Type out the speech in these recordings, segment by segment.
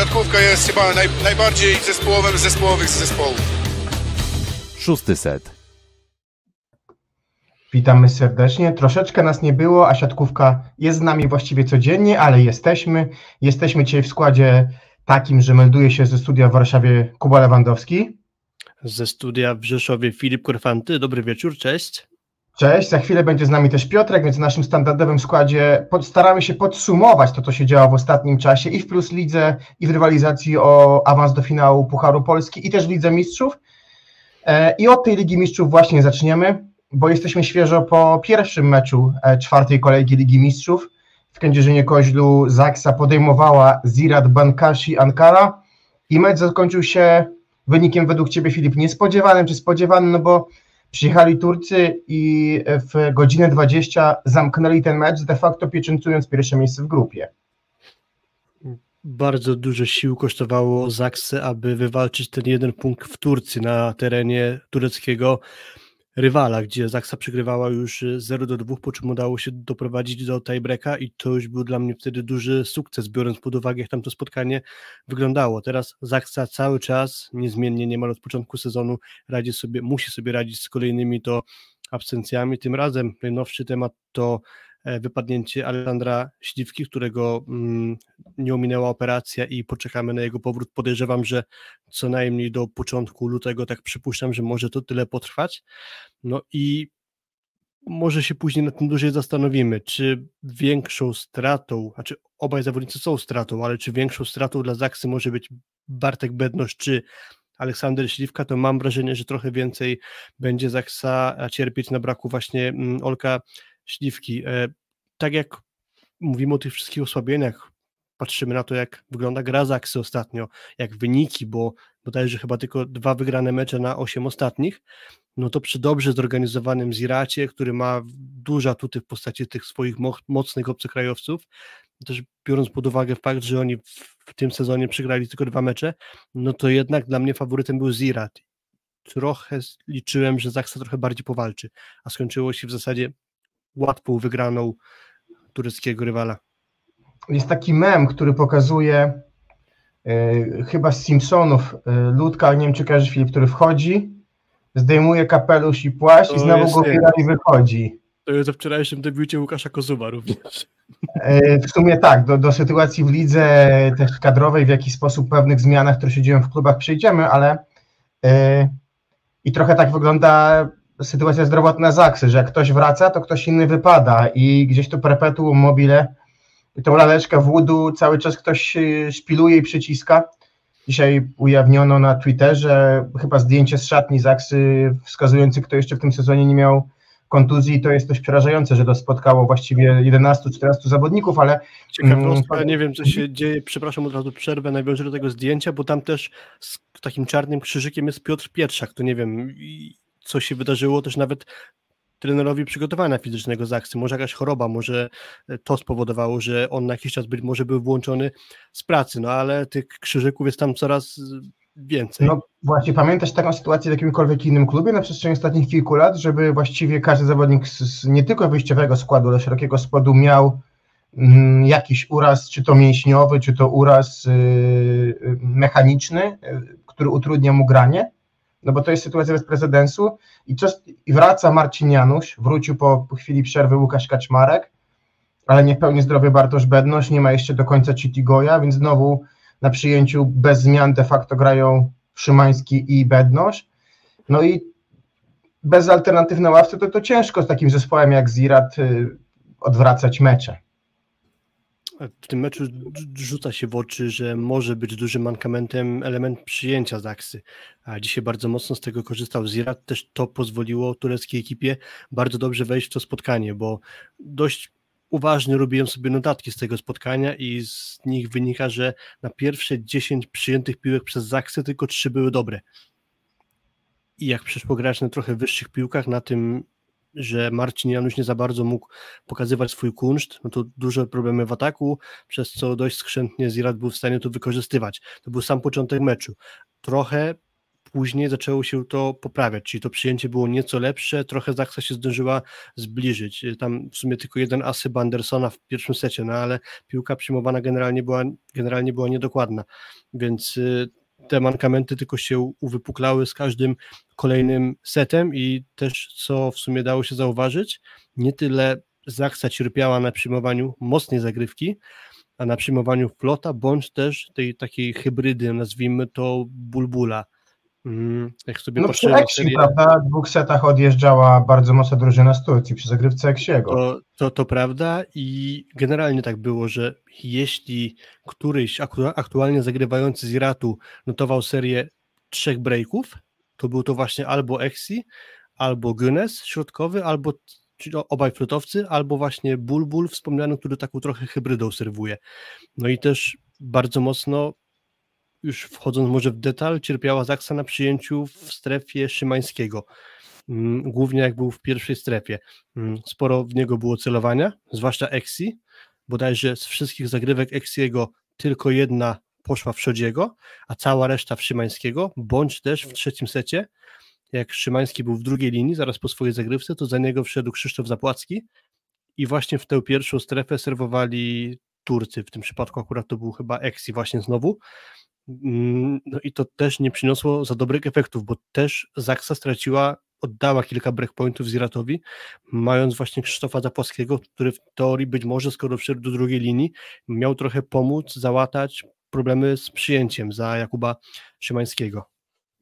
siatkówka jest chyba naj, najbardziej zespołowym z zespołowych zespołów. Szósty set. Witamy serdecznie. Troszeczkę nas nie było, a siatkówka jest z nami właściwie codziennie, ale jesteśmy. Jesteśmy dzisiaj w składzie takim, że melduje się ze studia w Warszawie Kuba Lewandowski. Ze studia w Rzeszowie Filip Korfanty. Dobry wieczór, cześć. Cześć, za chwilę będzie z nami też Piotrek, więc w naszym standardowym składzie staramy się podsumować to, co się działo w ostatnim czasie i w Plus Lidze, i w rywalizacji o awans do finału Pucharu Polski, i też w Lidze Mistrzów. E, I od tej Ligi Mistrzów właśnie zaczniemy, bo jesteśmy świeżo po pierwszym meczu e, czwartej kolejki Ligi Mistrzów. W Kędzierzynie Koźlu Zaksa podejmowała Zirat Bankashi Ankara i mecz zakończył się wynikiem według Ciebie, Filip, niespodziewanym czy spodziewanym, no bo Przyjechali Turcy i w godzinę 20 zamknęli ten mecz, de facto pieczętując pierwsze miejsce w grupie. Bardzo dużo sił kosztowało Zaksy, aby wywalczyć ten jeden punkt w Turcji na terenie tureckiego rywala, gdzie Zaksa przegrywała już 0 do 2, po czym udało się doprowadzić do tiebreaka i to już był dla mnie wtedy duży sukces, biorąc pod uwagę, jak tam to spotkanie wyglądało. Teraz Zaksa cały czas, niezmiennie niemal od początku sezonu radzi sobie, musi sobie radzić z kolejnymi to absencjami. Tym razem najnowszy temat to E, wypadnięcie Alessandra Śliwki, którego mm, nie ominęła operacja i poczekamy na jego powrót. Podejrzewam, że co najmniej do początku lutego, tak przypuszczam, że może to tyle potrwać. No i może się później nad tym dłużej zastanowimy, czy większą stratą, znaczy obaj zawodnicy są stratą, ale czy większą stratą dla Zaksy może być Bartek Bednosz, czy Aleksander Śliwka, to mam wrażenie, że trochę więcej będzie Zaksa cierpieć na braku właśnie mm, Olka śliwki. E, tak jak mówimy o tych wszystkich osłabieniach, patrzymy na to, jak wygląda gra Zaksy ostatnio, jak wyniki, bo bodajże chyba tylko dwa wygrane mecze na osiem ostatnich, no to przy dobrze zorganizowanym Ziracie, który ma duże atuty w postaci tych swoich mocnych obcokrajowców, też biorąc pod uwagę fakt, że oni w tym sezonie przegrali tylko dwa mecze, no to jednak dla mnie faworytem był Zirat. Trochę liczyłem, że Zaksa trochę bardziej powalczy, a skończyło się w zasadzie łatwą wygraną tureckiego rywala. Jest taki mem, który pokazuje e, chyba z Simpsonów e, Ludka, nie wiem czy kojarzysz Filip, który wchodzi, zdejmuje kapelusz i płaszcz to i znowu go biera i wychodzi. To jest o wczorajszym debiucie Łukasza Kozuba również. E, w sumie tak, do, do sytuacji w lidze też kadrowej, w jaki sposób pewnych zmianach, które się dzieją w klubach przejdziemy, ale i trochę tak wygląda sytuacja zdrowotna Zaksy, że jak ktoś wraca, to ktoś inny wypada i gdzieś to perpetuum mobile tą laleczkę wódu cały czas ktoś y, szpiluje i przyciska. Dzisiaj ujawniono na Twitterze chyba zdjęcie z szatni Zaksy wskazujący, kto jeszcze w tym sezonie nie miał kontuzji. To jest dość przerażające, że to spotkało właściwie 11-14 zawodników, ale... Ciekawostka, mm, nie wiem co się dzieje, przepraszam od razu przerwę, nawiążę do tego zdjęcia, bo tam też z takim czarnym krzyżykiem jest Piotr Pietrzak, to nie wiem co się wydarzyło, też nawet trenerowi przygotowania fizycznego z akcji. Może jakaś choroba, może to spowodowało, że on na jakiś czas być może był włączony z pracy, no ale tych krzyżyków jest tam coraz więcej. No właśnie, pamiętasz taką sytuację w jakimkolwiek innym klubie na przestrzeni ostatnich kilku lat, żeby właściwie każdy zawodnik z, z nie tylko wyjściowego składu, ale szerokiego składu miał mm, jakiś uraz, czy to mięśniowy, czy to uraz yy, mechaniczny, yy, który utrudnia mu granie? No bo to jest sytuacja bez precedensu i, i wraca Marcin Janusz, wrócił po, po chwili przerwy Łukasz Kaczmarek, ale nie w pełni zdrowy Bartosz Bednosz, nie ma jeszcze do końca Goja, więc znowu na przyjęciu bez zmian de facto grają Szymański i Bednosz, no i bez alternatyw na ławce to, to ciężko z takim zespołem jak Zirat y, odwracać mecze. W tym meczu rzuca się w oczy, że może być dużym mankamentem element przyjęcia Zaksy, a dzisiaj bardzo mocno z tego korzystał Zirat, też to pozwoliło tureckiej ekipie bardzo dobrze wejść w to spotkanie, bo dość uważnie robiłem sobie notatki z tego spotkania i z nich wynika, że na pierwsze 10 przyjętych piłek przez Zaksy tylko 3 były dobre. I jak przyszło grać na trochę wyższych piłkach, na tym że Marcin Janusz nie za bardzo mógł pokazywać swój kunszt, no to duże problemy w ataku, przez co dość skrzętnie Zirat był w stanie to wykorzystywać. To był sam początek meczu. Trochę później zaczęło się to poprawiać, czyli to przyjęcie było nieco lepsze, trochę Zaksa się zdążyła zbliżyć. Tam w sumie tylko jeden asy Andersona w pierwszym secie, no ale piłka przyjmowana generalnie była, generalnie była niedokładna, więc y, te mankamenty tylko się uwypuklały z każdym kolejnym setem i też co w sumie dało się zauważyć, nie tyle Zaksa cierpiała na przyjmowaniu mocnej zagrywki, a na przyjmowaniu flota, bądź też tej takiej hybrydy, nazwijmy to bulbula. Mm, jak sobie no przy serię... prawda, w dwóch setach odjeżdżała bardzo mocna drużyna z Turcji przy zagrywce Eksiego. To, to, to prawda i generalnie tak było, że jeśli któryś aktualnie zagrywający z Iratu notował serię trzech breaków, to był to właśnie albo Exi, albo Gunes środkowy, albo czyli obaj flotowcy, albo właśnie Bulbul wspomniany, który taką trochę hybrydą serwuje. No i też bardzo mocno, już wchodząc może w detal, cierpiała Zaksa na przyjęciu w strefie Szymańskiego. Mm, głównie jak był w pierwszej strefie. Mm, sporo w niego było celowania, zwłaszcza Exi, bodajże z wszystkich zagrywek Exiego tylko jedna poszła w Szodziego, a cała reszta w Szymańskiego, bądź też w trzecim secie. Jak Szymański był w drugiej linii, zaraz po swojej zagrywce, to za niego wszedł Krzysztof Zapłacki. I właśnie w tę pierwszą strefę serwowali Turcy, w tym przypadku akurat to był chyba Exi właśnie znowu, no i to też nie przyniosło za dobrych efektów, bo też Zaksa straciła, oddała kilka breakpointów Ziratowi, mając właśnie Krzysztofa Zapłackiego, który w teorii być może, skoro wszedł do drugiej linii, miał trochę pomóc, załatać problemy z przyjęciem za Jakuba Szymańskiego.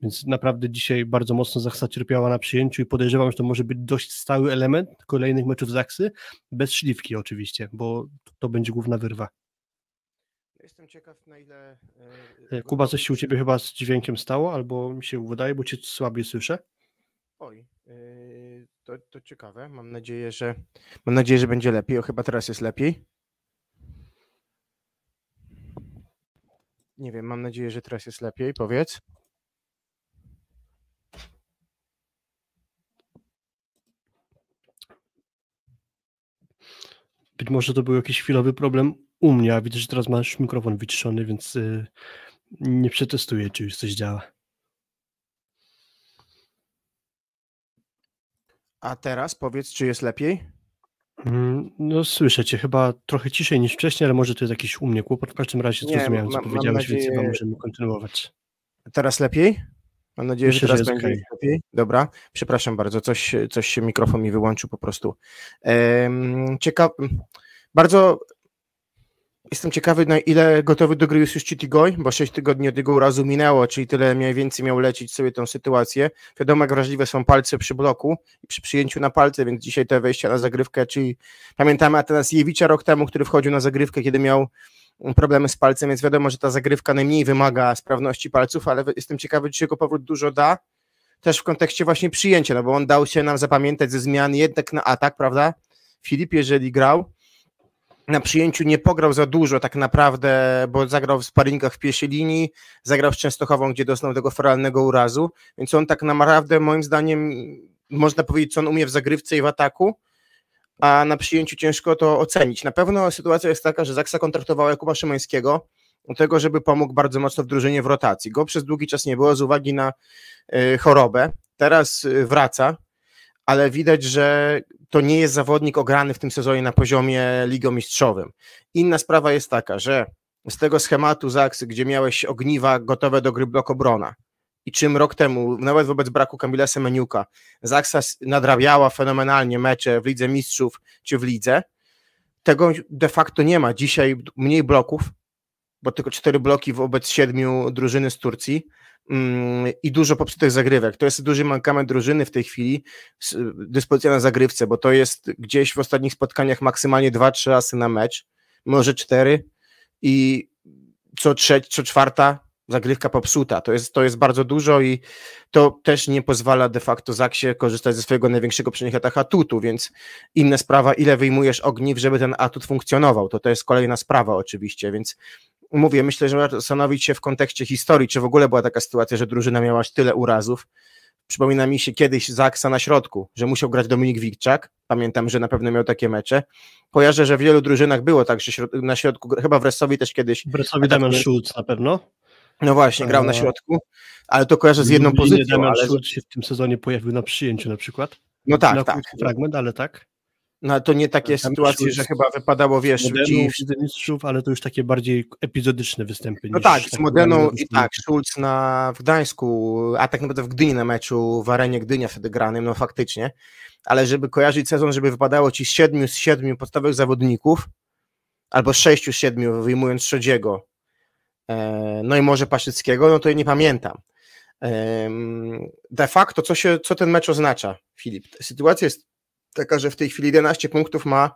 Więc naprawdę dzisiaj bardzo mocno Zaksa cierpiała na przyjęciu i podejrzewam, że to może być dość stały element kolejnych meczów Zaksy, bez szlifki oczywiście, bo to będzie główna wyrwa. Jestem ciekaw na ile... E, e, Kuba, coś się u Ciebie chyba z dźwiękiem stało, albo mi się wydaje, bo Cię słabiej słyszę. Oj, e, to, to ciekawe. Mam nadzieję, że mam nadzieję, że będzie lepiej. O, chyba teraz jest lepiej. Nie wiem, mam nadzieję, że teraz jest lepiej. Powiedz. Być może to był jakiś chwilowy problem u mnie, a widzę, że teraz masz mikrofon wyciszony, więc y, nie przetestuję, czy już coś działa. A teraz powiedz, czy jest lepiej? Mm, no słyszę cię chyba trochę ciszej niż wcześniej, ale może to jest jakiś u mnie kłopot. W każdym razie zrozumiałem, co powiedziałeś, nadzieję... więc chyba możemy kontynuować. Teraz lepiej? Mam nadzieję, Myślę, że teraz że będzie okay. lepiej. Dobra, przepraszam bardzo, coś, coś się mikrofon mi wyłączył po prostu. Ciekaw, bardzo jestem ciekawy, na ile gotowy do gry jest już Goy, bo 6 tygodni od jego urazu minęło, czyli tyle mniej więcej miał lecieć sobie tą sytuację. Wiadomo, jak wrażliwe są palce przy bloku i przy przyjęciu na palce, więc dzisiaj te wejścia na zagrywkę, czyli pamiętamy Atanas Jewicza rok temu, który wchodził na zagrywkę, kiedy miał problemy z palcem, więc wiadomo, że ta zagrywka najmniej wymaga sprawności palców, ale jestem ciekawy, czy jego powrót dużo da, też w kontekście właśnie przyjęcia, no bo on dał się nam zapamiętać ze zmian jednak na atak, prawda? Filip, jeżeli grał, na przyjęciu nie pograł za dużo tak naprawdę, bo zagrał w sparingach w pierwszej linii, zagrał z Częstochową, gdzie doznał tego feralnego urazu, więc on tak naprawdę moim zdaniem można powiedzieć, co on umie w zagrywce i w ataku, a na przyjęciu ciężko to ocenić. Na pewno sytuacja jest taka, że Zaksa kontraktowała Jakuba Szymańskiego do tego, żeby pomógł bardzo mocno w drużynie w rotacji. Go przez długi czas nie było z uwagi na y, chorobę. Teraz y, wraca, ale widać, że to nie jest zawodnik ograny w tym sezonie na poziomie ligomistrzowym. Inna sprawa jest taka, że z tego schematu Zaksy, gdzie miałeś ogniwa gotowe do gry blok obrona, i czym rok temu, nawet wobec braku Kamila Semeniuka, Zaksa nadrabiała fenomenalnie mecze w Lidze Mistrzów czy w Lidze, tego de facto nie ma. Dzisiaj mniej bloków, bo tylko cztery bloki wobec siedmiu drużyny z Turcji i dużo popsutych zagrywek. To jest duży mankament drużyny w tej chwili, dyspozycja na zagrywce, bo to jest gdzieś w ostatnich spotkaniach maksymalnie dwa, trzy asy na mecz, może cztery i co, trzeć, co czwarta zagrywka popsuta. To jest, to jest bardzo dużo i to też nie pozwala de facto Zaksie korzystać ze swojego największego przy atutu, więc inna sprawa, ile wyjmujesz ogniw, żeby ten atut funkcjonował. To to jest kolejna sprawa oczywiście, więc mówię, myślę, że warto zastanowić się w kontekście historii, czy w ogóle była taka sytuacja, że drużyna miała tyle urazów. Przypomina mi się kiedyś Zaksa na środku, że musiał grać Dominik Wikczak. Pamiętam, że na pewno miał takie mecze. Kojarzę, że w wielu drużynach było tak, że na środku, chyba w Resowi też kiedyś. W Resowi Damian Schulz na pewno. No właśnie, grał na środku, ale to kojarzę z jedną Lublinie pozycją. Damian Ale... Schulz się w tym sezonie pojawił na przyjęciu na przykład. No tak, na tak. fragment, ale tak. No to nie takie Tam sytuacje, że chyba wypadało, wiesz, Modenu, mistrzów, ale to już takie bardziej epizodyczne występy. No tak, z Modeną i tak, Schulz na, w Gdańsku, a tak naprawdę w Gdyni na meczu, w arenie Gdynia wtedy granym, no faktycznie, ale żeby kojarzyć sezon, żeby wypadało ci z siedmiu z siedmiu podstawowych zawodników, albo z sześciu z siedmiu, wyjmując Szodziego, e, no i może Paszyckiego, no to ja nie pamiętam. De facto, co, się, co ten mecz oznacza, Filip? Sytuacja jest taka, że w tej chwili 11 punktów ma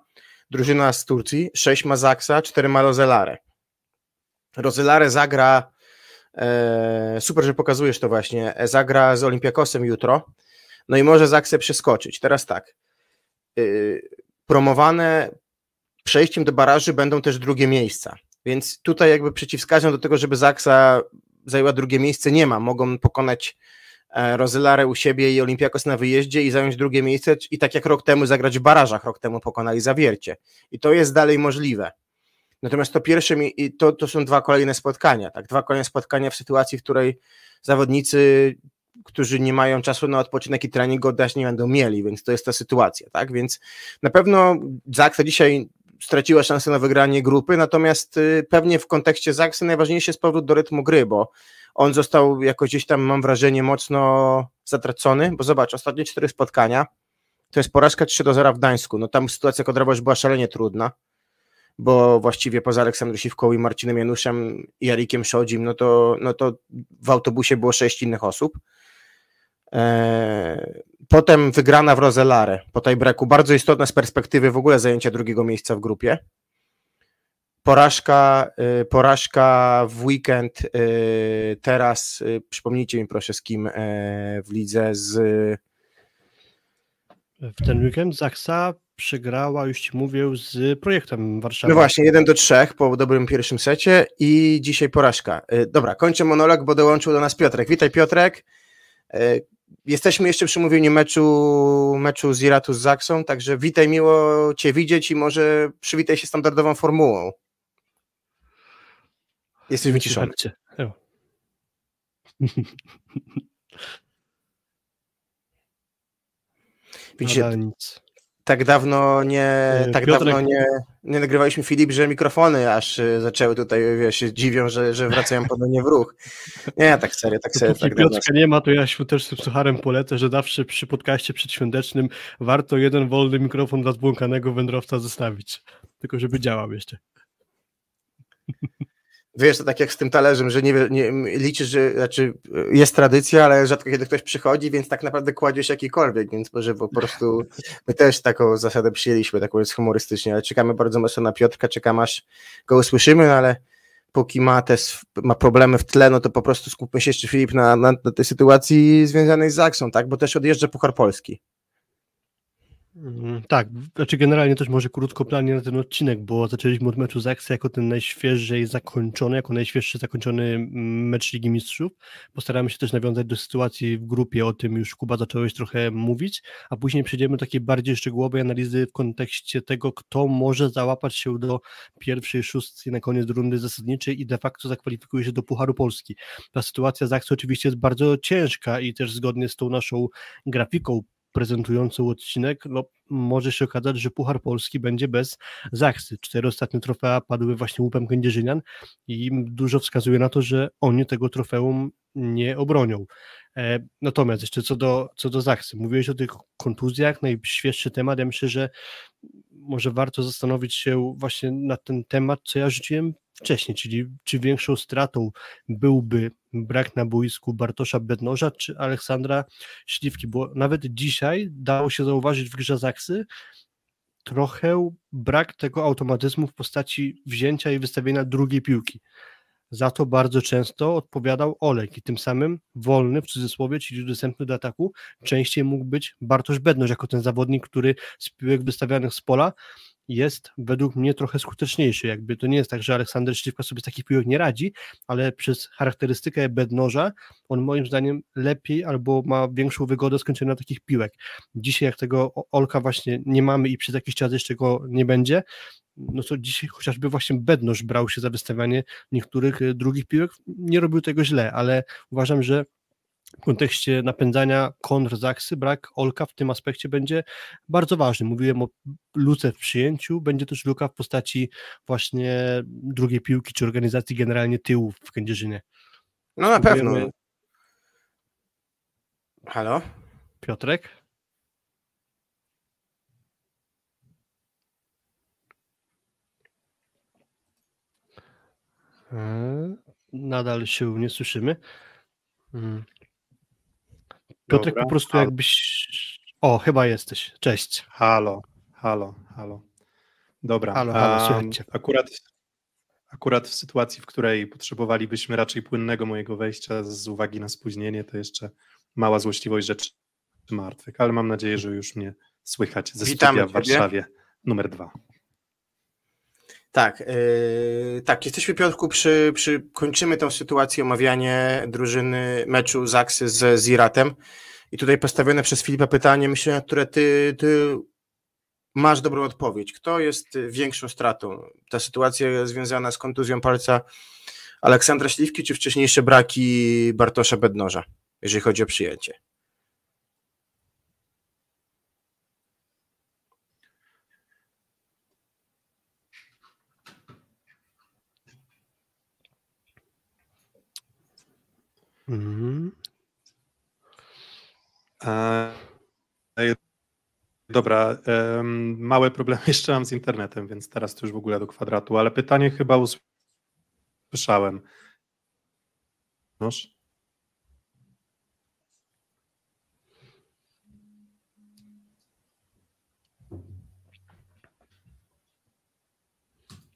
drużyna z Turcji, 6 ma Zaksa, 4 ma Rozelare. Rozelare zagra, e, super, że pokazujesz to właśnie, e, zagra z Olympiakosem jutro, no i może Zaksę przeskoczyć. Teraz tak, y, promowane przejściem do baraży będą też drugie miejsca, więc tutaj jakby przeciwwskazań do tego, żeby Zaksa zajęła drugie miejsce nie ma, mogą pokonać Rozelarę u siebie i Olympiakos na wyjeździe i zająć drugie miejsce i tak jak rok temu zagrać w barażach, rok temu pokonali Zawiercie. I to jest dalej możliwe. Natomiast to pierwsze, i to, to są dwa kolejne spotkania, tak, dwa kolejne spotkania w sytuacji, w której zawodnicy, którzy nie mają czasu na odpoczynek i trening oddać nie będą mieli, więc to jest ta sytuacja, tak, więc na pewno Zaksa dzisiaj straciła szansę na wygranie grupy, natomiast y, pewnie w kontekście Zaksy najważniejszy jest powrót do rytmu gry, bo on został jakoś gdzieś tam, mam wrażenie, mocno zatracony, bo zobacz, ostatnie cztery spotkania to jest porażka 3 do 0 w Gdańsku, no tam sytuacja kadrowa była szalenie trudna, bo właściwie poza Aleksandrem Siwką i Marcinem Januszem i Jarikiem Szodzim, no to, no to w autobusie było sześć innych osób. Eee, Potem wygrana w Rozelare po tiebreaku, bardzo istotna z perspektywy w ogóle zajęcia drugiego miejsca w grupie. Porażka, y, porażka w weekend y, teraz, y, przypomnijcie mi proszę z kim w lidze z W ten weekend Zaksa przegrała, już ci mówię, z projektem Warszawa. No właśnie, 1 do 3 po dobrym pierwszym secie i dzisiaj porażka. Dobra, kończę monolog, bo dołączył do nas Piotrek. Witaj Piotrek. Jesteśmy jeszcze przy mówieniu meczu, meczu z Iratu z Zaksą, także witaj, miło Cię widzieć i może przywitaj się standardową formułą. Jesteś wyciszony. Widzicie, tak dawno nie, Y, tak Piotrek- dawno nie, nie nagrywaliśmy Filip, że mikrofony aż y, zaczęły tutaj, wiesz, się dziwią, że, że wracają ponownie w ruch. Nie, tak serio, tak serio. Dopóki Tak dawno. Piotrka nie ma, to ja się też z sucharem polecę, że zawsze przy podcaście przedświątecznym warto jeden wolny mikrofon dla zbłąkanego wędrowca zostawić. Tylko żeby działał jeszcze. Wiesz, to tak jak z tym talerzem, że nie, nie liczysz, że znaczy jest tradycja, ale rzadko kiedy ktoś przychodzi, więc tak naprawdę kładziesz jakikolwiek, więc może po prostu my też taką zasadę przyjęliśmy, taką jest humorystycznie, ale czekamy bardzo mocno na Piotrka, czekamy aż go usłyszymy, no ale póki ma te ma problemy w tle, no to po prostu skupmy się jeszcze Filip na, na, na tej sytuacji związanej z Zaksą, tak, bo też odjeżdża Puchar Polski. Mm, Tak, znaczy generalnie też może krótko planie na ten odcinek, bo zaczęliśmy od meczu z Aksy jako ten najświeżej zakończony, jako najświeższy zakończony mm, mecz Ligi Mistrzów. Postaramy się też nawiązać do sytuacji w grupie, o tym już Kuba zacząłeś trochę mówić, a później przejdziemy do takiej bardziej szczegółowej analizy w kontekście tego, kto może załapać się do pierwszej szóstki na koniec rundy zasadniczej i de facto zakwalifikuje się do Pucharu Polski. Ta sytuacja z Aksy oczywiście jest bardzo ciężka i też zgodnie z tą naszą grafiką prezentującą odcinek, no, może się okazać, że Puchar Polski będzie bez Zaksy. Cztery ostatnie trofea padły właśnie łupem Kędzierzynian i dużo wskazuje na to, że oni tego trofeum nie obronią. E, natomiast jeszcze co do, co do Zaksy, mówiłeś o tych kontuzjach, najświeższy temat, ja myślę, że może warto zastanowić się właśnie na ten temat, co ja rzuciłem wcześniej, czyli czy większą stratą byłby brak na boisku Bartosza Bednoża czy Aleksandra Śliwki, bo nawet dzisiaj dało się zauważyć w grze Zaksy trochę brak tego automatyzmu w postaci wzięcia i wystawienia drugiej piłki. Za to bardzo często odpowiadał Olek i tym samym wolny w cudzysłowie, czyli dostępny do ataku, częściej mógł być Bartosz Bednoż jako ten zawodnik, który z piłek wystawianych z pola jest według mnie trochę skuteczniejszy. Jakby to nie jest tak, że Aleksander Śliwka sobie z takich piłek nie radzi, ale przez charakterystykę bednoża on moim zdaniem lepiej albo ma większą wygodę skończenia takich piłek. Dzisiaj jak tego Olka właśnie nie mamy i przez jakiś czas jeszcze go nie będzie, no to dzisiaj chociażby właśnie Bednoż brał się za wystawianie niektórych y, drugich piłek, nie robił tego źle, ale uważam, że w kontekście napędzania kontr Zaksy brak Olka w tym aspekcie będzie bardzo ważny. Mówiłem o luce w przyjęciu, będzie też luka w postaci właśnie drugiej piłki, czy organizacji generalnie tyłów w Kędzierzynie. No na pewno. Halo? Piotrek? E, nadal się nie słyszymy. Hmm. Piotrek Dobra, po prostu halo. jakbyś. O, chyba jesteś. Cześć. Halo, halo, halo. Dobra. Halo, halo, słuchajcie. Akurat, akurat w sytuacji, w której potrzebowalibyśmy raczej płynnego mojego wejścia z uwagi na spóźnienie, to jeszcze mała złośliwość rzeczy martwych, ale mam nadzieję, że już mnie słychać ze Witamy studia w Warszawie numer dwa. Tak, yy, tak, jesteśmy Piotrku przy, przy, kończymy tę sytuację, omawianie drużyny meczu Zaksy z Ziratem i tutaj postawione przez Filipa pytanie, myślę, na które ty, ty masz dobrą odpowiedź. Kto jest większą stratą? Ta sytuacja związana z kontuzją palca Aleksandra Śliwki, czy wcześniejsze braki Bartosza Bednoża, jeżeli chodzi o przyjęcie? Mhm. E, dobra, e, małe problemy jeszcze mam z internetem, więc teraz to już w ogóle do kwadratu, ale pytanie chyba usłyszałem. Noż?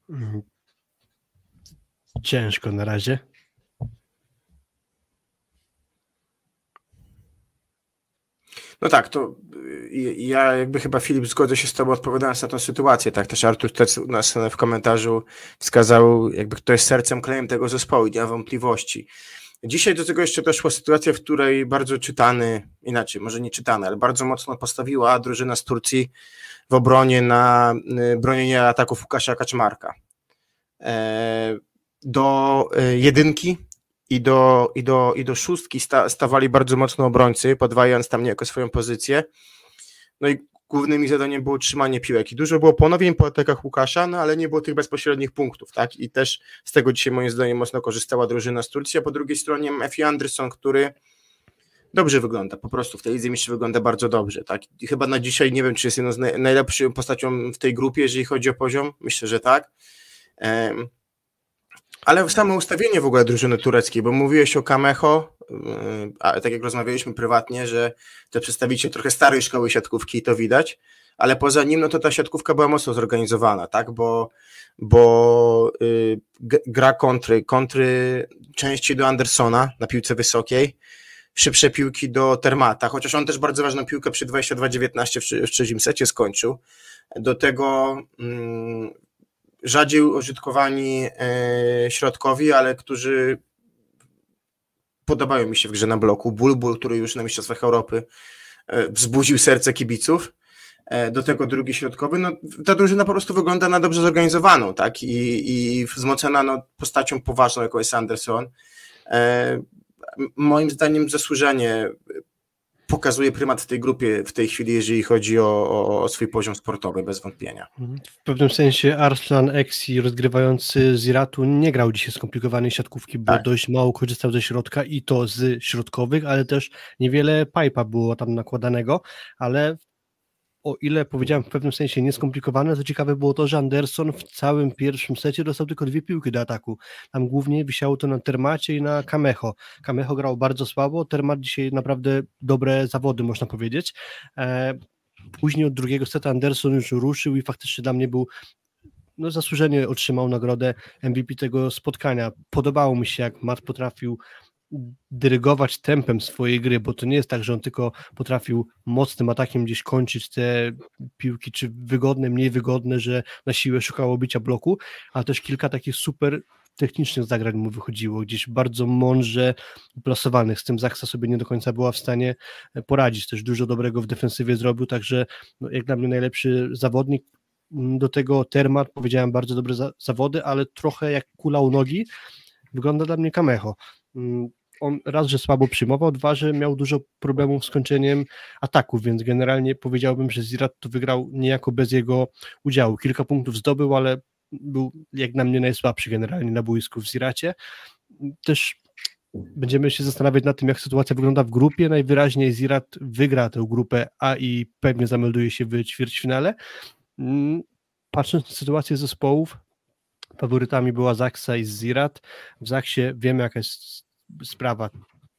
Mhm. Ciężko na razie. No tak, to y, ja jakby chyba Filip zgodzę się z tobą odpowiadając na tę sytuację, tak, też Artur też u nas w komentarzu wskazał jakby kto jest sercem, klejem tego zespołu, nie ma wątpliwości. Dzisiaj do tego jeszcze doszła sytuacja, w której bardzo czytany, inaczej, może nie czytany, ale bardzo mocno postawiła drużyna z Turcji w obronie na y, bronienie ataków Łukasza Kaczmarka. E, do y, jedynki i do, i do, i do szóstki sta, stawali bardzo mocno obrońcy, podwajając tam niejako swoją pozycję. No i głównym ich zadaniem było trzymanie piłek. I dużo było ponowień po atakach Łukasza, no ale nie było tych bezpośrednich punktów, tak? I też z tego dzisiaj moim zdaniem mocno korzystała drużyna z Turcji, a po drugiej stronie Efi Anderson, który dobrze wygląda, po prostu w tej lidze jeszcze wygląda bardzo dobrze, tak? I chyba na dzisiaj nie wiem, czy jest jedną z najlepszych postacią w tej grupie, jeżeli chodzi o poziom, myślę, że tak. Ale samo ustawienie w ogóle drużyny tureckiej, bo mówiłeś o Kamecho, yy, a tak jak rozmawialiśmy prywatnie, że to przedstawiciel trochę starej szkoły siatkówki, to widać, ale poza nim, no to ta siatkówka była mocno zorganizowana, tak, bo, bo yy, gra kontry, kontry częściej do Andersona na piłce wysokiej, szybsze piłki do Termata, chociaż on też bardzo ważną piłkę przy 22-19 w, w trzecim secie skończył. Do tego mm, rzadziej użytkowani e, środkowi, ale którzy podobają mi się w grze na bloku. Bulbul, który już na Mistrzostwach Europy e, wzbudził serce kibiców. E, do tego drugi środkowy. No, ta drużyna po prostu wygląda na dobrze zorganizowaną, tak? I, i wzmocniona no, postacią poważną, jaką jest Anderson. Moim zdaniem zasłużenie pokazuje prymat w tej grupie w tej chwili, jeżeli chodzi o, o, o swój poziom sportowy, bez wątpienia. Mhm. W pewnym sensie Arslan Exi rozgrywający z Iratu nie grał dzisiaj skomplikowanej siatkówki, bo tak. dość mało korzystał ze środka i to z środkowych, ale też niewiele pipa było tam nakładanego, ale o ile powiedziałem w pewnym sensie nieskomplikowane, to ciekawe było to, że Anderson w całym pierwszym secie dostał tylko dwie piłki do ataku. Tam głównie wisiało to na Termacie i na Kamecho. Kamecho grał bardzo słabo, Termat dzisiaj naprawdę dobre zawody, można powiedzieć. E, później od drugiego seta Anderson już ruszył i faktycznie dla mnie był no, zasłużenie otrzymał nagrodę MVP tego spotkania. Podobało mi się, jak Matt potrafił dyrygować tempem swojej gry, bo to nie jest tak, że on tylko potrafił mocnym atakiem gdzieś kończyć te piłki, czy wygodne, mniej wygodne, że na siłę szukało bicia bloku, ale też kilka takich super technicznych zagrań mu wychodziło, gdzieś bardzo mądrze plasowanych, z tym Zaksa sobie nie do końca była w stanie poradzić, też dużo dobrego w defensywie zrobił, także no, jak dla mnie najlepszy zawodnik, mm, do tego Termat, powiedziałem, bardzo dobre za zawody, ale trochę jak kula u nogi, wygląda dla mnie Kamecho. Mm, on raz, że słabo przyjmował, dwa, że miał dużo problemów z kończeniem ataków, więc generalnie powiedziałbym, że Zirat to wygrał niejako bez jego udziału. Kilka punktów zdobył, ale był jak na mnie najsłabszy generalnie na boisku w Ziracie. Też będziemy się zastanawiać nad tym, jak sytuacja wygląda w grupie. Najwyraźniej Zirat wygra tę grupę A i pewnie zamelduje się w ćwierćfinale. Mm, patrząc na sytuację zespołów, faworytami była Zaksa i Zirat. W Zaksie wiemy, jaka jest sprawa.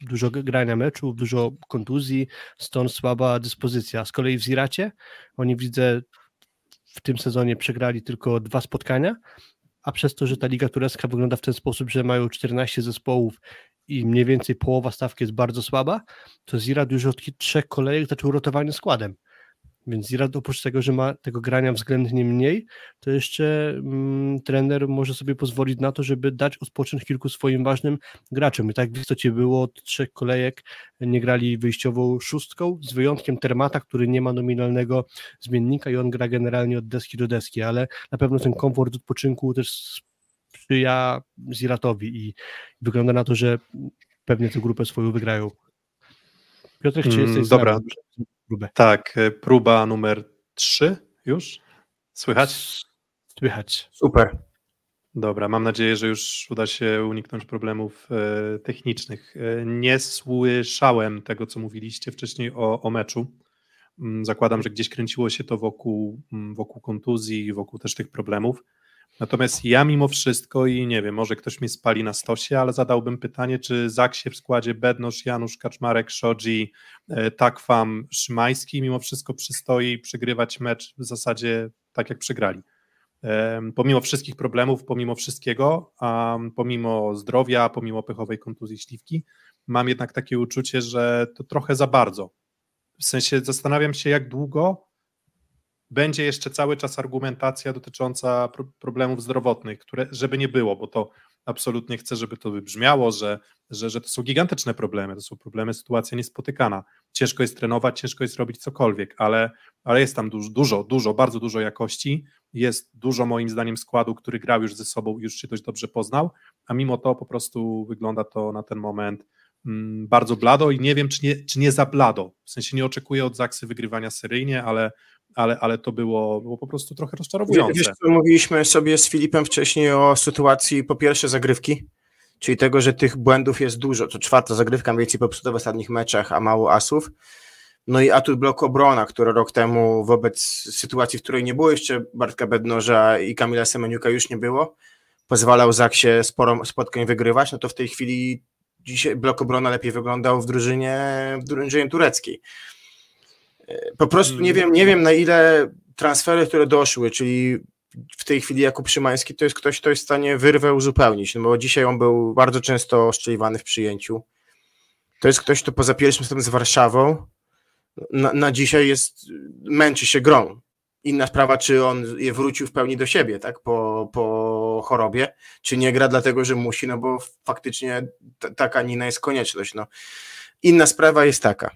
Dużo grania meczów, dużo kontuzji, stąd słaba dyspozycja. Z kolei w Ziracie oni widzę w tym sezonie przegrali tylko dwa spotkania, a przez to, że ta liga turecka wygląda w ten sposób, że mają 14 zespołów i mniej więcej połowa stawki jest bardzo słaba, to Zirat już od trzech kolejek zaczął rotowanie składem. Więc Zirad oprócz tego, że ma tego grania względnie mniej, to jeszcze mm, trener może sobie pozwolić na to, żeby dać odpocząć kilku swoim ważnym graczom. I tak w istocie było od trzech kolejek, nie grali wyjściową szóstką, z wyjątkiem Termata, który nie ma nominalnego zmiennika i on gra generalnie od deski do deski, ale na pewno ten komfort odpoczynku też sprzyja Ziratowi i wygląda na to, że pewnie tę grupę swoją wygrają. Piotrek, czy jesteś mm, Dobra, próbę. Tak, e, próba numer 3 już? Słychać? Słychać. Super. Dobra, mam nadzieję, że już uda się uniknąć problemów e, technicznych. E, nie słyszałem tego, co mówiliście wcześniej o, o meczu. Mm, zakładam, że gdzieś kręciło się to wokół, mm, wokół kontuzji i wokół też tych problemów. Natomiast ja mimo wszystko i nie wiem, może ktoś mnie spali na stosie, ale zadałbym pytanie, czy Zaksie w składzie Bednosz, Janusz Kaczmarek, Szodzi, e, Takwam, Szymański mimo wszystko przystoi przegrywać mecz w zasadzie tak jak przegrali. Pomimo wszystkich problemów, pomimo wszystkiego, pomimo zdrowia, pomimo pechowej kontuzji śliwki, mam jednak takie uczucie, że to trochę za bardzo. W sensie zastanawiam się, jak długo będzie jeszcze cały czas argumentacja dotycząca pro problemów zdrowotnych, które, żeby nie było, bo to absolutnie chcę, żeby to wybrzmiało, że, że, że to są gigantyczne problemy, to są problemy, sytuacja niespotykana. Ciężko jest trenować, ciężko jest robić cokolwiek, ale, ale jest tam dużo, dużo, dużo, bardzo dużo jakości, jest dużo moim zdaniem składu, który grał już ze sobą, już się dość dobrze poznał, a mimo to po prostu wygląda to na ten moment mm, bardzo blado i nie wiem, czy nie, czy nie za blado. W sensie nie oczekuję od Zaksy wygrywania seryjnie, ale ale, ale to było, było po prostu trochę rozczarowujące. Wiesz, co mówiliśmy sobie z Filipem wcześniej o sytuacji po pierwsze zagrywki, czyli tego, że tych błędów jest dużo. To czwarta zagrywka więcej popsuta w ostatnich meczach, a mało asów. No i atut bloku obrona, który rok temu wobec sytuacji, w której nie było jeszcze Bartka Bednoża i Kamila Semeniuka już nie było, pozwalał Zaksie sporo spotkań wygrywać, no to w tej chwili dzisiaj blok obrona lepiej wyglądał w drużynie, w drużynie tureckiej. Po prostu nie wiem, nie wiem na ile transfery, które doszły, czyli w tej chwili Jakub Szymański to jest ktoś, kto jest w stanie wyrwę uzupełnić, no bo dzisiaj on był bardzo często oszczeliwany w przyjęciu. To jest ktoś, kto poza pierwszym setem z Warszawą na, na dzisiaj jest, męczy się grą. Inna sprawa, czy on je wrócił w pełni do siebie, tak, po, po chorobie, czy nie gra dlatego, że musi, no bo faktycznie taka Nina jest konieczność, no. Inna sprawa jest taka,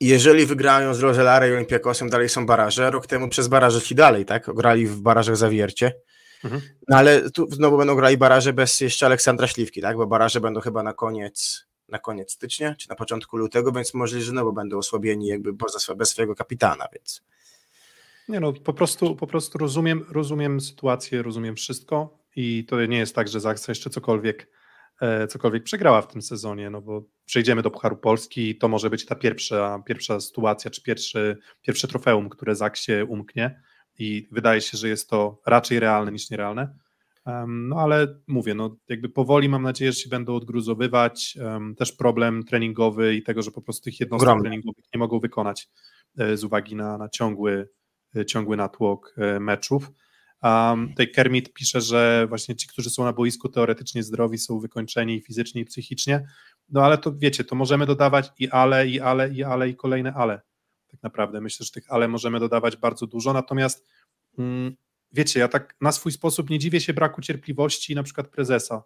jeżeli wygrają z Rozelarem i Olympiakosem, dalej są baraże. Rok temu przez baraże szli dalej, tak? Grali w barażach zawiercie. Mhm. No ale tu znowu będą grali baraże bez jeszcze Aleksandra Śliwki, tak? Bo baraże będą chyba na koniec, na koniec stycznia, czy na początku lutego, więc możliwe, że znowu będą osłabieni jakby poza, bez swojego kapitana, więc... Nie no, po prostu, po prostu rozumiem, rozumiem sytuację, rozumiem wszystko i to nie jest tak, że Zaksa jeszcze cokolwiek cokolwiek przegrała w tym sezonie, no bo przejdziemy do Pucharu Polski i to może być ta pierwsza, pierwsza sytuacja, czy pierwszy, pierwsze trofeum, które Zak się umknie i wydaje się, że jest to raczej realne niż nierealne. No ale mówię, no jakby powoli mam nadzieję, że się będą odgruzowywać. Też problem treningowy i tego, że po prostu tych jednostek Ogromne. treningowych nie mogą wykonać e, z uwagi na, na ciągły, e, ciągły natłok meczów. Um, tutaj Kermit pisze, że właśnie ci, którzy są na boisku teoretycznie zdrowi, są wykończeni fizycznie i psychicznie. No ale to wiecie, to możemy dodawać i ale, i ale, i ale, i kolejne ale. Tak naprawdę myślę, że tych ale możemy dodawać bardzo dużo. Natomiast mm, wiecie, ja tak na swój sposób nie dziwię się braku cierpliwości na przykład prezesa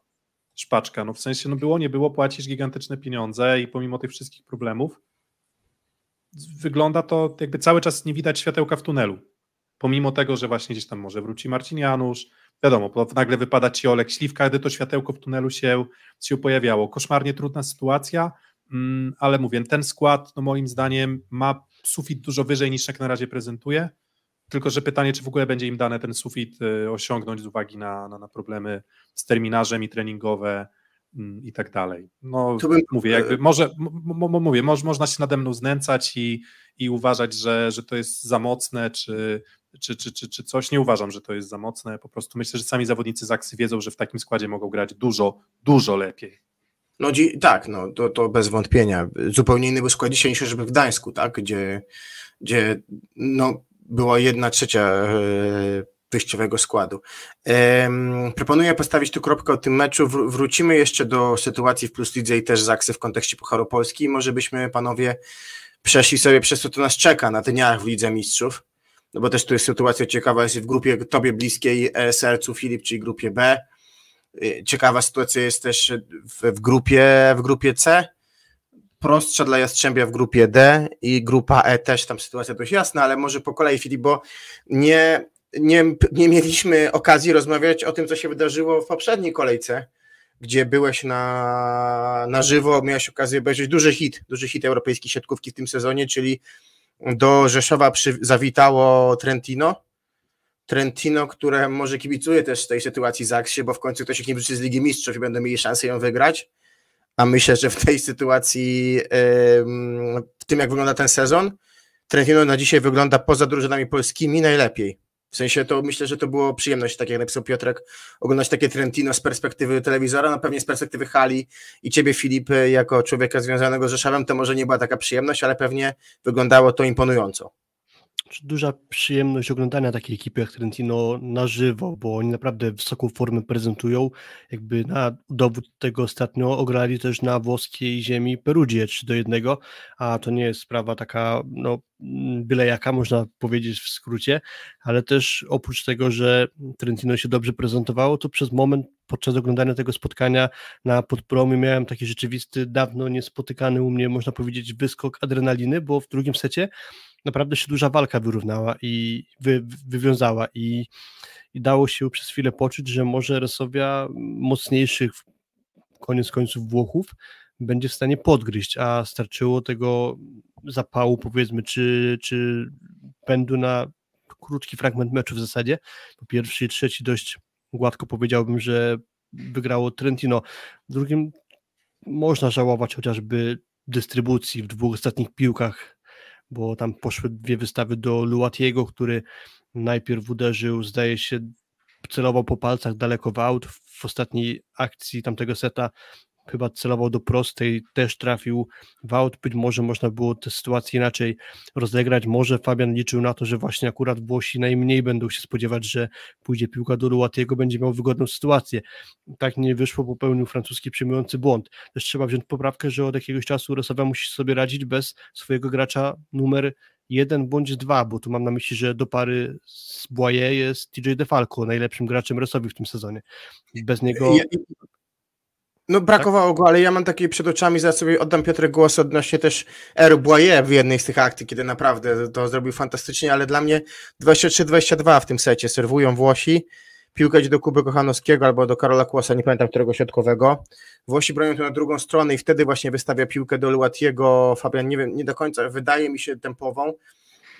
Szpaczka. No w sensie, no było, nie było, płacisz gigantyczne pieniądze i pomimo tych wszystkich problemów wygląda to jakby cały czas nie widać światełka w tunelu. Pomimo tego, że właśnie gdzieś tam może wróci Marcin Janusz, wiadomo, nagle wypada ci Olek Śliwka, gdy to światełko w tunelu się, się pojawiało. Koszmarnie trudna sytuacja, mm, ale mówię, ten skład no moim zdaniem ma sufit dużo wyżej niż jak na razie prezentuje, tylko że pytanie, czy w ogóle będzie im dane ten sufit y, osiągnąć z uwagi na, na, na problemy z terminarzem i treningowe, Mm, i tak dalej. No, bym... mówię, jakby może, mówię, może, można się nade mną znęcać i, i uważać, że, że to jest za mocne, czy, czy, czy, czy, czy coś. Nie uważam, że to jest za mocne. Po prostu myślę, że sami zawodnicy Zaksy wiedzą, że w takim składzie mogą grać dużo, dużo lepiej. No tak, no, to, to bez wątpienia. Zupełnie inny był skład dzisiaj niż żeby w Gdańsku, tak? Gdzie, gdzie no, była jedna trzecia e, wyjściowego składu. Um, proponuję postawić tu kropkę o tym meczu. Wr wrócimy jeszcze do sytuacji w Plus Lidze i też Zaksy w kontekście Pucharu Polski. Może byśmy, panowie, przeszli sobie przez to, co nas czeka na dniach w Lidze Mistrzów. No bo też tu jest sytuacja ciekawa, jest w grupie tobie bliskiej e, sercu Filip, czyli grupie B. E, ciekawa sytuacja jest też w, w, grupie, w grupie C. Prostsza dla Jastrzębia w grupie D i grupa E też tam sytuacja dość jasna, ale może po kolei Filip, bo nie, nie, nie mieliśmy okazji rozmawiać o tym, co się wydarzyło w poprzedniej kolejce, gdzie byłeś na, na żywo, miałeś okazję obejrzeć duży hit, duży hit europejskiej siatkówki w tym sezonie, czyli do Rzeszowa przy, zawitało Trentino. Trentino, które może kibicuje też tej sytuacji Zaksie, bo w końcu ktoś ich nie wróci z Ligi Mistrzów i będą mieli szansę ją wygrać. A myślę, że w tej sytuacji, w tym jak wygląda ten sezon, Trentino na dzisiaj wygląda poza drużynami polskimi najlepiej. W sensie to myślę, że to było przyjemność, tak jak napisał Piotrek, oglądać takie Trentino z perspektywy telewizora, no pewnie z perspektywy hali i ciebie Filip jako człowieka związanego z Rzeszowem to może nie była taka przyjemność, ale pewnie wyglądało to imponująco duża przyjemność oglądania takiej ekipy jak Trentino na żywo, bo oni naprawdę wysoką formę prezentują. Jakby na dowód tego ostatnio ograli też na włoskiej ziemi Perugię 3 do 1, a to nie jest sprawa taka no, byle jaka, można powiedzieć w skrócie, ale też oprócz tego, że Trentino się dobrze prezentowało, to przez moment podczas oglądania tego spotkania na podpromie miałem taki rzeczywisty, dawno niespotykany u mnie, można powiedzieć, wyskok adrenaliny, bo w drugim secie naprawdę się duża walka wyrównała i wy, wywiązała i, i dało się przez chwilę poczuć, że może Resowia mocniejszych koniec końców Włochów będzie w stanie podgryźć, a starczyło tego zapału powiedzmy, czy, czy pędu na krótki fragment meczu w zasadzie. Po pierwszy i trzeci dość gładko powiedziałbym, że wygrało Trentino. Drugim można żałować chociażby dystrybucji w dwóch ostatnich piłkach bo tam poszły dwie wystawy do Luatiego, który najpierw uderzył, zdaje się, celował po palcach daleko w aut. W ostatniej akcji tamtego seta chyba celował do prostej, też trafił w aut, być może można było tę sytuację inaczej rozegrać, może Fabian liczył na to, że właśnie akurat Włosi najmniej będą się spodziewać, że pójdzie piłka do Luatiego, będzie miał wygodną sytuację. Tak nie wyszło, popełnił francuski przyjmujący błąd. Też trzeba wziąć poprawkę, że od jakiegoś czasu Rosowa musi sobie radzić bez swojego gracza numer jeden bądź dwa, bo tu mam na myśli, że do pary z Boye jest TJ DeFalco, najlepszym graczem Rosowi w tym sezonie. Bez niego... No brakowało tak? go, ale ja mam takie przed oczami, za sobie oddam Piotrek głos odnośnie też Eru w jednej z tych akcji, kiedy naprawdę to zrobił fantastycznie, ale dla mnie 23-22 w tym secie serwują Włosi, piłka idzie do Kuby Kochanowskiego albo do Karola Kłosa, nie pamiętam którego środkowego. Włosi bronią to na drugą stronę i wtedy właśnie wystawia piłkę do Luatiego, Fabian, nie wiem, nie do końca, wydaje mi się tempową.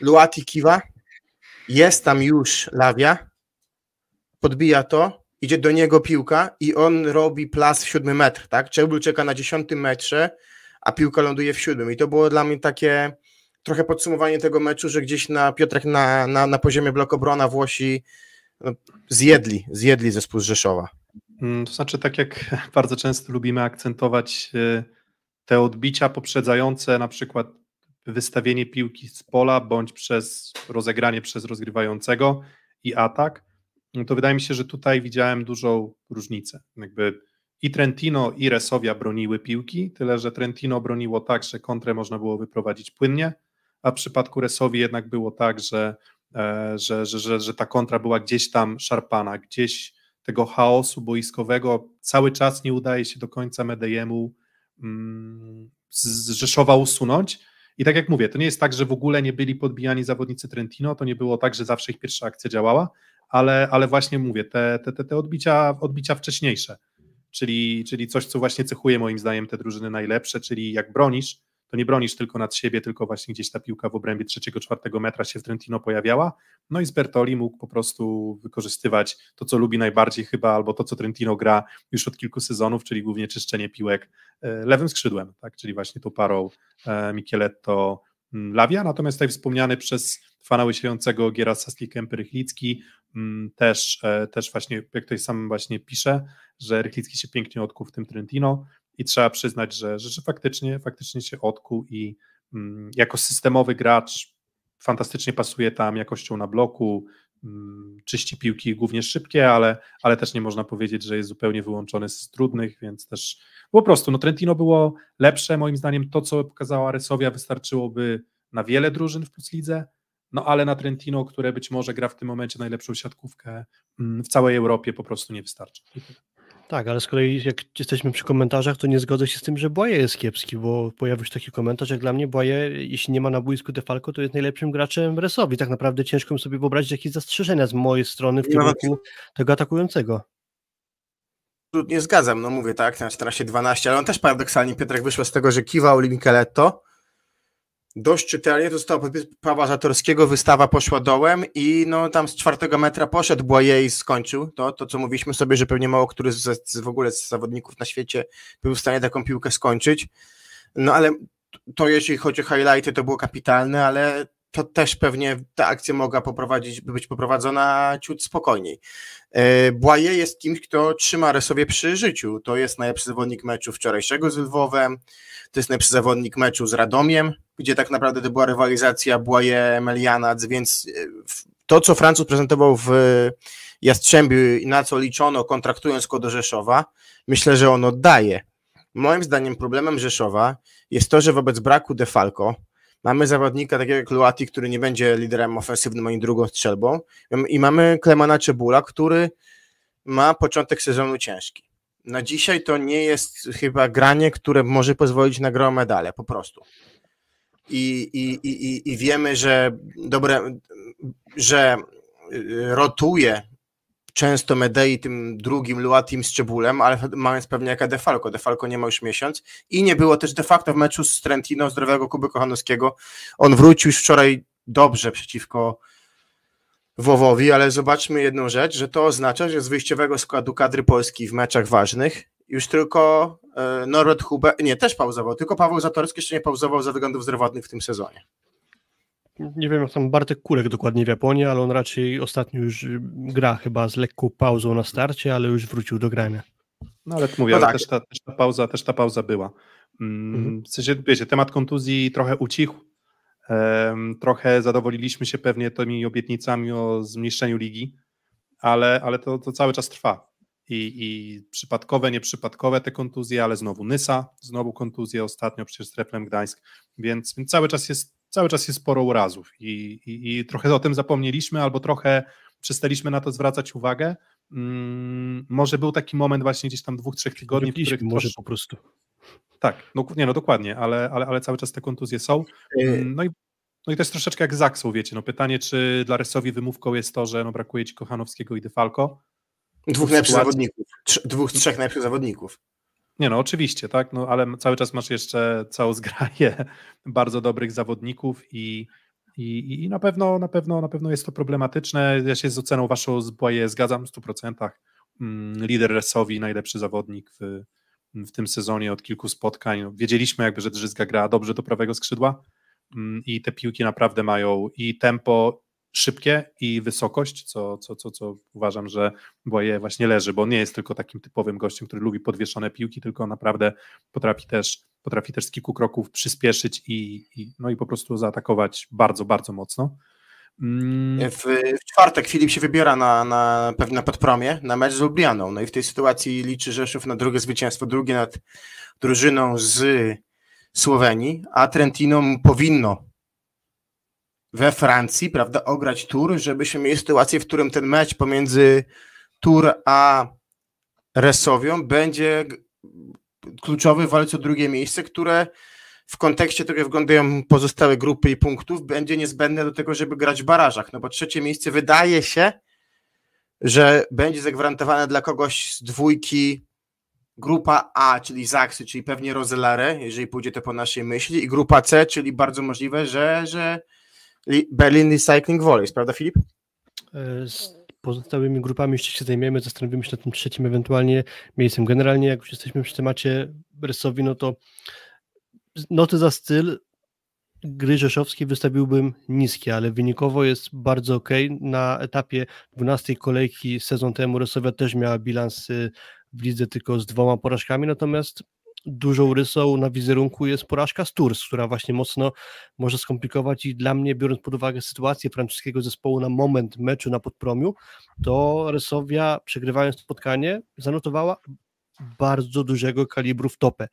Luati kiwa, jest tam już Lawia, podbija to, idzie do niego piłka i on robi plas w siódmy metr, tak? Czebuł czeka na dziesiątym metrze, a piłka ląduje w siódmym i to było dla mnie takie trochę podsumowanie tego meczu, że gdzieś na Piotrek na, na, na poziomie blokobrona Włosi no, zjedli, zjedli zespół z Rzeszowa. Mm, to znaczy, tak jak bardzo często lubimy akcentować y, te odbicia poprzedzające na przykład wystawienie piłki z pola bądź przez rozegranie przez rozgrywającego i atak, to wydaje mi się, że tutaj widziałem dużą różnicę. Jakby i Trentino, i Resowia broniły piłki, tyle że Trentino broniło tak, że kontrę można było wyprowadzić płynnie, a w przypadku Resowi jednak było tak, że, e, że, że, że, że ta kontra była gdzieś tam szarpana, gdzieś tego chaosu boiskowego cały czas nie udaje się do końca Medejemu mm, z Rzeszowa usunąć. I tak jak mówię, to nie jest tak, że w ogóle nie byli podbijani zawodnicy Trentino, to nie było tak, że zawsze ich pierwsza akcja działała, ale, ale właśnie mówię, te, te, te, odbicia, odbicia wcześniejsze, czyli, czyli coś, co właśnie cechuje moim zdaniem te drużyny najlepsze, czyli jak bronisz, to nie bronisz tylko nad siebie, tylko właśnie gdzieś ta piłka w obrębie trzeciego, czwartego metra się w Trentino pojawiała. No i z Bertoli mógł po prostu wykorzystywać to, co lubi najbardziej chyba, albo to, co Trentino gra już od kilku sezonów, czyli głównie czyszczenie piłek e, lewym skrzydłem, tak? czyli właśnie tą parą e, Micheletto, Lawia, natomiast tutaj wspomniany przez fana łysiającego Giera Sasli-Kemper-Rychlicki mm, też, e, też właśnie, jak ktoś sam właśnie pisze, że Rychlicki się pięknie odkuł w tym Trentino, i trzeba przyznać, że, że, faktycznie, faktycznie się odkuł i mm, jako systemowy gracz fantastycznie pasuje tam jakością na bloku, mm, czyści piłki głównie szybkie, ale, ale też nie można powiedzieć, że jest zupełnie wyłączony z trudnych, więc też po prostu no Trentino było lepsze, moim zdaniem. To, co pokazała Resowia wystarczyłoby na wiele drużyn w Plus Lidze, no ale na Trentino, które być może gra w tym momencie najlepszą siatkówkę mm, w całej Europie po prostu nie wystarczy. Tak, ale z kolei jak jesteśmy przy komentarzach, to nie zgodzę się z tym, że Błaje jest kiepski, bo pojawił się taki komentarz, jak dla mnie Błaje, jeśli nie ma na boisku Defalco, to jest najlepszym graczem Resowi. Tak naprawdę ciężko mi sobie wyobrazić jakieś zastrzeżenia z mojej strony w kierunku tego atakującego. Nie zgadzam, no mówię tak, na 14-12, ale on też paradoksalnie, Piotrek, wyszło z tego, że kiwał Micheletto, dość czytelnie, został podpis Pawła Zatorskiego, wystawa poszła dołem i no tam z czwartego metra poszedł Błaje i skończył to, to co mówiliśmy sobie, że pewnie mało który z, z, w ogóle z zawodników na świecie był w stanie taką piłkę skończyć, no ale to jeśli chodzi o highlighty to było kapitalne, ale to też pewnie ta akcja mogła poprowadzić, być poprowadzona ciut spokojniej. Błaje jest kimś, kto trzyma Resowie przy życiu. To jest najlepszy zawodnik meczu wczorajszego z Lwowem, to jest najlepszy zawodnik meczu z Radomiem, gdzie tak naprawdę to była rywalizacja Błaje-Melianac, więc e, to, co Francuz prezentował w Jastrzębiu i na co liczono kontraktując go do Rzeszowa, myślę, że on oddaje. Moim zdaniem problemem Rzeszowa jest to, że wobec braku Defalco mamy zawodnika takiego jak Luati, który nie będzie liderem ofensywnym ani drugą strzelbą i mamy Klemana Czebula, który ma początek sezonu ciężki. Na dzisiaj to nie jest chyba granie, które może pozwolić na grę medale, po prostu. I, i, i, i wiemy, że dobre, że rotuje często Medei tym drugim Luatim z Czebulem, ale mając pewnie jaka Defalco. Defalco nie ma już miesiąc i nie było też de facto w meczu z Trentino, zdrowego Kuby Kochanowskiego. On wrócił już wczoraj dobrze przeciwko Wowowi, ale zobaczmy jedną rzecz, że to oznacza, że z wyjściowego składu kadry Polski w meczach ważnych już tylko e, Norbert Hube, nie, też pauzował, tylko Paweł Zatorski jeszcze nie pauzował ze względów zdrowotnych w tym sezonie nie wiem jak tam Bartek Kurek dokładnie w Japonii, ale on raczej ostatnio już gra chyba z lekką pauzą na starcie, ale już wrócił do grania. No ale mówię, no tak. też, ta, też, ta, pauza, też ta pauza była. Mm, mhm. W sensie, wiecie, temat kontuzji trochę ucichł, trochę zadowoliliśmy się pewnie tymi obietnicami o zmniejszeniu ligi, ale, ale to, to cały czas trwa. I, I przypadkowe, nieprzypadkowe te kontuzje, ale znowu Nysa, znowu kontuzje ostatnio przecież z Replem Gdańsk, więc, więc cały czas jest cały czas jest sporo urazów i, i, i trochę o tym zapomnieliśmy, albo trochę przestaliśmy na to zwracać uwagę. Hmm, może był taki moment właśnie gdzieś tam dwóch, trzech tygodni, w których może po prostu. Tak, no, nie, no dokładnie, ale, ale, ale cały czas te kontuzje są. Mm, no i, no i to jest troszeczkę jak z wiecie, no pytanie, czy dla Resowi wymówką jest to, że no brakuje ci Kochanowskiego i Defalco? Dwóch najlepszych zawodników, dwóch, trzech najlepszych zawodników. Nie no, oczywiście, tak, no, ale cały czas masz jeszcze całą zgraję bardzo dobrych zawodników i, i, i na pewno, na pewno, na pewno jest to problematyczne. Ja się z oceną waszą zboję zgadzam w 100%. Mm, lider Resowi, najlepszy zawodnik w, w tym sezonie od kilku spotkań. No, wiedzieliśmy jakby, że Drzyzga gra dobrze do prawego skrzydła mm, i te piłki naprawdę mają i tempo szybkie i wysokość, co, co, co, co uważam, że właśnie leży, bo nie jest tylko takim typowym gościem, który lubi podwieszone piłki, tylko naprawdę potrafi też, potrafi też z kilku kroków przyspieszyć i, i, no i po prostu zaatakować bardzo, bardzo mocno. Mm. W, w, czwartek Filip się wybiera na, na na podpromie, na mecz z Lublianą. No i w tej sytuacji liczy Rzeszów na drugie zwycięstwo, drugie nad drużyną z Słowenii, a Trentino powinno we Francji, prawda, ograć tur, żebyśmy mieli sytuację, w którym ten mecz pomiędzy Tur a Resowią będzie kluczowy w walce o drugie miejsce, które w kontekście tego, jak wyglądają pozostałe grupy i punktów, będzie niezbędne do tego, żeby grać w barażach. No bo trzecie miejsce wydaje się, że będzie zagwarantowane dla kogoś z dwójki grupa A, czyli Zaksy, czyli pewnie Roselare, jeżeli pójdzie to po naszej myśli, i grupa C, czyli bardzo możliwe, że, że Berlin Recycling Volleys, prawda Filip? E, z pozostałymi grupami jeszcze się zajmiemy, zastanowimy się nad tym trzecim ewentualnie miejscem. Generalnie jak już jesteśmy przy temacie Bresowi, no to noty za styl gry rzeszowskiej wystawiłbym niskie, ale wynikowo jest bardzo ok. Na etapie 12 kolejki sezon temu Resowia też miała bilans y, w lidze tylko z dwoma porażkami, natomiast dużą rysą na wizerunku jest porażka z Tours, która właśnie mocno może skomplikować i dla mnie, biorąc pod uwagę sytuację francuskiego zespołu na moment meczu na Podpromiu, to Rysowia przegrywając spotkanie zanotowała bardzo dużego kalibru w topę.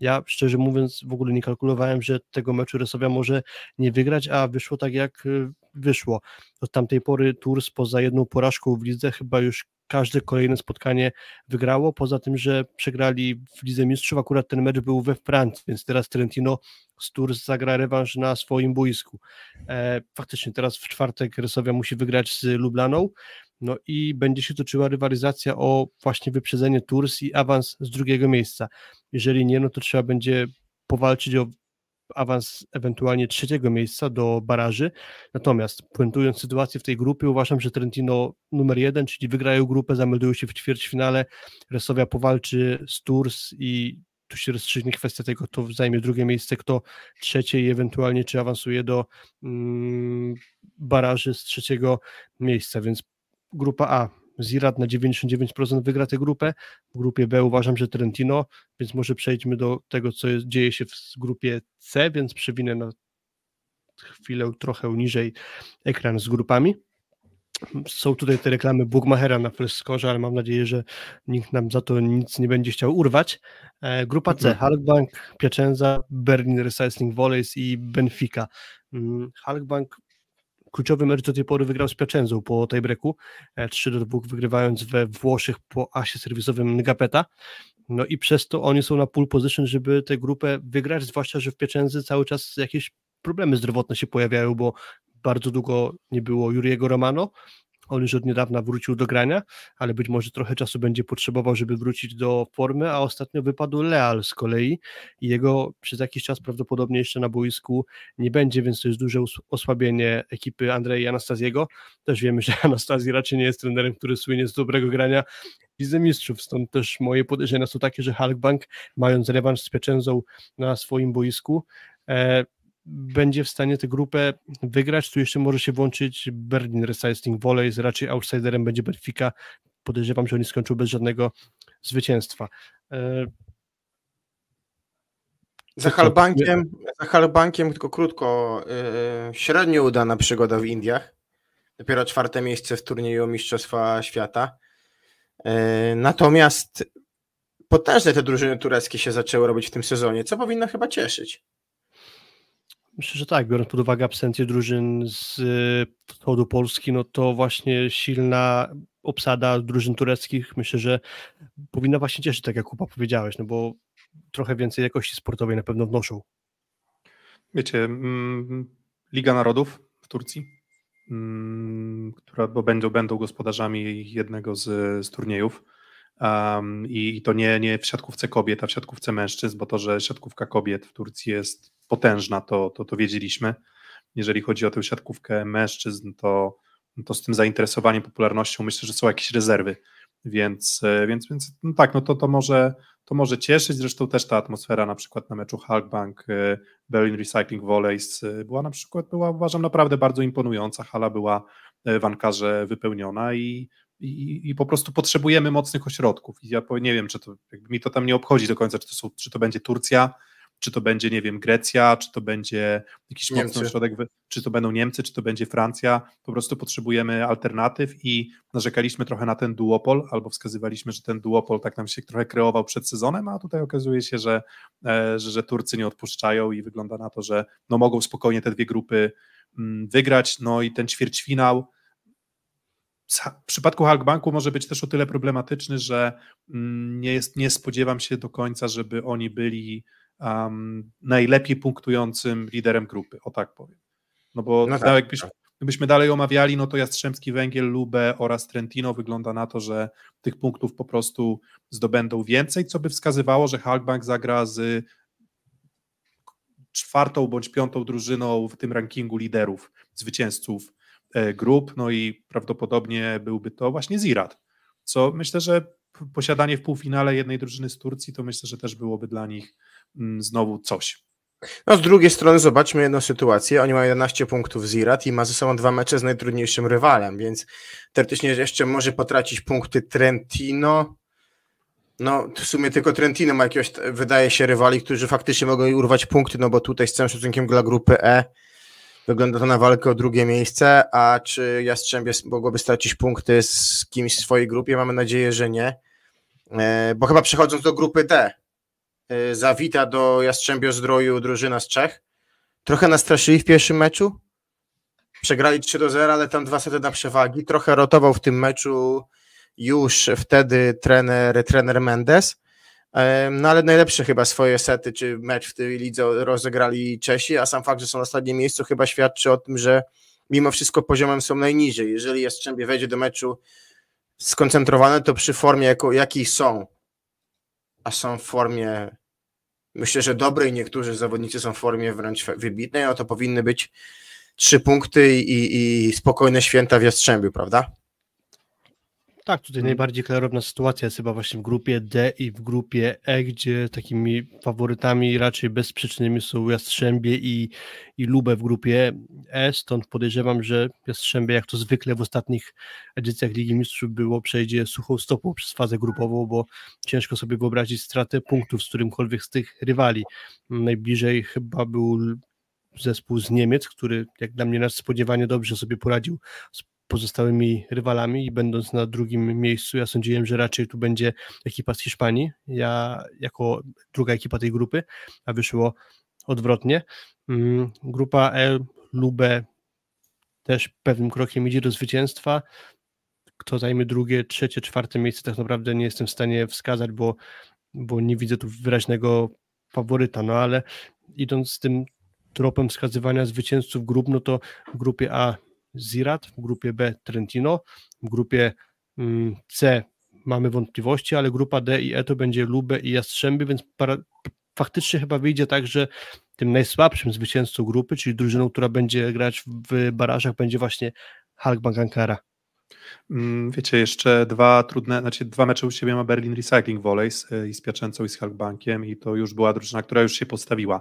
Ja szczerze mówiąc w ogóle nie kalkulowałem, że tego meczu Resowia może nie wygrać, a wyszło tak jak y, wyszło. Od tamtej pory Tours poza jedną porażką w lidze chyba już każde kolejne spotkanie wygrało, poza tym, że przegrali w Lidze Mistrzów, akurat ten mecz był we Francji, więc teraz Trentino z Tours zagra rewanż na swoim boisku. E, faktycznie teraz w czwartek Resowia musi wygrać z Lublaną, no i będzie się toczyła rywalizacja o właśnie wyprzedzenie Tours i awans z drugiego miejsca. Jeżeli nie, no to trzeba będzie powalczyć o awans ewentualnie trzeciego miejsca do baraży. Natomiast puentując sytuację w tej grupie, uważam, że Trentino numer jeden, czyli wygrają grupę, zameldują się w ćwierćfinale, Resowia powalczy z Tours i tu się rozstrzygnie kwestia tego, kto zajmie drugie miejsce, kto trzecie i ewentualnie czy awansuje do mm, baraży z trzeciego miejsca, więc grupa A Zirad na 99% wygra tę grupę. W grupie B uważam, że Trentino, więc może przejdźmy do tego, co jest, dzieje się w grupie C, więc przewinę na chwilę trochę niżej ekran z grupami. Są tutaj te reklamy Bugmachera na Fleskorze, ale mam nadzieję, że nikt nam za to nic nie będzie chciał urwać. E, grupa C, mhm. Halkbank, Piacenza, Berlin Recycling Volleys i Benfica. Mm, Halkbank kluczowy mecz do tej pory wygrał z Piacenzą po tiebreaku, 3 e, do 2 wygrywając we Włoszech po asie serwisowym Ngapeta. No i przez to oni są na pull position, żeby tę grupę wygrać, zwłaszcza, że w Piacenzy cały czas jakieś problemy zdrowotne się pojawiają, bo bardzo długo nie było Juriego Romano, on już od niedawna wrócił do grania, ale być może trochę czasu będzie potrzebował, żeby wrócić do formy, a ostatnio wypadł Leal z kolei i jego przez jakiś czas prawdopodobnie jeszcze na boisku nie będzie, więc to jest duże osłabienie ekipy Andrzeja Anastaziego. Też wiemy, że Anastazji raczej nie jest trenerem, który słynie z dobrego grania Widzę Mistrzów, stąd też moje podejrzenia są takie, że Halkbank, mając rewanż z Pieczęzą na swoim boisku, e, będzie w stanie tę grupę wygrać. Tu jeszcze może się włączyć Berlin Recycling Volleys, raczej outsiderem będzie Benfica. Podejrzewam, że oni skończą bez żadnego zwycięstwa. E, za Halbankiem, za Halbankiem tylko krótko, yy, średnio udana przygoda w Indiach. Dopiero czwarte miejsce w turnieju Mistrzostwa Świata. Yy, natomiast potężne te drużyny tureckie się zaczęły robić w tym sezonie, co powinno chyba cieszyć. Myślę, że tak, biorąc pod uwagę absencję drużyn z wschodu Polski, no to właśnie silna obsada drużyn tureckich, myślę, że powinna właśnie cieszyć, tak jak Kuba powiedziałeś, no bo trochę więcej jakości sportowej na pewno wnoszą. Wiecie, mm, Liga Narodów w Turcji, mm, która, bo będą, będą gospodarzami jednego z, z turniejów, Um, I to nie, nie w siatkówce kobiet, a w siatkówce mężczyzn, bo to, że siatkówka kobiet w Turcji jest potężna, to, to, to wiedzieliśmy. Jeżeli chodzi o tę siatkówkę mężczyzn, to, to z tym zainteresowaniem, popularnością myślę, że są jakieś rezerwy. Więc, e, więc, więc no tak, no to, to, może, to może cieszyć. Zresztą też ta atmosfera na przykład na meczu Halkbank, e, Berlin Recycling Volleys e, była na przykład, była uważam naprawdę bardzo imponująca. Hala była w Ankarze wypełniona i, i, i, po prostu potrzebujemy mocnych ośrodków. I ja nie wiem, czy to, mi to tam nie obchodzi do końca, czy to, są, czy to będzie Turcja, czy to będzie, nie wiem, Grecja, czy to będzie jakiś Niemcy. mocny środek, czy to będą Niemcy, czy to będzie Francja. Po prostu potrzebujemy alternatyw i narzekaliśmy trochę na ten duopol, albo wskazywaliśmy, że ten duopol tak nam się trochę kreował przed sezonem, a tutaj okazuje się, że, e, że, że Turcy nie odpuszczają i wygląda na to, że no, mogą spokojnie te dwie grupy mm, wygrać. No i ten ćwierćfinał w przypadku Halkbanku może być też o tyle problematyczny, że mm, nie, jest, nie spodziewam się do końca, żeby oni byli um, najlepiej punktującym liderem grupy, o tak powiem. No bo No tak, jakbyś, tak. gdybyśmy dalej omawiali, no to Jastrzębski Węgiel, Lubę oraz Trentino wygląda na to, że tych punktów po prostu zdobędą więcej, co by wskazywało, że Halkbank zagra z czwartą bądź piątą drużyną w tym rankingu liderów, zwycięzców e, grup, no i prawdopodobnie byłby to właśnie Zirat, co myślę, że posiadanie w półfinale jednej drużyny z Turcji, to myślę, że też byłoby dla nich znowu coś. No z drugiej strony zobaczmy jedną sytuację. Oni mają 11 punktów z Irat i ma ze sobą dwa mecze z najtrudniejszym rywalem, więc teoretycznie jeszcze może potracić punkty Trentino. No w sumie tylko Trentino ma jakiegoś, wydaje się, rywali, którzy faktycznie mogą urwać punkty, no bo tutaj z całym szacunkiem dla grupy E wygląda to na walkę o drugie miejsce, a czy Jastrzębie mogłoby stracić punkty z kimś w swojej grupie? Mamy nadzieję, że nie. E, Bo chyba przechodząc do grupy D, zawita do Jastrzębio Zdroju drużyna z Czech. Trochę nastraszyli w pierwszym meczu. Przegrali 3 do 0, ale tam dwa sety na przewagi. Trochę rotował w tym meczu już wtedy trener, trener Mendes. Em, No ale najlepsze chyba swoje sety czy mecz w tej lidze rozegrali Czesi, a sam fakt, że są na ostatnim miejscu chyba świadczy o tym, że mimo wszystko poziomem są najniżej. Jeżeli Jastrzębie wejdzie do meczu skoncentrowane, to przy formie jakiej są, a są w formie myślę, że dobrej, niektórzy zawodnicy są w formie wręcz wybitnej, no to powinny być trzy punkty i, i spokojne święta w Jastrzębiu, prawda? Tak, tutaj najbardziej klarowna sytuacja jest chyba właśnie w grupie D i w grupie E, gdzie takimi faworytami raczej bezsprzecznymi są Jastrzębie i, i Lubę w grupie E, stąd podejrzewam, że Jastrzębie jak to zwykle w ostatnich edycjach Ligi Mistrzów było, przejdzie suchą stopą przez fazę grupową, bo ciężko sobie wyobrazić stratę punktów z którymkolwiek z tych rywali. Najbliżej chyba był zespół z Niemiec, który jak dla mnie nadspodziewanie dobrze sobie poradził z pozostałymi rywalami i będąc na drugim miejscu, ja sądziłem, że raczej tu będzie ekipa z Hiszpanii, ja jako druga ekipa tej grupy, a wyszło odwrotnie. Mm, Grupa L, Lubę też pewnym krokiem idzie do zwycięstwa. Kto zajmie drugie, trzecie, czwarte miejsce, tak naprawdę nie jestem w stanie wskazać, bo, bo nie widzę tu wyraźnego faworyta, no ale idąc z tym tropem wskazywania zwycięzców grup, no to w grupie A Zirat, w grupie B Trentino, w grupie mm, C mamy wątpliwości, ale grupa D i E to będzie Lubę i Jastrzębie, więc para, faktycznie chyba wyjdzie tak, że tym najsłabszym zwycięzcą grupy, czyli drużyną, która będzie grać w barażach, będzie właśnie Halkbank Ankara. Mm, Wiecie, jeszcze dwa trudne, znaczy dwa mecze u siebie ma Berlin Recycling Volleys y, i z Piaczęcą i z Halkbankiem i to już była drużyna, która już się postawiła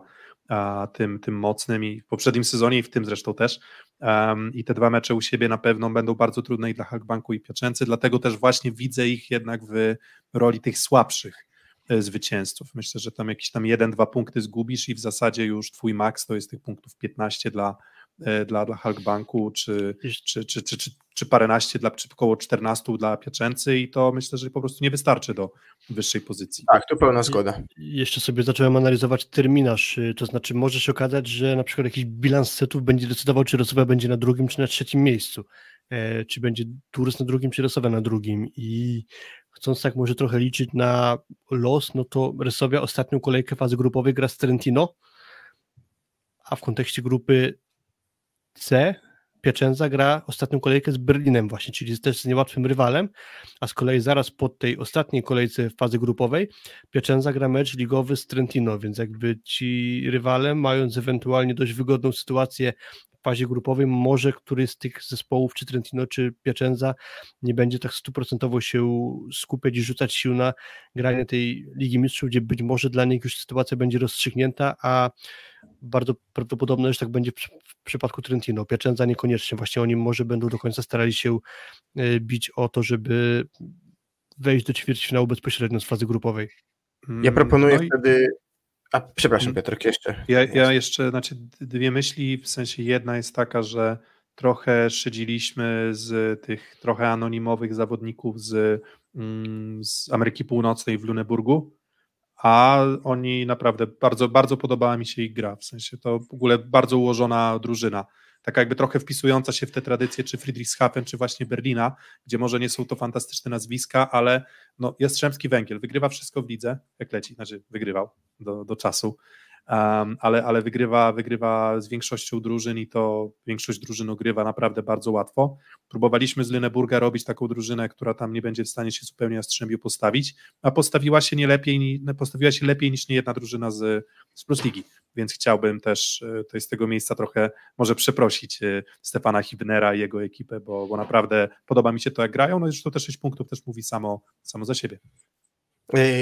a, tym, tym mocnym i w poprzednim sezonie i w tym zresztą też um, i te dwa mecze u siebie na pewno będą bardzo trudne i dla Halkbanku i Piaczęcy, dlatego też właśnie widzę ich jednak w roli tych słabszych e, zwycięzców. Myślę, że tam jakieś tam jeden, dwa punkty zgubisz i w zasadzie już twój maks to jest tych punktów 15 dla, dla, dla Halkbanku, czy, czy, czy, czy, czy, czy paręnaście, dla, czy około 14 dla Piaczęcy i to myślę, że po prostu nie wystarczy do wyższej pozycji. Tak, tu pełna zgoda. Jeszcze sobie zacząłem analizować terminarz, y, to znaczy może się okazać, że na przykład jakiś bilans setów będzie decydował, czy Rosowa będzie na drugim, czy na trzecim miejscu, e, czy będzie Tours na drugim, czy Rosowa na drugim i chcąc tak może trochę liczyć na los, no to Resowia ostatnią kolejkę fazy grupowej gra z Trentino, a w kontekście grupy C Piacenza gra ostatnią kolejkę z Berlinem właśnie, czyli też z niełatwym rywalem, a z kolei zaraz po tej ostatniej kolejce fazy grupowej Piacenza gra mecz ligowy z Trentino, więc jakby ci rywale, mając ewentualnie dość wygodną sytuację w fazie grupowej, może któryś z tych zespołów, czy Trentino, czy Piacenza nie będzie tak stuprocentowo się skupiać i rzucać sił na granie tej Ligi Mistrzów, gdzie być może dla nich już sytuacja będzie rozstrzygnięta, a bardzo prawdopodobne, że tak będzie w, przypadku Trentino. Piacenza niekoniecznie, właśnie oni może będą do końca starali się y, bić o to, żeby wejść do ćwierćfinału bezpośrednio z fazy grupowej. Ja proponuję No i- wtedy A przepraszam, Mm. Piotrek, jeszcze. Ja, ja jeszcze, znaczy dwie myśli, w sensie jedna jest taka, że trochę szydziliśmy z tych trochę anonimowych zawodników z, mm, z Ameryki Północnej w Luneburgu, a oni naprawdę, bardzo, bardzo podobała mi się ich gra, w sensie to w ogóle bardzo ułożona drużyna, taka jakby trochę wpisująca się w te tradycje, czy Friedrichshafen, czy właśnie Berlina, gdzie może nie są to fantastyczne nazwiska, ale no, Jastrzębski Węgiel wygrywa wszystko w lidze, jak leci, znaczy wygrywał do, do czasu, um, ale, ale wygrywa, wygrywa z większością drużyn i to większość drużyn ogrywa naprawdę bardzo łatwo. Próbowaliśmy z Lüneburga robić taką drużynę, która tam nie będzie w stanie się zupełnie Jastrzębiu postawić, a postawiła się nie lepiej, postawiła się lepiej niż niejedna drużyna z, z Plus Ligi, więc chciałbym też e, to z tego miejsca trochę może przeprosić e, Stefana Hibnera i jego ekipę, bo, bo naprawdę podoba mi się to, jak grają, no i zresztą te 6 punktów też mówi samo, samo za siebie.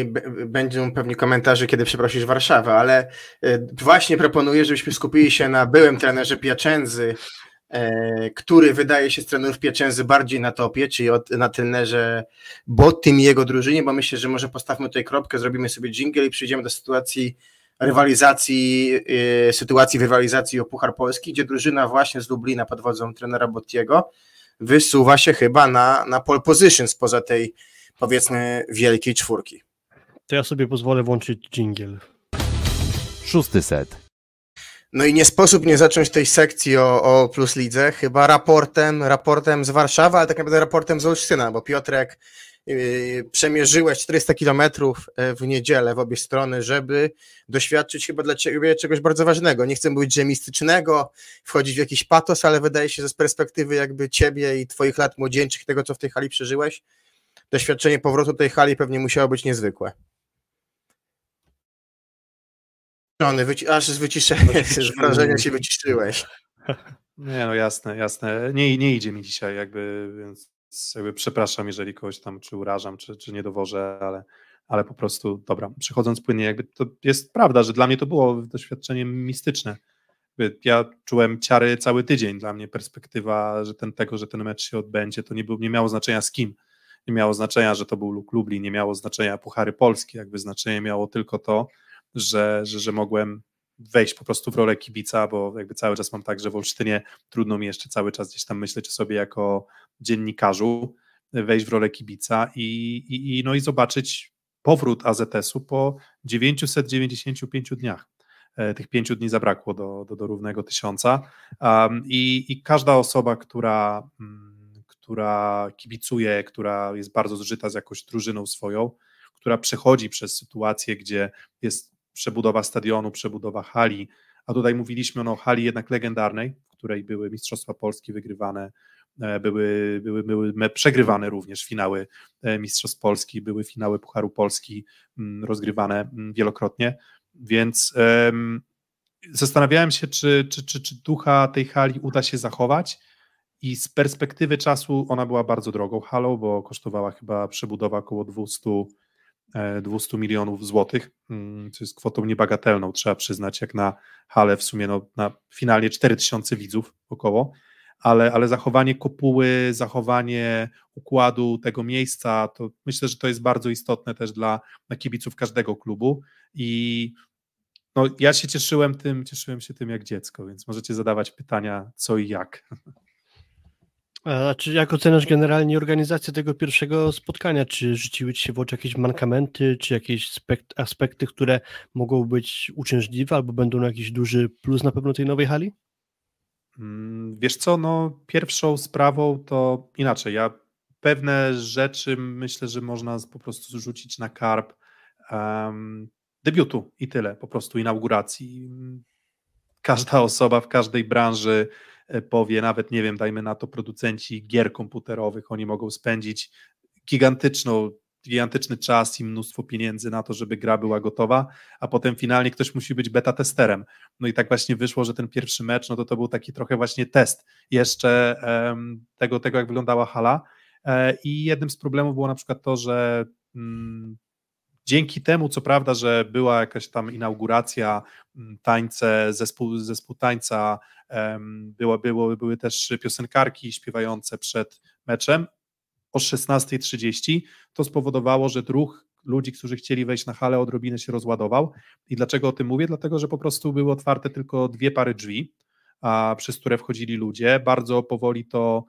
B- Będą pewnie komentarze, kiedy przeprosisz Warszawę, ale yy, właśnie proponuję, żebyśmy skupili się na byłym trenerze Piacenzy, yy, który wydaje się z trenerów Piacenzy bardziej na topie, czyli na trenerze Bottim i jego drużynie, bo myślę, że może postawmy tutaj kropkę, zrobimy sobie jingle i przejdziemy do sytuacji rywalizacji, yy, sytuacji rywalizacji o Puchar Polski, gdzie drużyna właśnie z Lublina pod wodzą trenera Bottiego wysuwa się chyba na, na pole position spoza tej powiedzmy wielkiej czwórki. To ja sobie pozwolę włączyć jingle. Szósty set. No i nie sposób nie zacząć tej sekcji o, o Plus Lidze, chyba raportem, raportem z Warszawy, ale tak naprawdę raportem z Olsztyna, bo Piotrek yy, przemierzyłeś 400 kilometrów e, w niedzielę w obie strony, żeby doświadczyć chyba dla ciebie czegoś bardzo ważnego. Nie chcę mówić, że mistycznego, wchodzić w jakiś patos, ale wydaje się, że z perspektywy jakby ciebie i twoich lat młodzieńczych, tego co w tej hali przeżyłeś, doświadczenie powrotu tej hali pewnie musiało być niezwykłe. Żony, wyci- aż z wyciszenia, z wrażenia się wyciszyłeś. Nie, no jasne, jasne. Nie, nie idzie mi dzisiaj, jakby, więc jakby przepraszam, jeżeli kogoś tam czy urażam, czy, czy nie dowożę, ale, ale po prostu, dobra, przechodząc płynnie, jakby to jest prawda, że dla mnie to było doświadczenie mistyczne. Ja czułem ciary cały tydzień. Dla mnie perspektywa, że ten, tego, że ten mecz się odbędzie, to nie, był, nie miało znaczenia z kim. Nie miało znaczenia, że to był Luk Lublin, nie miało znaczenia Puchary Polskie, jakby znaczenie miało tylko to, że, że, że mogłem wejść po prostu w rolę kibica, bo jakby cały czas mam tak, że w Olsztynie trudno mi jeszcze cały czas gdzieś tam myśleć o sobie jako dziennikarzu, wejść w rolę kibica i, i, i, no i zobaczyć powrót AZS-u po 995 dniach. E, Tych pięciu dni zabrakło do, do, do równego tysiąca um, i, i każda osoba, która, mm, która kibicuje, która jest bardzo zżyta z jakąś drużyną swoją, która przechodzi przez sytuację, gdzie jest przebudowa stadionu, przebudowa hali, a tutaj mówiliśmy no, o hali jednak legendarnej, w której były Mistrzostwa Polski wygrywane, e, były, były, były przegrywane również finały e, Mistrzostw Polski, były finały Pucharu Polski mm, rozgrywane mm, wielokrotnie, więc em, zastanawiałem się, czy, czy, czy, czy ducha tej hali uda się zachować i z perspektywy czasu ona była bardzo drogą halą, bo kosztowała chyba przebudowa około 200 e, 200 milionów złotych, mm, co jest kwotą niebagatelną, trzeba przyznać, jak na halę w sumie no, na finalnie 4000 widzów około, ale, ale zachowanie kopuły, zachowanie układu tego miejsca, to myślę, że to jest bardzo istotne też dla, dla kibiców każdego klubu. I no, ja się cieszyłem tym, cieszyłem się tym jak dziecko, więc możecie zadawać pytania co i jak. A czy jak oceniasz generalnie organizację tego pierwszego spotkania? Czy rzuciły ci się w oczy jakieś mankamenty, czy jakieś spekt- aspekty, które mogą być uciążliwe albo będą na jakiś duży plus na pewno tej nowej hali? Mm, Wiesz co, no pierwszą sprawą to inaczej, ja pewne rzeczy myślę, że można po prostu zrzucić na karp em, debiutu i tyle, po prostu inauguracji. Każda osoba w każdej branży powie, nawet nie wiem, dajmy na to producenci gier komputerowych, oni mogą spędzić gigantyczną, gigantyczny czas i mnóstwo pieniędzy na to, żeby gra była gotowa, a potem finalnie ktoś musi być beta testerem. No i tak właśnie wyszło, że ten pierwszy mecz, no to to był taki trochę właśnie test jeszcze em, tego, tego, jak wyglądała hala. E, I jednym z problemów było na przykład to, że mm, dzięki temu, co prawda, że była jakaś tam inauguracja, mm, tańce, zespół, zespół tańca, było, było, były też piosenkarki śpiewające przed meczem, o 16.30, to spowodowało, że ruch ludzi, którzy chcieli wejść na halę, odrobinę się rozładował. I dlaczego o tym mówię? Dlatego, że po prostu były otwarte tylko dwie pary drzwi, a, przez które wchodzili ludzie. Bardzo powoli to,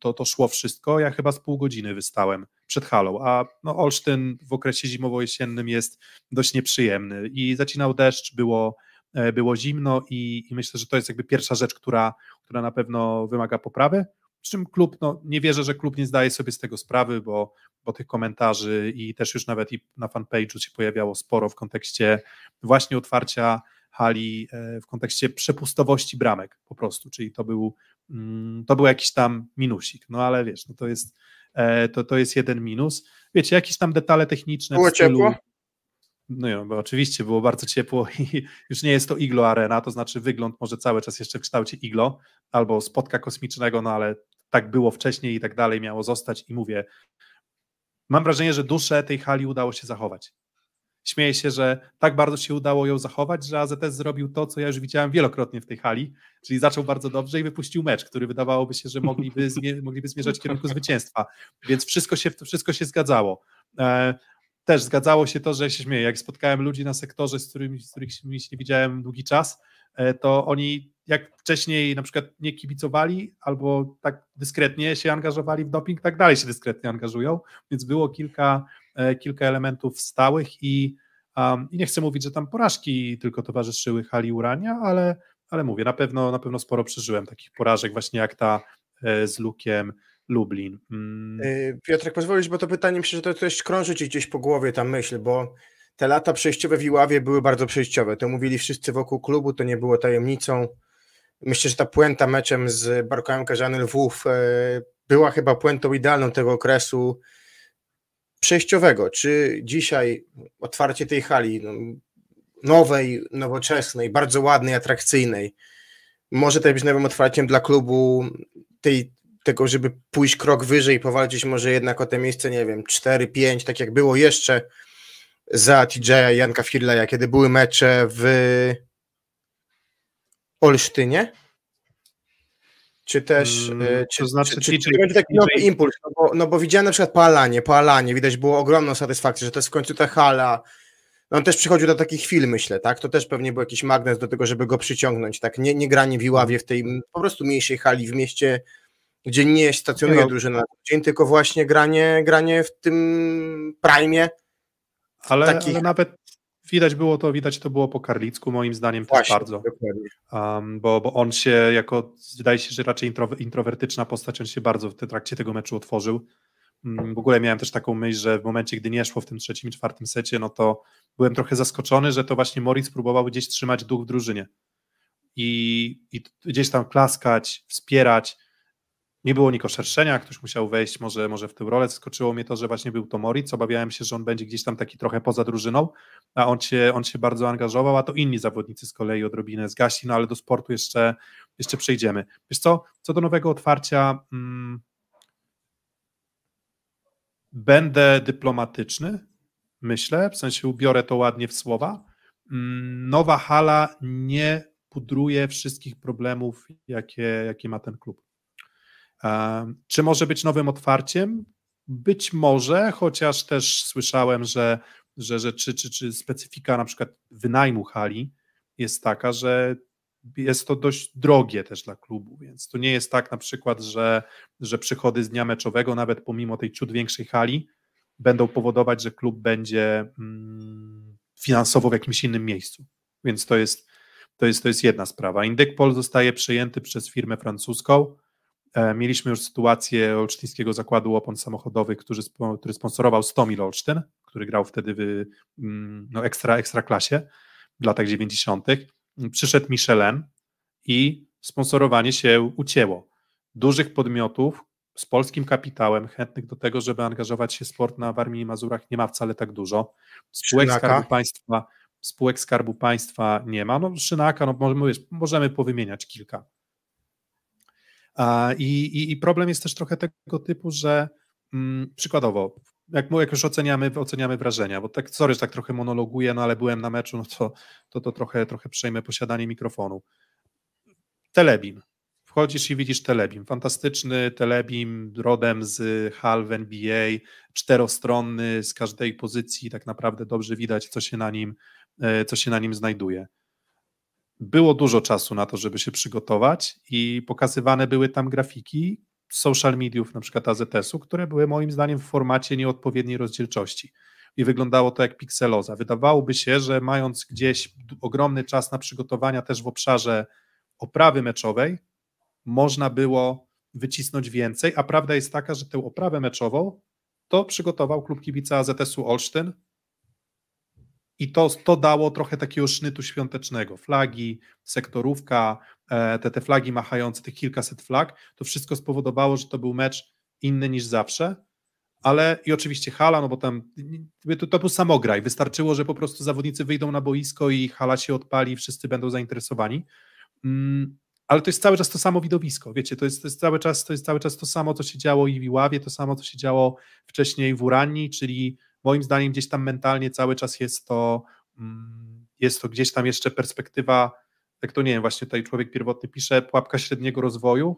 to, to szło wszystko. Ja chyba z pół godziny wystałem przed halą, a no, Olsztyn w okresie zimowo-jesiennym jest dość nieprzyjemny i zacinał deszcz, było, e, było zimno i, i myślę, że to jest jakby pierwsza rzecz, która, która na pewno wymaga poprawy. Przy czym klub, no nie wierzę, że klub nie zdaje sobie z tego sprawy, bo, bo tych komentarzy i też już nawet i na fanpage'u się pojawiało sporo w kontekście właśnie otwarcia hali, e, w kontekście przepustowości bramek po prostu, czyli to był, to był jakiś tam minusik, no ale wiesz, no to jest, e, to, to jest jeden minus. Wiecie, jakieś tam detale techniczne. Było stylu, ciepło? no bo oczywiście było bardzo ciepło i już nie jest to iglo arena, to znaczy wygląd może cały czas jeszcze w kształcie iglo albo spotka kosmicznego, no ale tak było wcześniej i tak dalej miało zostać i mówię, mam wrażenie, że duszę tej hali udało się zachować. Śmieję się, że tak bardzo się udało ją zachować, że AZS zrobił to, co ja już widziałem wielokrotnie w tej hali, czyli zaczął bardzo dobrze i wypuścił mecz, który wydawałoby się, że mogliby, zmie mogliby zmierzać w kierunku zwycięstwa, więc wszystko się, wszystko się zgadzało. E, też zgadzało się to, że się śmieję, jak spotkałem ludzi na sektorze, z którymi, z którymi się nie widziałem długi czas, e, to oni jak wcześniej na przykład nie kibicowali albo tak dyskretnie się angażowali w doping, tak dalej się dyskretnie angażują, więc było kilka, kilka elementów stałych i, um, i nie chcę mówić, że tam porażki tylko towarzyszyły hali Urania, ale, ale mówię, na pewno, na pewno sporo przeżyłem takich porażek właśnie jak ta e, z Lukiem Lublin. Mm. Yy, Piotrek, pozwolisz, bo to pytanie myślę, że to coś krąży ci gdzieś po głowie ta myśl, bo te lata przejściowe w Iławie były bardzo przejściowe. To mówili wszyscy wokół klubu, to nie było tajemnicą. Myślę, że ta puenta meczem z Barkałem Karzany Lwów e, była chyba puentą idealną tego okresu przejściowego. Czy dzisiaj otwarcie tej hali no, nowej, nowoczesnej, bardzo ładnej, atrakcyjnej, może też być nowym otwarciem dla klubu tej, tego, żeby pójść krok wyżej i powalczyć może jednak o te miejsce, nie wiem, 4-5, tak jak było jeszcze za TJ Janka Firleja, kiedy były mecze w Olsztynie? Czy też. Mm, e, czy, to znaczy czy, czy, TJ czy będzie taki nowy impuls? No bo, no bo widziałem na przykład po Alanie, po Alanie widać było ogromną satysfakcję, że to jest w końcu ta hala. No on też przychodził do takich chwil, myślę, tak? To też pewnie był jakiś magnes do tego, żeby go przyciągnąć, tak? Nie, nie granie w Iławie w tej po prostu mniejszej hali w mieście, gdzie nie stacjonuje no. drużyna na dzień, tylko właśnie granie, granie w tym prime. Ale, takich- ale nawet widać było to, widać to było po Karlicku, moim zdaniem też Właśnie, bardzo. dokładnie. Um, bo, bo on się jako, wydaje się, że raczej introwe- introwertyczna postać, on się bardzo w trakcie tego meczu otworzył. Mm, W ogóle miałem też taką myśl, że w momencie, gdy nie szło w tym trzecim i czwartym secie, no to byłem trochę zaskoczony, że to właśnie Moritz próbował gdzieś trzymać duch w drużynie. I, i gdzieś tam klaskać, wspierać. Nie było niko szerszenia, ktoś musiał wejść może, może w tę rolę. Skoczyło mnie to, że właśnie był to Moritz. Obawiałem się, że on będzie gdzieś tam taki trochę poza drużyną, a on się, on się bardzo angażował, a to inni zawodnicy z kolei odrobinę zgasli, no ale do sportu jeszcze, jeszcze przejdziemy. Wiesz co, co do nowego otwarcia, mm, będę dyplomatyczny, myślę, w sensie ubiorę to ładnie w słowa. Mm, Nowa hala nie pudruje wszystkich problemów, jakie, jakie ma ten klub. Czy może być nowym otwarciem? Być może, chociaż też słyszałem, że, że, że czy, czy, czy specyfika na przykład wynajmu hali jest taka, że jest to dość drogie też dla klubu, więc to nie jest tak na przykład, że, że przychody z dnia meczowego, nawet pomimo tej ciut większej hali, będą powodować, że klub będzie mm, finansowo w jakimś innym miejscu. Więc to jest, to jest, to jest jedna sprawa. Indykpol zostaje przejęty przez firmę francuską. E, Mieliśmy już sytuację Olsztyńskiego Zakładu Opon Samochodowych, który, który sponsorował Stomil Olsztyn, który grał wtedy w mm, no, ekstra, ekstra klasie w latach 90. Przyszedł Michelin i sponsorowanie się ucięło. Dużych podmiotów z polskim kapitałem, chętnych do tego, żeby angażować się w sport na Warmii i Mazurach nie ma wcale tak dużo. Spółek Szynaka? Skarbu Państwa, spółek Skarbu Państwa nie ma. No Szynaka, no możemy, wiesz, możemy powymieniać kilka. I, i, I problem jest też trochę tego typu, że mm, przykładowo, jak, jak już oceniamy, oceniamy wrażenia, bo tak, sorry, że tak trochę monologuję, no ale byłem na meczu, no to, to, to trochę, trochę przejmę posiadanie mikrofonu. Wchodzi wchodzisz i widzisz Telebim. Fantastyczny Telebim rodem z hal w NBA, czterostronny, z każdej pozycji tak naprawdę dobrze widać, co się na nim, e, co się na nim znajduje. Było dużo czasu na to, żeby się przygotować i pokazywane były tam grafiki social mediów, na przykład AZS-u, które były moim zdaniem w formacie nieodpowiedniej rozdzielczości i wyglądało to jak pikseloza. Wydawałoby się, że mając gdzieś ogromny czas na przygotowania też w obszarze oprawy meczowej, można było wycisnąć więcej, a prawda jest taka, że tę oprawę meczową to przygotował klub kibica AZS-u Olsztyn i to, to dało trochę takiego sznytu świątecznego. Flagi, sektorówka, e, te, te flagi machające, tych kilkaset flag, to wszystko spowodowało, że to był mecz inny niż zawsze, ale i oczywiście hala, no bo tam to, to był samograj, wystarczyło, że po prostu zawodnicy wyjdą na boisko i hala się odpali wszyscy będą zainteresowani. Mm, ale to jest cały czas to samo widowisko, wiecie, to jest, to jest, cały, czas, to jest cały czas to samo, co się działo i w Iławie, to samo, co się działo wcześniej w Uranii, czyli moim zdaniem gdzieś tam mentalnie cały czas jest to, mm, jest to gdzieś tam jeszcze perspektywa, jak to nie wiem, właśnie tutaj człowiek pierwotny pisze, pułapka średniego rozwoju,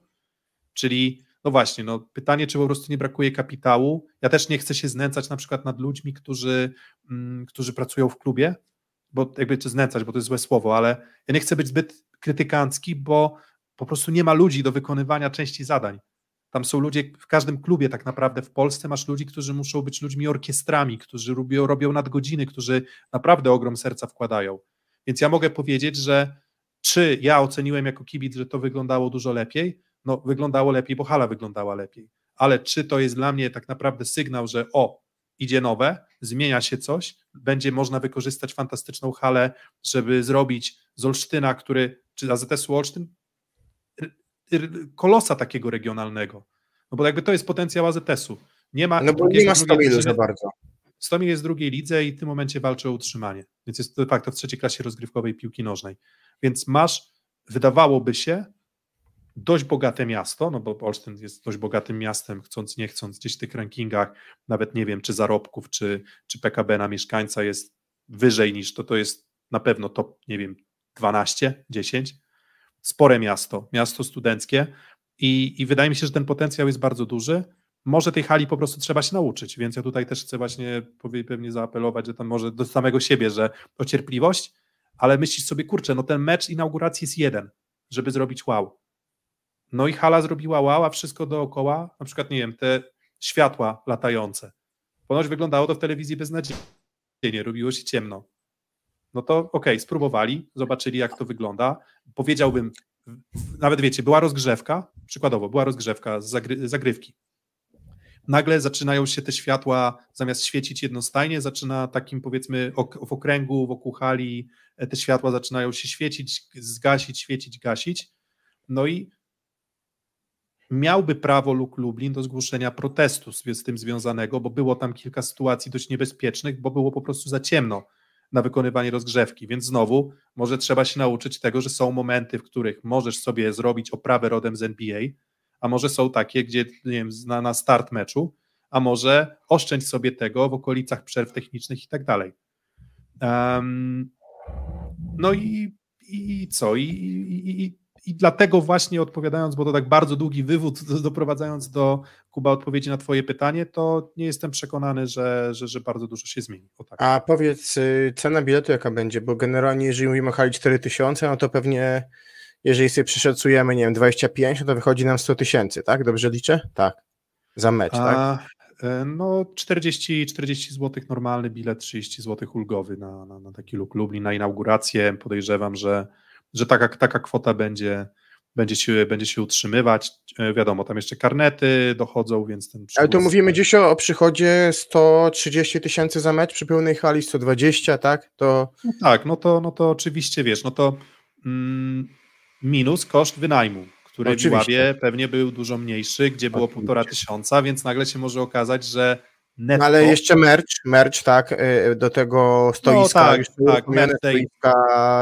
czyli no właśnie, no pytanie, czy po prostu nie brakuje kapitału. Ja też nie chcę się znęcać na przykład nad ludźmi, którzy, mm, którzy pracują w klubie, bo jakby czy znęcać, bo to jest złe słowo, ale ja nie chcę być zbyt krytykancki, bo po prostu nie ma ludzi do wykonywania części zadań. Tam są ludzie, w każdym klubie tak naprawdę w Polsce masz ludzi, którzy muszą być ludźmi orkiestrami, którzy robią, robią nadgodziny, którzy naprawdę ogrom serca wkładają. Więc ja mogę powiedzieć, że czy ja oceniłem jako kibic, że to wyglądało dużo lepiej, no wyglądało lepiej, bo hala wyglądała lepiej. Ale czy to jest dla mnie tak naprawdę sygnał, że o, idzie nowe, zmienia się coś, będzie można wykorzystać fantastyczną halę, żeby zrobić z Olsztyna, który, czy AZS-u Olsztyn, kolosa takiego regionalnego. No bo jakby to jest potencjał AZS-u. Nie ma, no bo nie ma 100 minut za bardzo. 100 jest w drugiej lidze i w tym momencie walczy o utrzymanie. Więc jest to de facto w trzeciej klasie rozgrywkowej piłki nożnej. Więc masz, wydawałoby się, dość bogate miasto, no bo Olsztyn jest dość bogatym miastem, chcąc nie chcąc, gdzieś w tych rankingach, nawet nie wiem, czy zarobków, czy, czy PKB na mieszkańca jest wyżej niż to, to jest na pewno top, nie wiem, 12, 10. Spore miasto, miasto studenckie i, i wydaje mi się, że ten potencjał jest bardzo duży. Może tej hali po prostu trzeba się nauczyć, więc ja tutaj też chcę właśnie pewnie zaapelować, że tam może do samego siebie, że o cierpliwość, ale myślisz sobie, kurczę, no ten mecz inauguracji jest jeden, żeby zrobić wow no i hala zrobiła wow, a wszystko dookoła, na przykład, nie wiem, te światła latające. Ponoć wyglądało to w telewizji beznadziejnie, robiło się ciemno. No to okej, okay, spróbowali, zobaczyli jak to wygląda. Powiedziałbym, nawet wiecie, była rozgrzewka, przykładowo, była rozgrzewka z zagry zagrywki. Nagle zaczynają się te światła, zamiast świecić jednostajnie, zaczyna takim powiedzmy w okręgu wokół hali, e, te światła zaczynają się świecić, zgasić, świecić, gasić. No i miałby prawo Luke Lublin do zgłoszenia protestu z tym związanego, bo było tam kilka sytuacji dość niebezpiecznych, bo było po prostu za ciemno na wykonywanie rozgrzewki, więc znowu może trzeba się nauczyć tego, że są momenty, w których możesz sobie zrobić oprawę rodem z NBA, a może są takie, gdzie nie wiem, na, na start meczu, a może oszczędź sobie tego w okolicach przerw technicznych i tak dalej. Um, no i, i co? I, i, i, dlatego właśnie odpowiadając, bo to tak bardzo długi wywód, doprowadzając do Kuba odpowiedzi na Twoje pytanie, to nie jestem przekonany, że, że, że bardzo dużo się zmieni. Tak. A powiedz, y, cena biletu jaka będzie? Bo generalnie, jeżeli mówimy o hali 4000, no to pewnie, jeżeli sobie przeszacujemy, nie wiem, 25, no to wychodzi nam 100 tysięcy, tak? Dobrze liczę? Tak. Za mecz, A, tak? E, no 40, 40 zł normalny bilet, 30 zł ulgowy na, na, na taki luk Lublin, na inaugurację. Podejrzewam, że że taka, taka kwota będzie, będzie, się, będzie się utrzymywać. E, wiadomo, tam jeszcze karnety dochodzą, więc ten. Ale to mówimy dziś o, o przychodzie 130 tysięcy za mecz przy pełnej hali, 120, tak? To... No tak, no to, no to oczywiście wiesz, no to mm, minus koszt wynajmu, który Oczywiście. w Ławie pewnie był dużo mniejszy, gdzie było półtora tysiąca, więc nagle się może okazać, że Netto. No ale jeszcze merch, merch, tak, y, do tego stoiska, no, tak, już tak, merch stoiska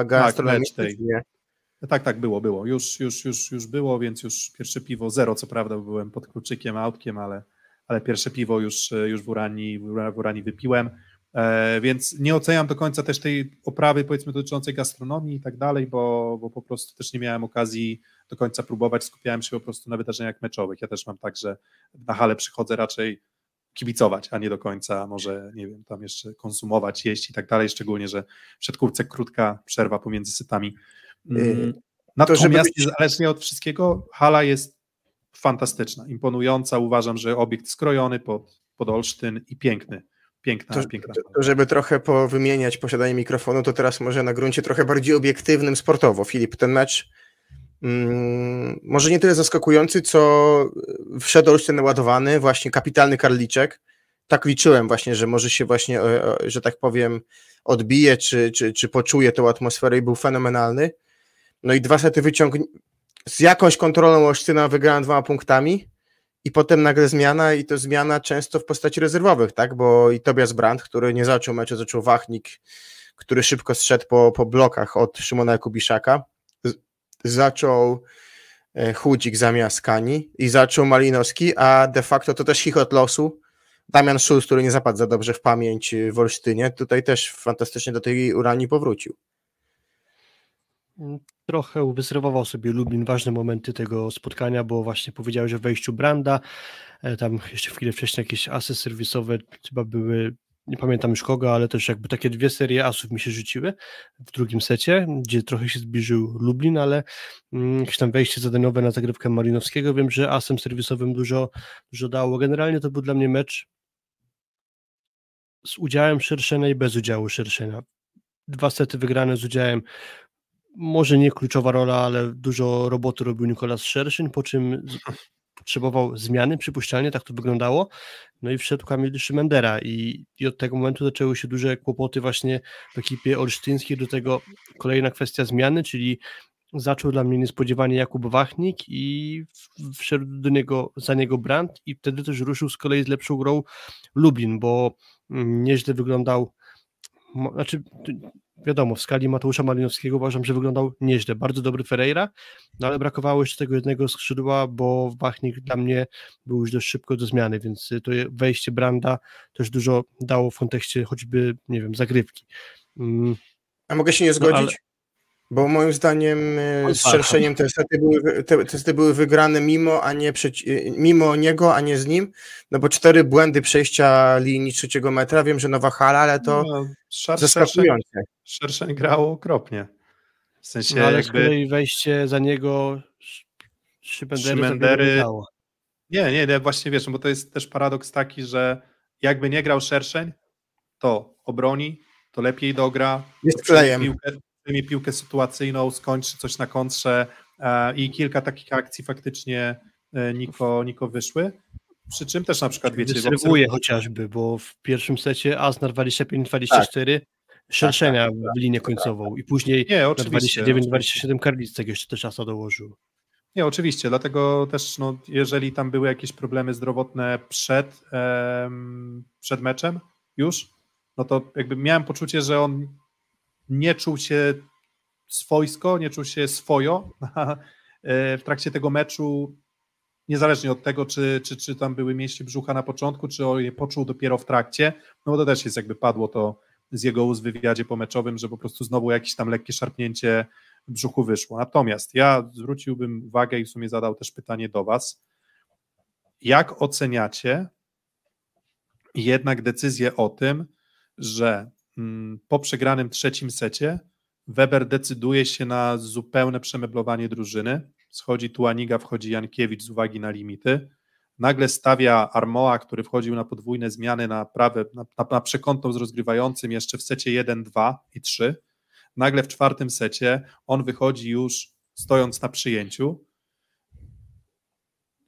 gastronomiczne. Tak, tak, tak, było, było. Już, już, już, już było, więc już pierwsze piwo zero, co prawda byłem pod kluczykiem, autkiem, ale, ale pierwsze piwo już, już w Uranii, w Uranii wypiłem. E, więc nie oceniam do końca też tej oprawy, powiedzmy, dotyczącej gastronomii i tak dalej, bo, bo po prostu też nie miałem okazji do końca próbować, skupiałem się po prostu na wydarzeniach meczowych. Ja też mam tak, że na halę przychodzę raczej kibicować, a nie do końca może, nie wiem, tam jeszcze konsumować, jeść i tak dalej, szczególnie, że w siatkówce krótka przerwa pomiędzy sytami. Mm, Natomiast żeby być... niezależnie od wszystkiego, hala jest fantastyczna, imponująca. Uważam, że obiekt skrojony pod, pod Olsztyn i piękny. Piękna, to, piękna. To, żeby trochę powymieniać posiadanie mikrofonu, to teraz może na gruncie trochę bardziej obiektywnym sportowo. Filip, ten mecz mm, może nie tyle zaskakujący, co wszedł Olsztyn naładowany, właśnie kapitalny Karliczek. Tak liczyłem właśnie, że może się właśnie, że tak powiem, odbije, czy, czy, czy poczuje tą atmosferę i był fenomenalny. No i dwa sety wyciągnie z jakąś kontrolą Olsztyna wygrałem dwoma punktami i potem nagle zmiana i to zmiana często w postaci rezerwowych, tak, bo i Tobias Brandt, który nie zaczął meczu, zaczął Wachnik, który szybko zszedł po, po blokach od Szymona Kubiszaka, zaczął e, Chudzik zamiast Kani i zaczął Malinowski, a de facto to też chichot losu, Damian Schulz, który nie zapadł za dobrze w pamięć w Olsztynie, tutaj też fantastycznie do tej Uranii powrócił. Trochę wyserwował sobie Lublin ważne momenty tego spotkania, bo właśnie powiedziałeś o wejściu Branda, e, tam jeszcze chwilę wcześniej jakieś asy serwisowe chyba były, nie pamiętam już kogo, ale też jakby takie dwie serie asów mi się rzuciły w drugim secie, gdzie trochę się zbliżył Lublin, ale mm, jakieś tam wejście zadaniowe na zagrywkę Marinowskiego, wiem, że asem serwisowym dużo, dużo dało. Generalnie to był dla mnie mecz z udziałem Szerszena i bez udziału Szerszena. Dwa sety wygrane z udziałem może nie kluczowa rola, ale dużo roboty robił Nikolas Szerszyn, po czym potrzebował zmiany, przypuszczalnie tak to wyglądało. No i wszedł Kamil Szymendera i, i od tego momentu zaczęły się duże kłopoty właśnie w ekipie olsztyńskiej, do tego kolejna kwestia zmiany, czyli zaczął dla mnie niespodziewanie Jakub Wachnik i wszedł do niego, za niego Brandt i wtedy też ruszył z kolei z lepszą grą Lublin, bo mm, nieźle wyglądał znaczy wiadomo, w skali Mateusza Malinowskiego uważam, że wyglądał nieźle, bardzo dobry Ferreira, no ale brakowało jeszcze tego jednego skrzydła, bo Wachnik dla mnie był już dość szybko do zmiany, więc to wejście Branda też dużo dało w kontekście choćby, nie wiem, zagrywki. Mm. A mogę się nie no, zgodzić? No, ale... Bo moim zdaniem e, z szerszeniem te sety, były, te, te sety były wygrane mimo, a nie przeci- e, mimo niego, a nie z nim. No bo cztery błędy przejścia linii trzeciego metra. Wiem, że nowa hala, ale to no, szar- zaskakujące. Szerszeń grało okropnie. W sensie no, ale jakby... z kolei wejście za niego Szymendery, Szymendery... Nie, nie, nie, właśnie wiesz, bo to jest też paradoks taki, że jakby nie grał Szerszeń, to obroni, to lepiej dogra. Jest klejem. Piłkę, mi piłkę sytuacyjną, skończy coś na kontrze e, i kilka takich akcji faktycznie e, Niko, Niko wyszły. Przy czym też na przykład wiecie... Obserwuję chociażby, bo w pierwszym secie Asnar 25-24 tak. szerszenia tak, tak, w linię końcową i później nie, 29-27 Karlicek jeszcze też Asa dołożył. Nie, oczywiście, dlatego też no, jeżeli tam były jakieś problemy zdrowotne przed, em, przed meczem już, no to jakby miałem poczucie, że on nie czuł się swojsko, nie czuł się swojo e, w trakcie tego meczu, niezależnie od tego, czy, czy, czy tam były mieści brzucha na początku, czy je poczuł dopiero w trakcie, no bo to też jest jakby padło to z jego ust w wywiadzie pomeczowym, że po prostu znowu jakieś tam lekkie szarpnięcie brzuchu wyszło. Natomiast ja zwróciłbym uwagę i w sumie zadał też pytanie do Was, jak oceniacie jednak decyzję o tym, że po przegranym trzecim secie Weber decyduje się na zupełne przemeblowanie drużyny. Schodzi Tuaniga, wchodzi Jankiewicz z uwagi na limity. Nagle stawia Armoa, który wchodził na podwójne zmiany na prawe, na, na, na przekątną z rozgrywającym jeszcze w secie 1, 2 i 3. Nagle w czwartym secie on wychodzi już stojąc na przyjęciu.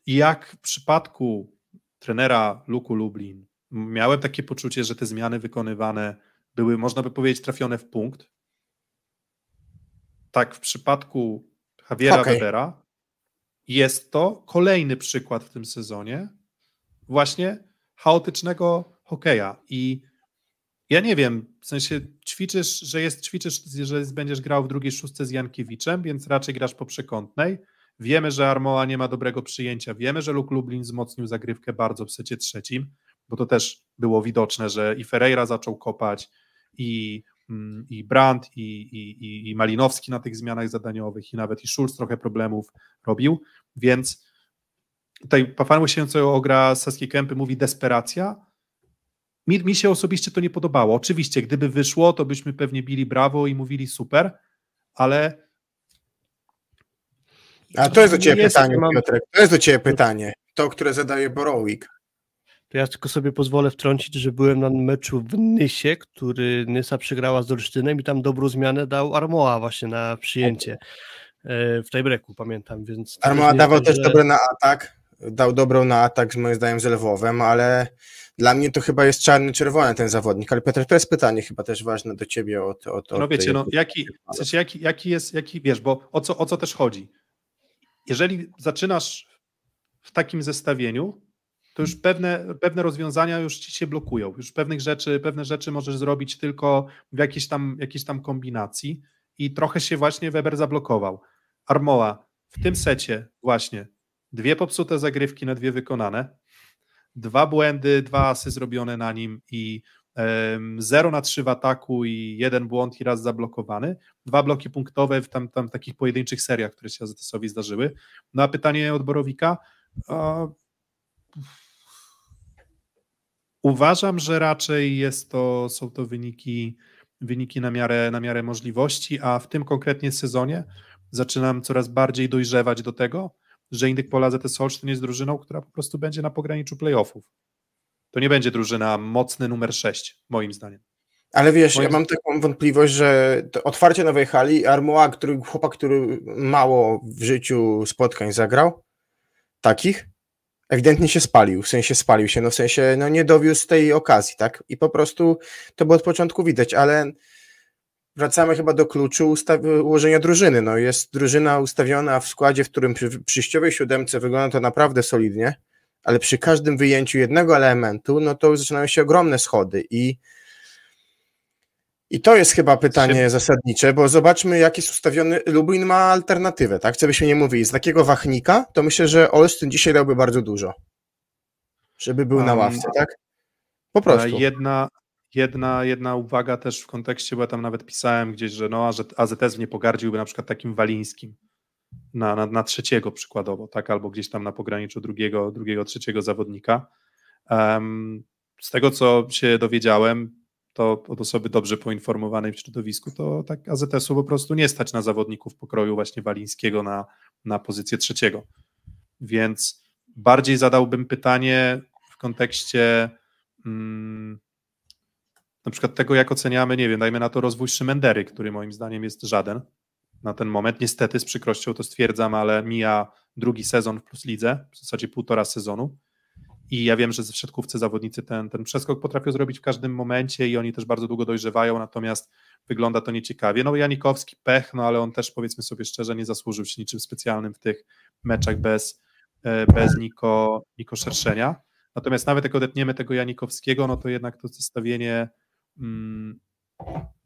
I jak w przypadku trenera Luku Lublin, miałem takie poczucie, że te zmiany wykonywane były, można by powiedzieć, trafione w punkt. Tak, w przypadku Javiera okay. Webera jest to kolejny przykład w tym sezonie właśnie chaotycznego hokeja. I ja nie wiem, w sensie ćwiczysz, że jest, ćwiczysz, że będziesz grał w drugiej szóstce z Jankiewiczem, więc raczej grasz po przekątnej. Wiemy, że Armoa nie ma dobrego przyjęcia. Wiemy, że Luk Lublin wzmocnił zagrywkę bardzo w secie trzecim. bo to też było widoczne, że i Ferreira zaczął kopać, i, mm, i Brandt, i, i, i Malinowski na tych zmianach zadaniowych, i nawet i Schulz trochę problemów robił, więc tutaj pan łysięcego gra Saskiej Kępy mówi desperacja, mi, mi się osobiście to nie podobało. Oczywiście, gdyby wyszło, to byśmy pewnie bili brawo i mówili super, ale. A to jest do ciebie jest, pytanie, mam... Piotrek. To jest do ciebie pytanie. To, które zadaje Borowik. To ja tylko sobie pozwolę wtrącić, że byłem na meczu w Nysie, który Nysa przegrała z Olsztynem i tam dobrą zmianę dał Armoa właśnie na przyjęcie e, w tiebreaku, pamiętam. Więc Armoa dawał tak, też że... dobre na atak, dał dobrą na atak, moim zdaniem, z Lwowem, ale dla mnie to chyba jest czarny-czerwony ten zawodnik, ale Piotr, to jest pytanie chyba też ważne do ciebie od, od, No wiecie, tej... no jaki, w sensie jaki, jaki jest, jaki, wiesz, bo o co, o co też chodzi? Jeżeli zaczynasz w takim zestawieniu, to już pewne, pewne rozwiązania już ci się blokują, już pewnych rzeczy, pewne rzeczy możesz zrobić tylko w jakiejś tam, jakiejś tam kombinacji i trochę się właśnie Weber zablokował. Armoa w tym secie właśnie dwie popsute zagrywki na dwie wykonane, dwa błędy, dwa asy zrobione na nim i 0 na 3 w ataku i jeden błąd i raz zablokowany. Dwa bloki punktowe w tam, tam takich pojedynczych seriach, które się AZS-owi zdarzyły. No a pytanie od Borowika. Uważam, że raczej jest to, są to wyniki, wyniki na, miarę, na miarę możliwości, a w tym konkretnie sezonie zaczynam coraz bardziej dojrzewać do tego, że Indyk Pola ZS Olsztyn jest drużyną, która po prostu będzie na pograniczu playoffów. To nie będzie drużyna mocny numer 6, moim zdaniem. Ale wiesz, moim ja mam taką wątpliwość, że otwarcie nowej hali, Armoa, który, chłopak, który mało w życiu spotkań zagrał, takich, ewidentnie się spalił, w sensie spalił się, no w sensie no nie dowiózł tej okazji, tak? I po prostu to było od początku widać, ale wracamy chyba do kluczu ułożenia drużyny. No jest drużyna ustawiona w składzie, w którym przy przyjściowej siódemce wygląda to naprawdę solidnie, ale przy każdym wyjęciu jednego elementu, no to zaczynają się ogromne schody i i to jest chyba pytanie zasadnicze, bo zobaczmy, jak jest ustawiony. Lublin ma alternatywę, tak? Co byśmy nie mówili. Z takiego wachnika, to myślę, że Olsztyn dzisiaj dałby bardzo dużo. Żeby był um, na ławce, tak? Po prostu. Jedna, Jedna, jedna uwaga też w kontekście, bo ja tam nawet pisałem gdzieś, że no, że AZS nie pogardziłby na przykład takim Walińskim na, na, na trzeciego przykładowo, tak, albo gdzieś tam na pograniczu drugiego, drugiego trzeciego zawodnika. Um, z tego, co się dowiedziałem, to od osoby dobrze poinformowanej w środowisku, to tak AZS-u po prostu nie stać na zawodników pokroju właśnie Walińskiego na, na pozycję trzeciego. Więc bardziej zadałbym pytanie w kontekście mm, na przykład tego, jak oceniamy, nie wiem, dajmy na to rozwój Szymendery, który moim zdaniem jest żaden na ten moment. Niestety z przykrością to stwierdzam, ale mija drugi sezon w Plus Lidze, w zasadzie półtora sezonu. I ja wiem, że ze środkówce zawodnicy ten, ten przeskok potrafią zrobić w każdym momencie i oni też bardzo długo dojrzewają, natomiast wygląda to nieciekawie. No Janikowski pech, no ale on też powiedzmy sobie szczerze nie zasłużył się niczym specjalnym w tych meczach bez, e, bez Niko, Niko Szerszenia. Natomiast nawet jak odetniemy tego Janikowskiego, no to jednak to zestawienie Mm,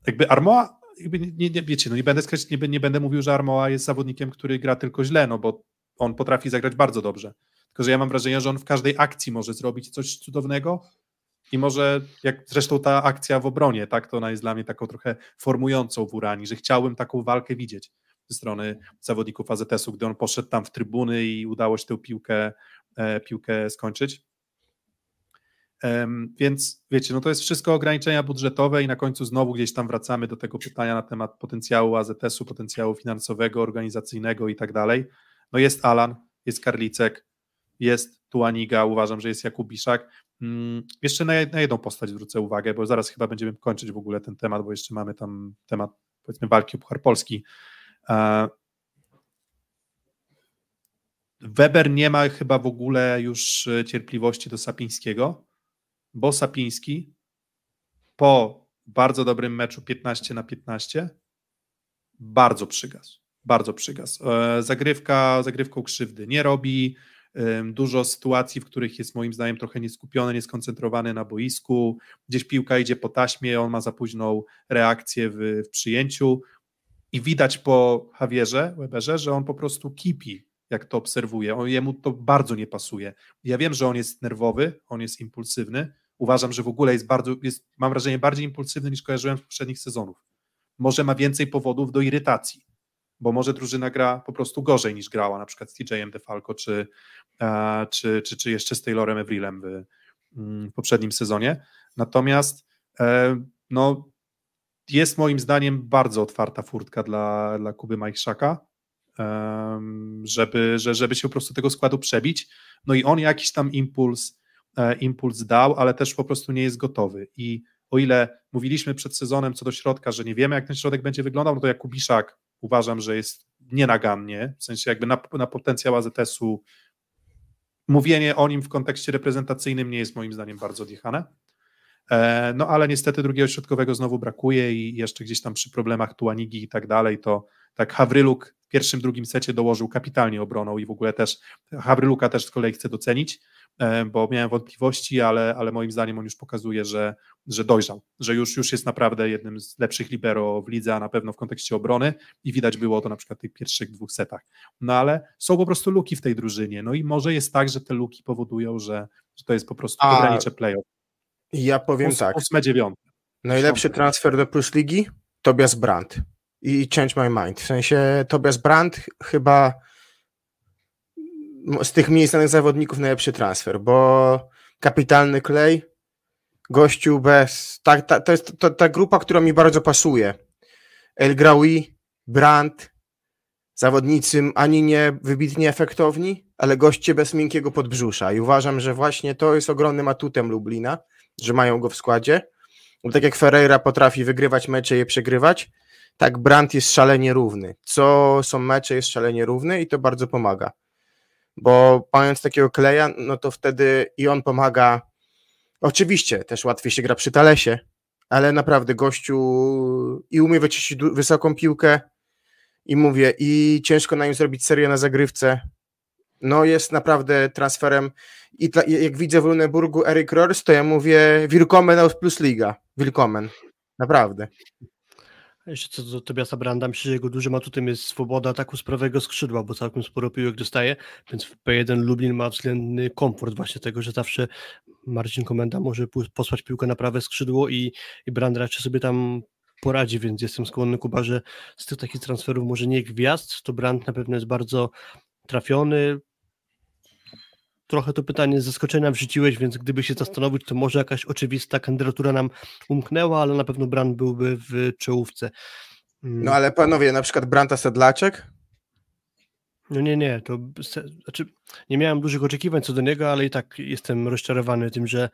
jakby Armoa, jakby nie, nie, wiecie, no nie będę skreślić, nie, nie będę mówił, że Armoa jest zawodnikiem, który gra tylko źle, no bo on potrafi zagrać bardzo dobrze. Tylko, że ja mam wrażenie, że on w każdej akcji może zrobić coś cudownego i może, jak zresztą ta akcja w obronie, tak, to ona jest dla mnie taką trochę formującą w Urani, że chciałbym taką walkę widzieć ze strony zawodników AZS-u, gdy on poszedł tam w trybuny i udało się tę piłkę, e, piłkę skończyć. Więc wiecie, no to jest wszystko ograniczenia budżetowe i na końcu znowu gdzieś tam wracamy do tego pytania na temat potencjału AZS-u, potencjału finansowego, organizacyjnego i tak dalej. No jest Alan, jest Karlicek, jest Tuaniga, uważam, że jest Jakubiszak. Mm, jeszcze na, jedną postać zwrócę uwagę, bo zaraz chyba będziemy kończyć w ogóle ten temat, bo jeszcze mamy tam temat powiedzmy walki o Puchar Polski. E, Weber nie ma chyba w ogóle już e, cierpliwości do Sapińskiego bo Sapiński po bardzo dobrym meczu 15 na 15 bardzo przygasł. Bardzo przygasł. E, zagrywka, zagrywką krzywdy nie robi. Dużo sytuacji, w których jest moim zdaniem trochę nieskupiony, nieskoncentrowany na boisku. Gdzieś piłka idzie po taśmie, on ma za późną reakcję w, w przyjęciu. I widać po Javierze, Weberze, że on po prostu kipi jak to obserwuję. On, jemu to bardzo nie pasuje. Ja wiem, że on jest nerwowy, on jest impulsywny. Uważam, że w ogóle jest bardzo, jest, mam wrażenie, bardziej impulsywny niż kojarzyłem z poprzednich sezonów. Może ma więcej powodów do irytacji, bo może drużyna gra po prostu gorzej niż grała na przykład z TJ'em DeFalco czy, e, czy, czy, czy jeszcze z Taylorem Evrilem w, mm, w poprzednim sezonie. Natomiast e, no, jest moim zdaniem bardzo otwarta furtka dla, dla Kuby Majchrzaka, żeby, żeby się po prostu tego składu przebić. No i on jakiś tam impuls, e, impuls dał, ale też po prostu nie jest gotowy. I o ile mówiliśmy przed sezonem co do środka, że nie wiemy, jak ten środek będzie wyglądał, no to Kubiszak uważam, że jest nienagannie, w sensie jakby na, na potencjał AZS-u mówienie o nim w kontekście reprezentacyjnym nie jest moim zdaniem bardzo odjechane. E, no ale niestety drugiego środkowego znowu brakuje i jeszcze gdzieś tam przy problemach Tuanigi i tak dalej, to tak Hawryluk w pierwszym, drugim secie dołożył kapitalnie obroną i w ogóle też Hawryluka też z kolei chcę docenić, e, bo miałem wątpliwości, ale, ale moim zdaniem on już pokazuje, że, że dojrzał, że już, już jest naprawdę jednym z lepszych libero w lidze, a na pewno w kontekście obrony i widać było to na przykład w tych pierwszych dwóch setach. No ale są po prostu luki w tej drużynie, no i może jest tak, że te luki powodują, że, że to jest po prostu a... ogranicze playoff. Ja powiem Ós, tak. Ósme, dziewiąte. Najlepszy transfer do Plus Ligi? Tobias Brandt. I Change My Mind. W sensie Tobias Brandt chyba z tych mniej znanych zawodników najlepszy transfer, bo kapitalny klej, gościu bez... Ta, ta, to jest to, ta grupa, która mi bardzo pasuje. El Graoui, Brandt, zawodnicy ani nie wybitnie efektowni, ale goście bez miękkiego podbrzusza i uważam, że właśnie to jest ogromnym atutem Lublina, że mają go w składzie. Bo tak jak Ferreira potrafi wygrywać mecze i je przegrywać, tak Brandt jest szalenie równy. Co są mecze jest szalenie równy i to bardzo pomaga. Bo mając takiego kleja, no to wtedy i on pomaga. Oczywiście też łatwiej się gra przy talesie, ale naprawdę gościu i umie wyczyścić wysoką piłkę i mówię, i ciężko na nim zrobić serię na zagrywce. No jest naprawdę transferem i jak widzę w Luneburgu Erik Rors, to ja mówię Willkommen aus Plus Liga. Willkommen. Naprawdę. Jeszcze co do Tobiasa Branda, myślę, że jego dużym atutem jest swoboda ataku z prawego skrzydła, bo całkiem sporo piłek dostaje, więc w P1 Lublin ma względny komfort właśnie tego, że zawsze Marcin Komenda może posłać piłkę na prawe skrzydło i, i Brand raczej sobie tam poradzi, więc jestem skłonny Kuba, że z tych takich transferów może nie gwiazd, to Brand na pewno jest bardzo trafiony, trochę to pytanie z zaskoczenia wrzuciłeś, więc gdyby się zastanowić, to może jakaś oczywista kandydatura nam umknęła, ale na pewno Brand byłby w czołówce. No ale panowie, na przykład Branta Sedlaczek? No nie, nie, to znaczy nie miałem dużych oczekiwań co do niego, ale i tak jestem rozczarowany tym, że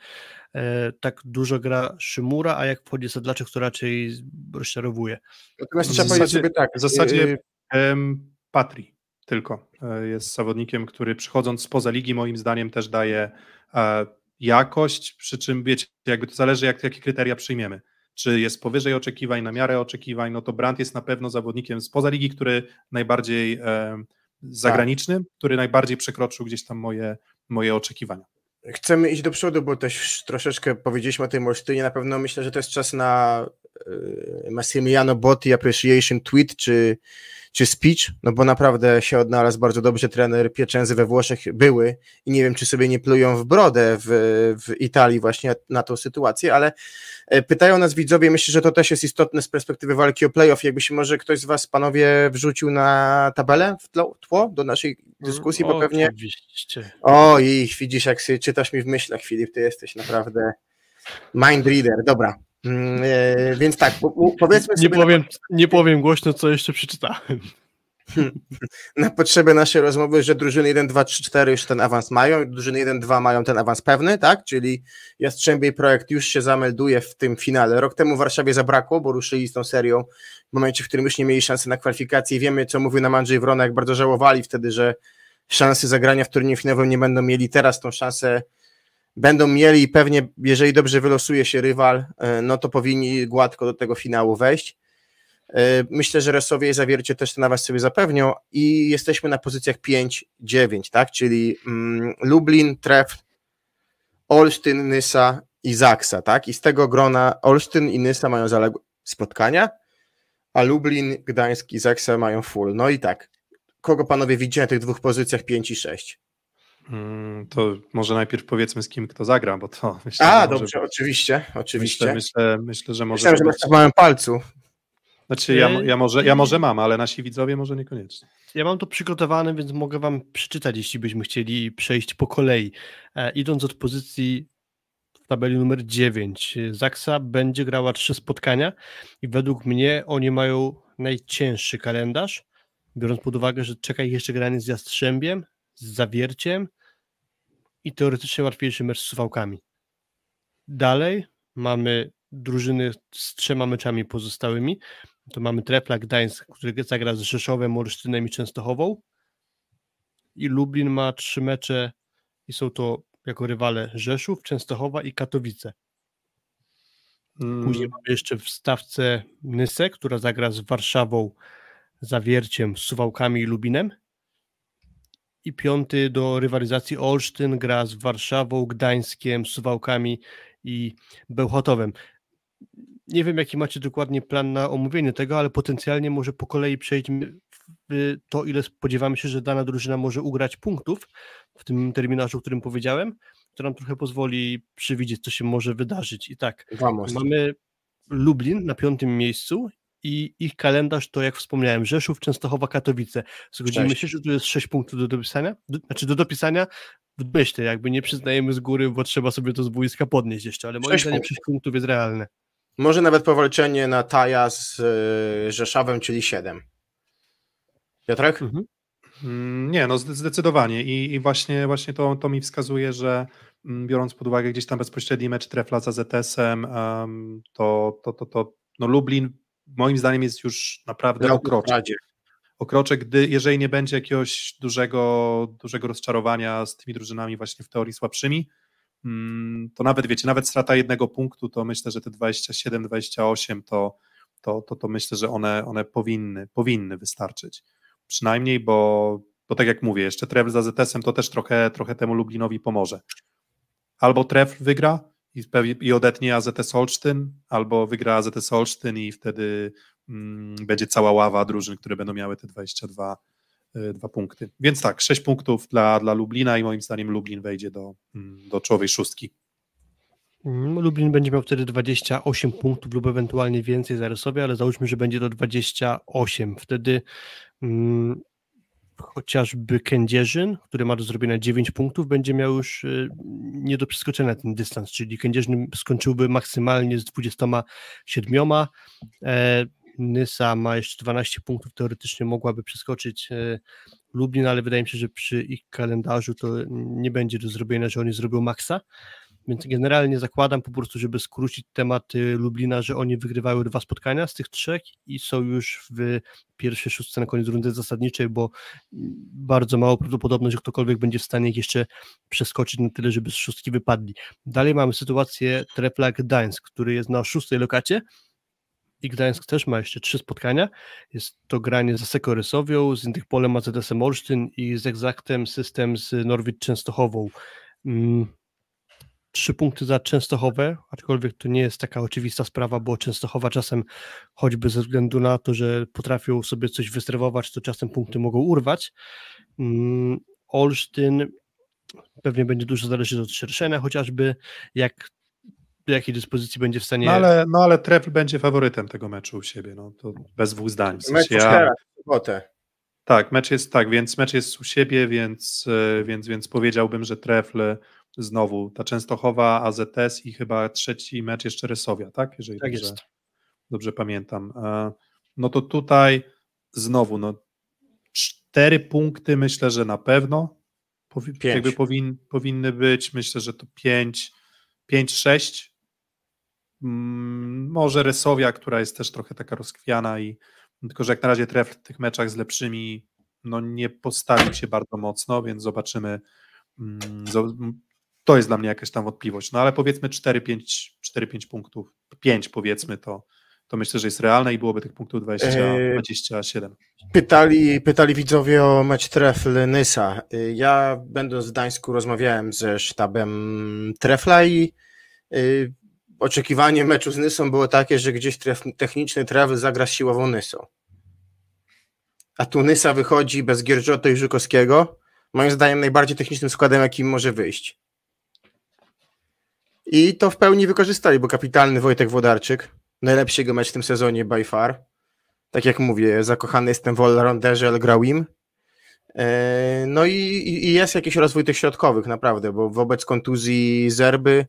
e, tak dużo gra Szymura, a jak wchodzi Sedlaczek, to raczej rozczarowuje. Natomiast trzeba powiedzieć sobie tak. W zasadzie um, Patri tylko. E, jest zawodnikiem, który przychodząc spoza ligi, moim zdaniem też daje e, jakość, przy czym wiecie, jakby to zależy, jak, jakie kryteria przyjmiemy. Czy jest powyżej oczekiwań, na miarę oczekiwań, no to Brandt jest na pewno zawodnikiem spoza ligi, który najbardziej e, zagraniczny, tak. który najbardziej przekroczył gdzieś tam moje, moje oczekiwania. Chcemy iść do przodu, bo też troszeczkę powiedzieliśmy o tej Molsztynie. Na pewno myślę, że to jest czas na Massimiliano Botti Appreciation Tweet, czy czy speech, no bo naprawdę się odnalazł bardzo dobrze trener Pieczęzy we Włoszech były i nie wiem, czy sobie nie plują w brodę w, w Italii właśnie na tą sytuację, ale e, pytają nas widzowie, myślę, że to też jest istotne z perspektywy walki o playoff, jakby się może ktoś z was, panowie, wrzucił na tabelę w tło, tło do naszej dyskusji, bo o, pewnie... Oczywiście. O, i widzisz, jak się czytasz mi w myślach, Filip, ty jesteś naprawdę mind reader, dobra. Mm, e, więc tak, powiedzmy nie Powiem, na... Nie powiem głośno, co jeszcze przeczytałem. Na potrzeby naszej rozmowy, że drużyny 1, 2, 3, 4 już ten awans mają, drużyny 1, 2 mają ten awans pewny, tak? Czyli Jastrzębiej Projekt już się zamelduje w tym finale. Rok temu w Warszawie zabrakło, bo ruszyli z tą serią w momencie, w którym już nie mieli szansy na kwalifikację. Wiemy, co mówił nam Andrzej Wrona, jak bardzo żałowali wtedy, że szansy zagrania w turnieju finałowym nie będą mieli. Teraz tą szansę będą mieli pewnie, jeżeli dobrze wylosuje się rywal, e, no to powinni gładko do tego finału wejść. E, myślę, że Resowie i Zawiercie też to na was sobie zapewnią i jesteśmy na pozycjach 5-9, tak? Czyli mm, Lublin, Tref, Olsztyn, Nysa i Zaksa, tak? I z tego grona Olsztyn i Nysa mają zaległe spotkania, a Lublin, Gdańsk i Zaksa mają full. No i tak, kogo panowie widzicie na tych dwóch pozycjach 5 i 6? Mm, To może najpierw powiedzmy z kim kto zagra, bo to myślę, A, dobrze, oczywiście, oczywiście. Myślę, myślę, myślę, że może. Myślałem, że masz to w małym palcu. Znaczy, ja, ja, może, ja może mam, ale nasi widzowie może niekoniecznie. Ja mam to przygotowane, więc mogę wam przeczytać, jeśli byśmy chcieli przejść po kolei. E, idąc od pozycji w tabeli numer 9, Zaksa będzie grała trzy spotkania i według mnie oni mają najcięższy kalendarz, biorąc pod uwagę, że czeka ich jeszcze granie z Jastrzębiem, z Zawierciem i teoretycznie łatwiejszy mecz z Suwałkami. Dalej mamy drużyny z trzema meczami pozostałymi, to mamy Trepla Gdańsk, który zagra z Rzeszowem, Olsztynem i Częstochową. I Lublin ma trzy mecze i są to jako rywale Rzeszów, Częstochowa i Katowice. Mm, Później mamy jeszcze w stawce Nysę, która zagra z Warszawą, Zawierciem, Suwałkami i Lubinem. I piąty do rywalizacji Olsztyn gra z Warszawą, Gdańskiem, Suwałkami i Bełchatowem. Nie wiem, jaki macie dokładnie plan na omówienie tego, ale potencjalnie może po kolei przejdźmy w to, ile spodziewamy się, że dana drużyna może ugrać punktów w tym terminarzu, o którym powiedziałem, to nam trochę pozwoli przewidzieć, co się może wydarzyć. I tak, Vamos. Mamy Lublin na piątym miejscu i ich kalendarz to, jak wspomniałem, Rzeszów, Częstochowa, Katowice. Zgodzimy Sześć. się, że tu jest 6 punktów do dopisania? Do, znaczy do dopisania w myślę, jakby nie przyznajemy z góry, bo trzeba sobie to z boiska podnieść jeszcze, ale moim Sześć zdaniem punktów. 6 punktów jest realne. Może nawet powalczenie na Taja z y, Rzeszawem, czyli 7. Piotrek? Mhm. Mm, Nie, no zde- zdecydowanie i, i właśnie, właśnie to, to mi wskazuje, że mm, biorąc pod uwagę gdzieś tam bezpośredni mecz Trefla z AZS-em, em, to, to, to, to no Lublin moim zdaniem jest już naprawdę Grał o kroczek. w Radzie. O kroczek, gdy, jeżeli nie będzie jakiegoś dużego, dużego rozczarowania z tymi drużynami właśnie w teorii słabszymi, to nawet wiecie, nawet strata jednego punktu, to myślę, że te 27, 28 to, to, to, to myślę, że one, one powinny, powinny wystarczyć. Przynajmniej, bo, bo tak jak mówię, jeszcze Trefl z AZS-em to też trochę, trochę temu Lublinowi pomoże. Albo Trefl wygra i, i odetnie AZS Olsztyn, albo wygra AZS Olsztyn i wtedy mm, będzie cała ława drużyn, które będą miały te 22 y, dwa punkty. Więc tak, 6 punktów dla, dla Lublina i moim zdaniem Lublin wejdzie do, mm, do czołowej szóstki. Mm, Lublin będzie miał wtedy 28 punktów lub ewentualnie więcej zaraz sobie, ale załóżmy, że będzie to 28. Wtedy mm, chociażby Kędzierzyn, który ma do zrobienia 9 punktów, będzie miał już y, nie do przeskoczenia ten dystans, czyli Kędzierzyn skończyłby maksymalnie z 27. E, Nysa ma jeszcze 12 punktów, teoretycznie mogłaby przeskoczyć e, Lublin, ale wydaje mi się, że przy ich kalendarzu to nie będzie do zrobienia, że oni zrobią maksa. Więc generalnie zakładam po prostu, żeby skrócić temat y, Lublina, że oni wygrywały dwa spotkania z tych trzech i są już w pierwszej szóstce na koniec rundy zasadniczej, bo mm, bardzo mało prawdopodobne, że ktokolwiek będzie w stanie ich jeszcze przeskoczyć na tyle, żeby z szóstki wypadli. Dalej mamy sytuację Trefla Gdańsk, który jest na szóstej lokacie i Gdańsk też ma jeszcze trzy spotkania. Jest to granie z Aseko Rysowią, z Indykpolem AZS-em Olsztyn i z Exactem System z Norwid Częstochową. Mm, trzy punkty za Częstochowę, aczkolwiek to nie jest taka oczywista sprawa, bo Częstochowa czasem, choćby ze względu na to, że potrafią sobie coś wystrewować, to czasem punkty mogą urwać. Mm, Olsztyn pewnie będzie dużo zależeć od Szerszenia, chociażby jak do jakiej dyspozycji będzie w stanie... No ale, no ale Trefl będzie faworytem tego meczu u siebie, no to bez dwóch zdań. W Mecz sensie ja... ja, sobotę. tak, mecz jest tak, więc mecz jest u siebie, więc, e, więc, więc powiedziałbym, że Trefl znowu ta Częstochowa, AZS i chyba trzeci mecz jeszcze Rysowia, tak? Jeżeli Tak dobrze, jest. dobrze pamiętam. E, No to tutaj znowu, no cztery punkty myślę, że na pewno powi- Pięć. jakby powin, powinny być, myślę, że to pięć, pięć, sześć. Mm, Może Rysowia, która jest też trochę taka rozkwiana i tylko, że jak na razie tref w tych meczach z lepszymi no nie postawił się bardzo mocno, więc zobaczymy. mm, zo- To jest dla mnie jakaś tam wątpliwość. No ale powiedzmy 4-5 4-5 punktów, 5 powiedzmy to, to myślę, że jest realne i byłoby tych punktów 20, Eee, 27. Pytali, pytali widzowie o mecz Trefl Nysa. Ja będąc w Gdańsku rozmawiałem ze sztabem Trefla i y, oczekiwanie meczu z Nysą było takie, że gdzieś tref, techniczny Trefl zagra z siłową Nysą. a Tunysa wychodzi bez Gierżota i Żukowskiego, moim zdaniem najbardziej technicznym składem, jakim może wyjść. I to w pełni wykorzystali, bo kapitalny Wojtek Wodarczyk, najlepszy jego mecz w tym sezonie by far. Tak jak mówię, zakochany jestem w all-rounderze, ale grał im. E, no i, i jest jakiś rozwój tych środkowych, naprawdę, bo wobec kontuzji Zerby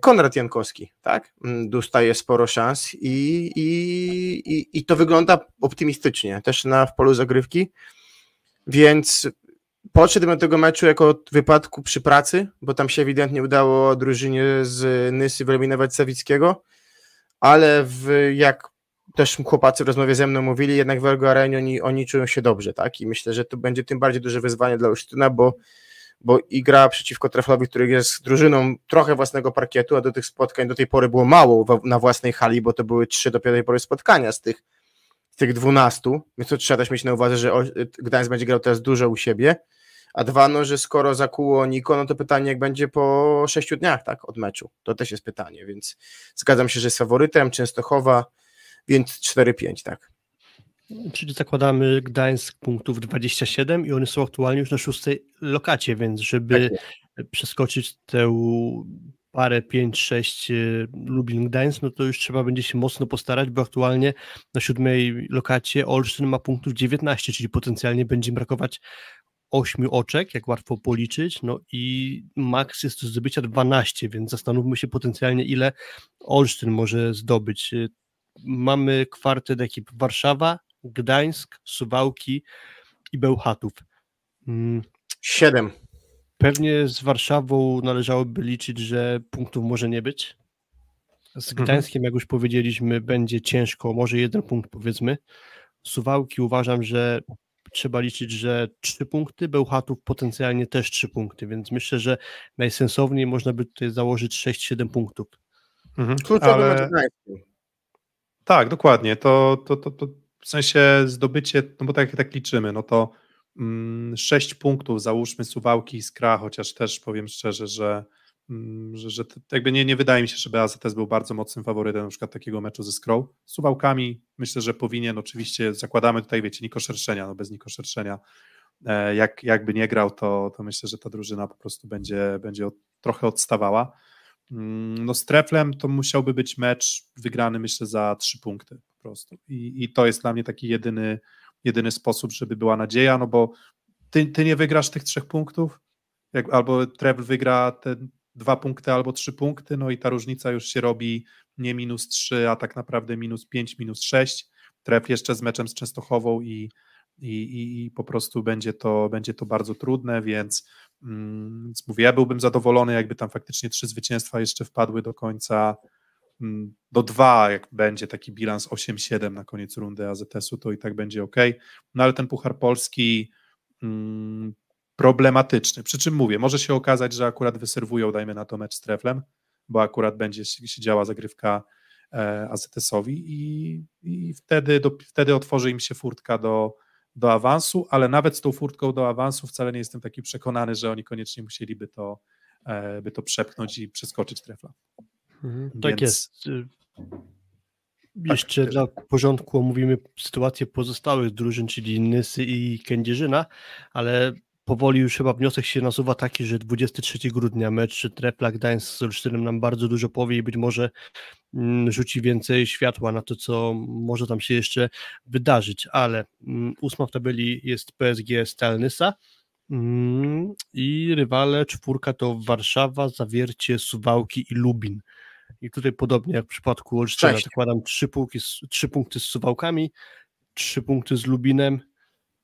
Konrad Jankowski, tak, mm, dostaje sporo szans i, i, i, to wygląda optymistycznie też na, w polu zagrywki, więc podszedłem do tego meczu jako wypadku przy pracy, bo tam się ewidentnie udało drużynie z Nysy wyeliminować Sawickiego, ale w, jak też chłopacy w rozmowie ze mną mówili, jednak w Ergo Arenie oni, oni czują się dobrze, tak? I myślę, że to będzie tym bardziej duże wyzwanie dla Olsztyna, bo, bo i gra przeciwko Treflowi, który jest drużyną trochę własnego parkietu, a do tych spotkań do tej pory było mało na własnej hali, bo to były trzy do tej pory spotkania z tych, z tych dwunastu, więc to trzeba też mieć na uwadze, że Gdańsk będzie grał teraz dużo u siebie, a dwa, no, że skoro zakuło Niko, no to pytanie, jak będzie po sześciu dniach, tak, od meczu. To też jest pytanie, więc zgadzam się, że jest faworytem, Częstochowa, więc 4-5, tak. Czyli zakładamy Gdańsk punktów 27 i one są aktualnie już na szóstej lokacie, więc żeby tak przeskoczyć tę parę 5-6 e, Lublin Gdańsk, no to już trzeba będzie się mocno postarać, bo aktualnie na siódmej lokacie Olsztyn ma punktów 19, czyli potencjalnie będzie brakować 8 oczek, jak łatwo policzyć, no i maks jest do zdobycia 12, więc zastanówmy się potencjalnie, ile Olsztyn może zdobyć. Mamy kwartet ekip Warszawa, Gdańsk, Suwałki i Bełchatów. Mm. Siedem. Pewnie z Warszawą należałoby liczyć, że punktów może nie być. Z mhm. Gdańskiem, mhm. jak już powiedzieliśmy, będzie ciężko, może jeden punkt powiedzmy. Suwałki uważam, że trzeba liczyć, że trzy punkty, Bełchatów potencjalnie też trzy punkty, więc myślę, że najsensowniej można by tutaj założyć 6-7 punktów. Mhm. Ale... Tak, dokładnie. To, to, to, to w sensie zdobycie, no bo tak, tak liczymy, no to mm, 6 punktów, załóżmy Suwałki i Skra, chociaż też powiem szczerze, że, mm, że, że jakby nie, nie wydaje mi się, żeby AZS był bardzo mocnym faworytem na przykład takiego meczu ze Skrą. Z Suwałkami myślę, że powinien, oczywiście zakładamy tutaj, wiecie, Niko Szerszenia, no bez Niko Szerszenia e, jak, jakby nie grał, to, to myślę, że ta drużyna po prostu będzie, będzie od, trochę odstawała. Mm, no z Treflem to musiałby być mecz wygrany myślę za trzy punkty po prostu i, i to jest dla mnie taki jedyny, jedyny sposób, żeby była nadzieja, no bo ty, ty nie wygrasz tych trzech punktów, jak, albo Trefl wygra te dwa punkty albo trzy punkty, no i ta różnica już się robi nie minus trzy, a tak naprawdę minus pięć, minus sześć. Tref jeszcze z meczem z Częstochową i, i, i, po prostu będzie to, będzie to bardzo trudne, więc więc mówię, ja byłbym zadowolony, jakby tam faktycznie trzy zwycięstwa jeszcze wpadły do końca, mm, do dwa, jak będzie taki bilans 8-7 na koniec rundy AZS-u, to i tak będzie ok. No ale ten Puchar Polski mm, problematyczny. Przy czym mówię, może się okazać, że akurat wyserwują, dajmy na to mecz z Treflem, bo akurat będzie się działa zagrywka e, AZS-owi i, i wtedy, do, wtedy otworzy im się furtka do, do awansu, ale nawet z tą furtką do awansu wcale nie jestem taki przekonany, że oni koniecznie musieliby to, e, by to przepchnąć i przeskoczyć trefla. Mhm, tak jest. Y, jeszcze tak. dla porządku omówimy sytuację pozostałych drużyn, czyli Nysy i Kędzierzyna, ale powoli już chyba wniosek się nasuwa taki, że 23 grudnia mecz Trepla Gdańsk z Olsztynem nam bardzo dużo powie i być może mm, rzuci więcej światła na to, co może tam się jeszcze wydarzyć, ale mm, ósma w tabeli jest PSG Stalnysa mm, i rywale czwórka to Warszawa, Zawiercie, Suwałki i Lubin. I tutaj podobnie jak w przypadku Olsztyna, zakładam trzy punkty, trzy punkty z Suwałkami, trzy punkty z Lubinem,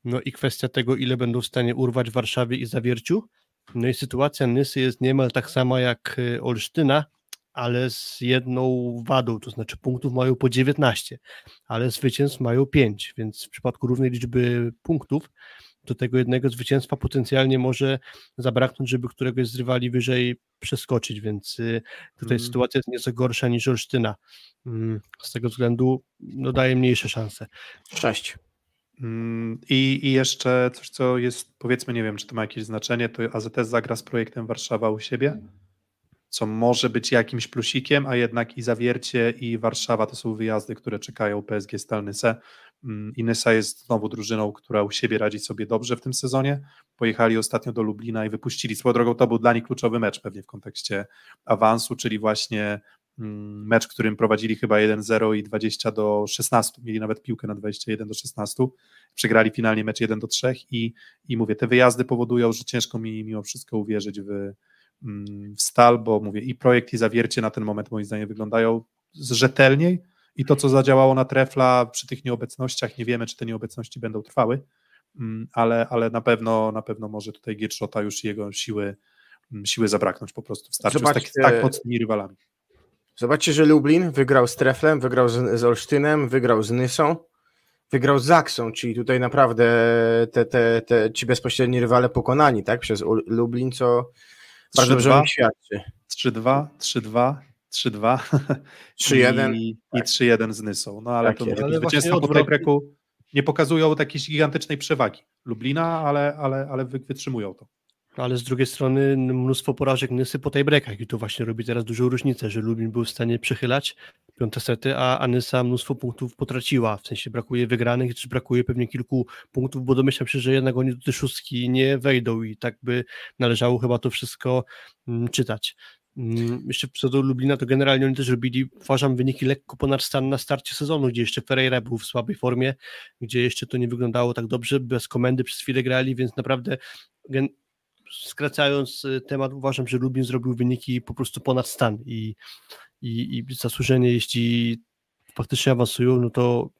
no i kwestia tego, ile będą w stanie urwać w Warszawie i Zawierciu. No i sytuacja Nysy jest niemal tak sama jak y, Olsztyna, ale z jedną wadą, to znaczy punktów mają po 19, ale zwycięstw mają 5, więc w przypadku równej liczby punktów do tego jednego zwycięstwa potencjalnie może zabraknąć, żeby któregoś z rywali wyżej przeskoczyć, więc y, tutaj mm. sytuacja jest nieco gorsza niż Olsztyna. Mm, z tego względu no, daje mniejsze szanse. Sześć. Mm, I, I jeszcze coś, co jest, powiedzmy, nie wiem, czy to ma jakieś znaczenie, to AZS zagra z projektem Warszawa u siebie, co może być jakimś plusikiem, a jednak i Zawiercie i Warszawa to są wyjazdy, które czekają PSG Stalnyse, Mm, Inesa jest znowu drużyną, która u siebie radzi sobie dobrze w tym sezonie. Pojechali ostatnio do Lublina i wypuścili. Swoją drogą to był dla nich kluczowy mecz pewnie w kontekście awansu, czyli właśnie mecz, którym prowadzili chyba 1-0 i 20 do 16. Mieli nawet piłkę na 21 do 16. Przegrali finalnie mecz 1 do 3 i, i mówię, te wyjazdy powodują, że ciężko mi mimo wszystko uwierzyć w, mm, w stal, bo mówię, i projekt, i zawiercie na ten moment moim zdaniem wyglądają rzetelniej i to, co zadziałało na Trefla przy tych nieobecnościach, nie wiemy, czy te nieobecności będą trwały, mm, ale, ale na pewno na pewno może tutaj Gierczota już jego siły, mm, siły zabraknąć po prostu w starciu Zobaczcie, z tak, tak mocnymi rywalami. Zobaczcie, że Lublin wygrał z Treflem, wygrał z, z Olsztynem, wygrał z Nysą, wygrał z Zaksą, czyli tutaj naprawdę te, te, te ci bezpośredni rywale pokonani, tak, przez Lublin, co bardzo dobrze świadczy. 3-2, 3-2, 3-2 3-1 i, i 3-1 z Nysą. No ale tak to mówię, zwycięstwa po tiebreaku nie pokazują takiej gigantycznej przewagi. Lublina, ale, ale, ale wytrzymują to. Ale z drugiej strony mnóstwo porażek Nysy po tej brekach i to właśnie robi teraz dużą różnicę, że Lublin był w stanie przechylać piąte sety, a, a Nysa mnóstwo punktów potraciła, w sensie brakuje wygranych, czy brakuje pewnie kilku punktów, bo domyślam się, że jednak oni do tej szóstki nie wejdą i tak by należało chyba to wszystko mm, czytać. Mm, jeszcze co do Lublina, to generalnie oni też robili, uważam, wyniki lekko ponad stan na starcie sezonu, gdzie jeszcze Ferreira był w słabej formie, gdzie jeszcze to nie wyglądało tak dobrze, bez komendy przez chwilę grali, więc naprawdę skracając y, temat, uważam, że Lublin zrobił wyniki po prostu ponad stan i, i, i zasłużenie, jeśli faktycznie awansują, no to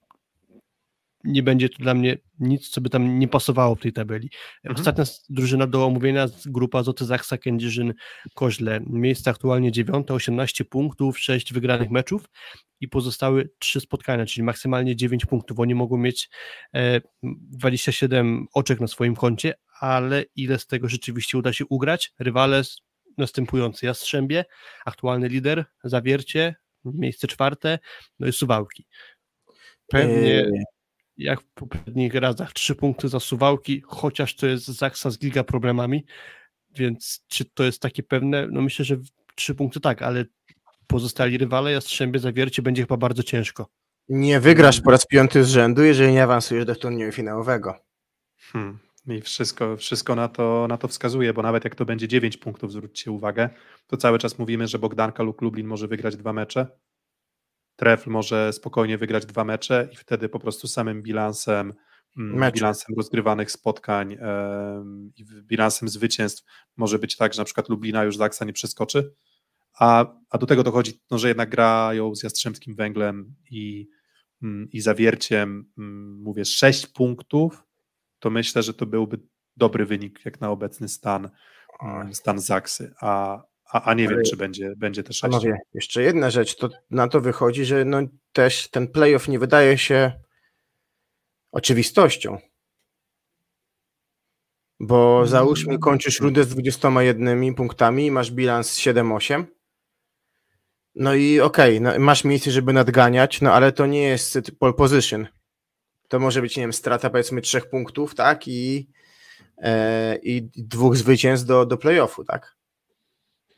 nie będzie to dla mnie nic, co by tam nie pasowało w tej tabeli. Mhm. Ostatnia drużyna do omówienia, grupa Zoty Zaksa, Kędzierzyn, Koźle. Miejsce aktualnie dziewiąte, 18 punktów, 6 wygranych meczów i pozostałe 3 spotkania, czyli maksymalnie 9 punktów. Oni mogą mieć e, 27 oczek na swoim koncie, ale ile z tego rzeczywiście uda się ugrać? Rywale następujący Jastrzębie, aktualny lider, Zawiercie, miejsce czwarte, no i Suwałki. Pewnie eee jak w poprzednich razach, trzy punkty za Suwałki, chociaż to jest Zaksa z giga problemami, więc czy to jest takie pewne? No myślę, że trzy punkty tak, ale pozostali rywale, Jastrzębie, Zawiercie będzie chyba bardzo ciężko. Nie wygrasz po raz piąty z rzędu, jeżeli nie awansujesz do turnieju finałowego. Hmm. I wszystko, wszystko na, to, na to wskazuje, bo nawet jak to będzie 9 punktów, zwróćcie uwagę, to cały czas mówimy, że Bogdanka lub Lublin może wygrać dwa mecze, Trefl może spokojnie wygrać dwa mecze i wtedy po prostu samym bilansem, mm, Mecze. bilansem rozgrywanych spotkań i bilansem zwycięstw może być tak, że na przykład Lublina już Zaksa nie przeskoczy, a, a do tego dochodzi, no, że jednak grają z Jastrzębskim Węglem i, mm, i Zawierciem, mm, mówię, sześć punktów, to myślę, że to byłby dobry wynik jak na obecny stan, stan Zaksy, a, a, a nie wiem, czy będzie, będzie też Panowie, jeszcze jedna rzecz, to na to wychodzi, że no też ten playoff nie wydaje się oczywistością. Bo mm. załóżmy, kończysz rundę z 21 punktami i masz bilans 7-8. No i okej, okay, no, masz miejsce, żeby nadganiać, no ale to nie jest pole position. To może być, nie wiem, strata powiedzmy trzech punktów, tak? I, e, i dwóch zwycięstw do, do playoffu, tak?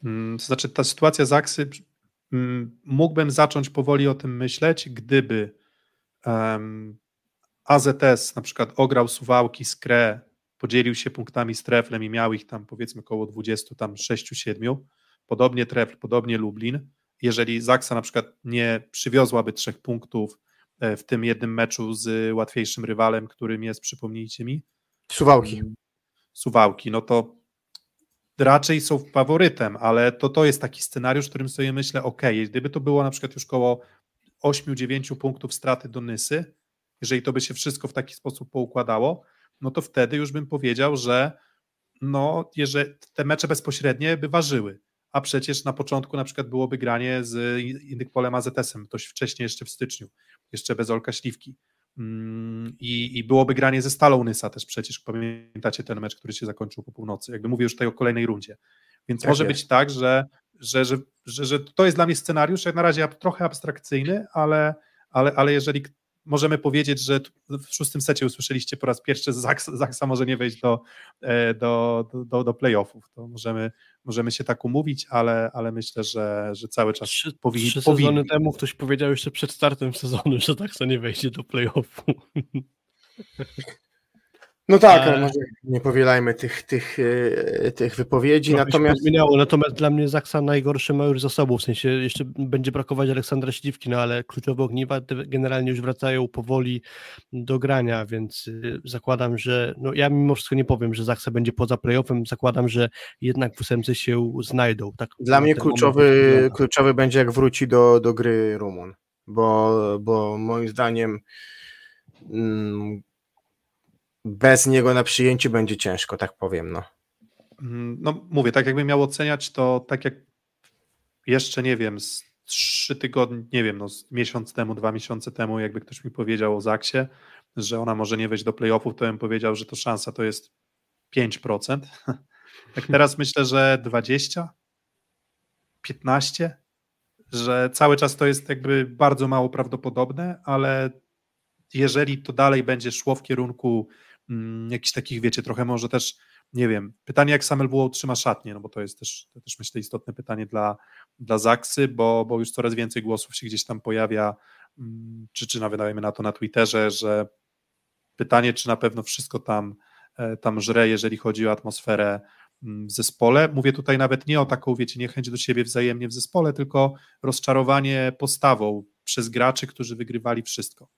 Mm, to znaczy, ta sytuacja z Aksy, mm, mógłbym zacząć powoli o tym myśleć, gdyby um, AZS na przykład ograł Suwałki z Kre, podzielił się punktami z Treflem i miał ich tam powiedzmy około 20, tam 6-7, podobnie Trefl, podobnie Lublin. Jeżeli Zaksa na przykład nie przywiozłaby trzech punktów w tym jednym meczu z łatwiejszym rywalem, którym jest, przypomnijcie mi. Suwałki. Mm, Suwałki, no to raczej są faworytem, ale to, to jest taki scenariusz, w którym sobie myślę, ok, gdyby to było na przykład już koło 8-9 punktów straty do Nysy, jeżeli to by się wszystko w taki sposób poukładało, no to wtedy już bym powiedział, że no, jeżeli te mecze bezpośrednie by ważyły, a przecież na początku na przykład byłoby granie z Indykpolem AZS-em, dość wcześniej jeszcze w styczniu, jeszcze bez Olka Śliwki. Mm, I, I byłoby granie ze Stalą Nysa też przecież, pamiętacie ten mecz, który się zakończył po północy, jakby mówię już tutaj o kolejnej rundzie. Więc tak może jest. być tak, że, że, że, że, że to jest dla mnie scenariusz, jak na razie trochę abstrakcyjny, ale, ale, ale jeżeli możemy powiedzieć, że w szóstym secie usłyszeliście po raz pierwszy, że Zaksa, może nie wejść do, e, do, do, do playoffów. To możemy, możemy się tak umówić, ale, ale myślę, że, że cały czas trzy, powinni. Trzy powinni. sezony temu ktoś powiedział jeszcze przed startem sezonu, że Zaksa nie wejdzie do playoffu. No tak, E, może nie powielajmy tych, tych, e, tych wypowiedzi, Trochę się natomiast zmieniało, natomiast dla mnie Zaksa najgorsze ma już za sobą, w sensie jeszcze będzie brakować Aleksandra Śliwki, no ale kluczowe ogniwa generalnie już wracają powoli do grania, więc y, zakładam, że no ja mimo wszystko nie powiem, że Zaksa będzie poza playoffem, zakładam, że jednak w ósemce się znajdą. Tak dla mnie moment kluczowy, wygląda. kluczowy będzie jak wróci do, do gry Rumun, bo, bo moim zdaniem mm, bez niego na przyjęciu będzie ciężko, tak powiem. No. Mm, No mówię, tak jakbym miał oceniać, to tak jak jeszcze nie wiem, z trzy tygodnie, nie wiem, no z miesiąc temu, dwa miesiące temu, jakby ktoś mi powiedział o Zaksie, że ona może nie wejść do playoffów, to bym powiedział, że to szansa to jest 5%. Tak teraz myślę, że 20, 15, że cały czas to jest jakby bardzo mało prawdopodobne, ale jeżeli to dalej będzie szło w kierunku jakichś takich, wiecie, trochę może też, nie wiem, pytanie jak Samuel Buło utrzyma szatnię, no bo to jest też, to też myślę istotne pytanie dla, dla Zaksy, bo, bo już coraz więcej głosów się gdzieś tam pojawia, mm, czy, czy nawet na to na Twitterze, że pytanie, czy na pewno wszystko tam, e, tam żre, jeżeli chodzi o atmosferę mm, w zespole. Mówię tutaj nawet nie o taką, wiecie, niechęć do siebie wzajemnie w zespole, tylko rozczarowanie postawą przez graczy, którzy wygrywali wszystko.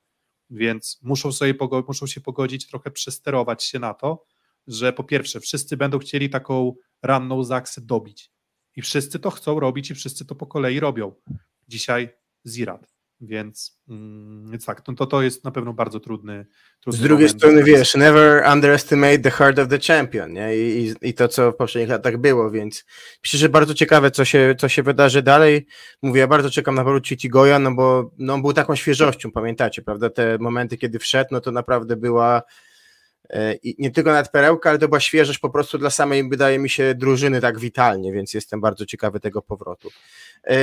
Więc muszą, sobie pogo- muszą się pogodzić, trochę przesterować się na to, że po pierwsze, wszyscy będą chcieli taką ranną zaksę dobić. I wszyscy to chcą robić i wszyscy to po kolei robią. Dzisiaj Zirat. Więc, mm, więc tak, no to, to jest na pewno bardzo trudny. trudny Z drugiej moment. strony wiesz, never underestimate the heart of the champion, nie? I, i, i to, co w poprzednich latach było, więc myślę, że bardzo ciekawe, co się, co się wydarzy dalej. Mówię, ja bardzo czekam na powrót Goja, no bo no, on był taką świeżością, pamiętacie, prawda? Te momenty, kiedy wszedł, no to naprawdę była e, i nie tylko nawet perełka, ale to była świeżość po prostu dla samej, wydaje mi się, drużyny tak witalnie, więc jestem bardzo ciekawy tego powrotu. E,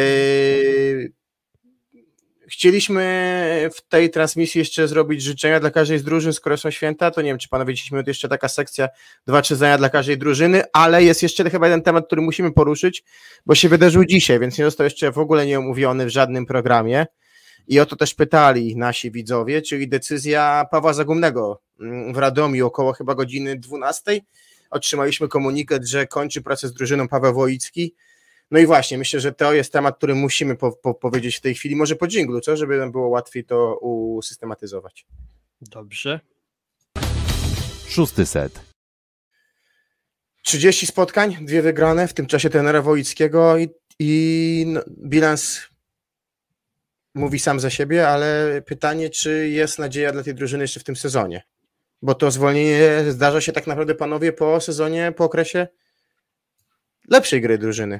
Chcieliśmy w tej transmisji jeszcze zrobić życzenia dla każdej z drużyn, skoro są święta, to nie wiem, czy panowie 10 minut jeszcze taka sekcja, dwa, trzy zdania dla każdej drużyny, ale jest jeszcze chyba jeden temat, który musimy poruszyć, bo się wydarzył dzisiaj, więc nie został jeszcze w ogóle nie omówiony w żadnym programie i o to też pytali nasi widzowie, czyli decyzja Pawła Zagumnego mm, w Radomiu około chyba godziny 12. Otrzymaliśmy komunikat, że kończy pracę z drużyną Paweł Wojicki, no i właśnie, myślę, że to jest temat, który musimy po, po, powiedzieć w tej chwili, może po dżinglu, co, żeby nam było łatwiej to usystematyzować. Dobrze. Szósty set. 30 spotkań, dwie wygrane, w tym czasie trenera Wojickiego i, i no, bilans mówi sam za siebie, ale pytanie, czy jest nadzieja dla tej drużyny jeszcze w tym sezonie? Bo to zwolnienie zdarza się tak naprawdę, panowie, po sezonie, po okresie lepszej gry drużyny.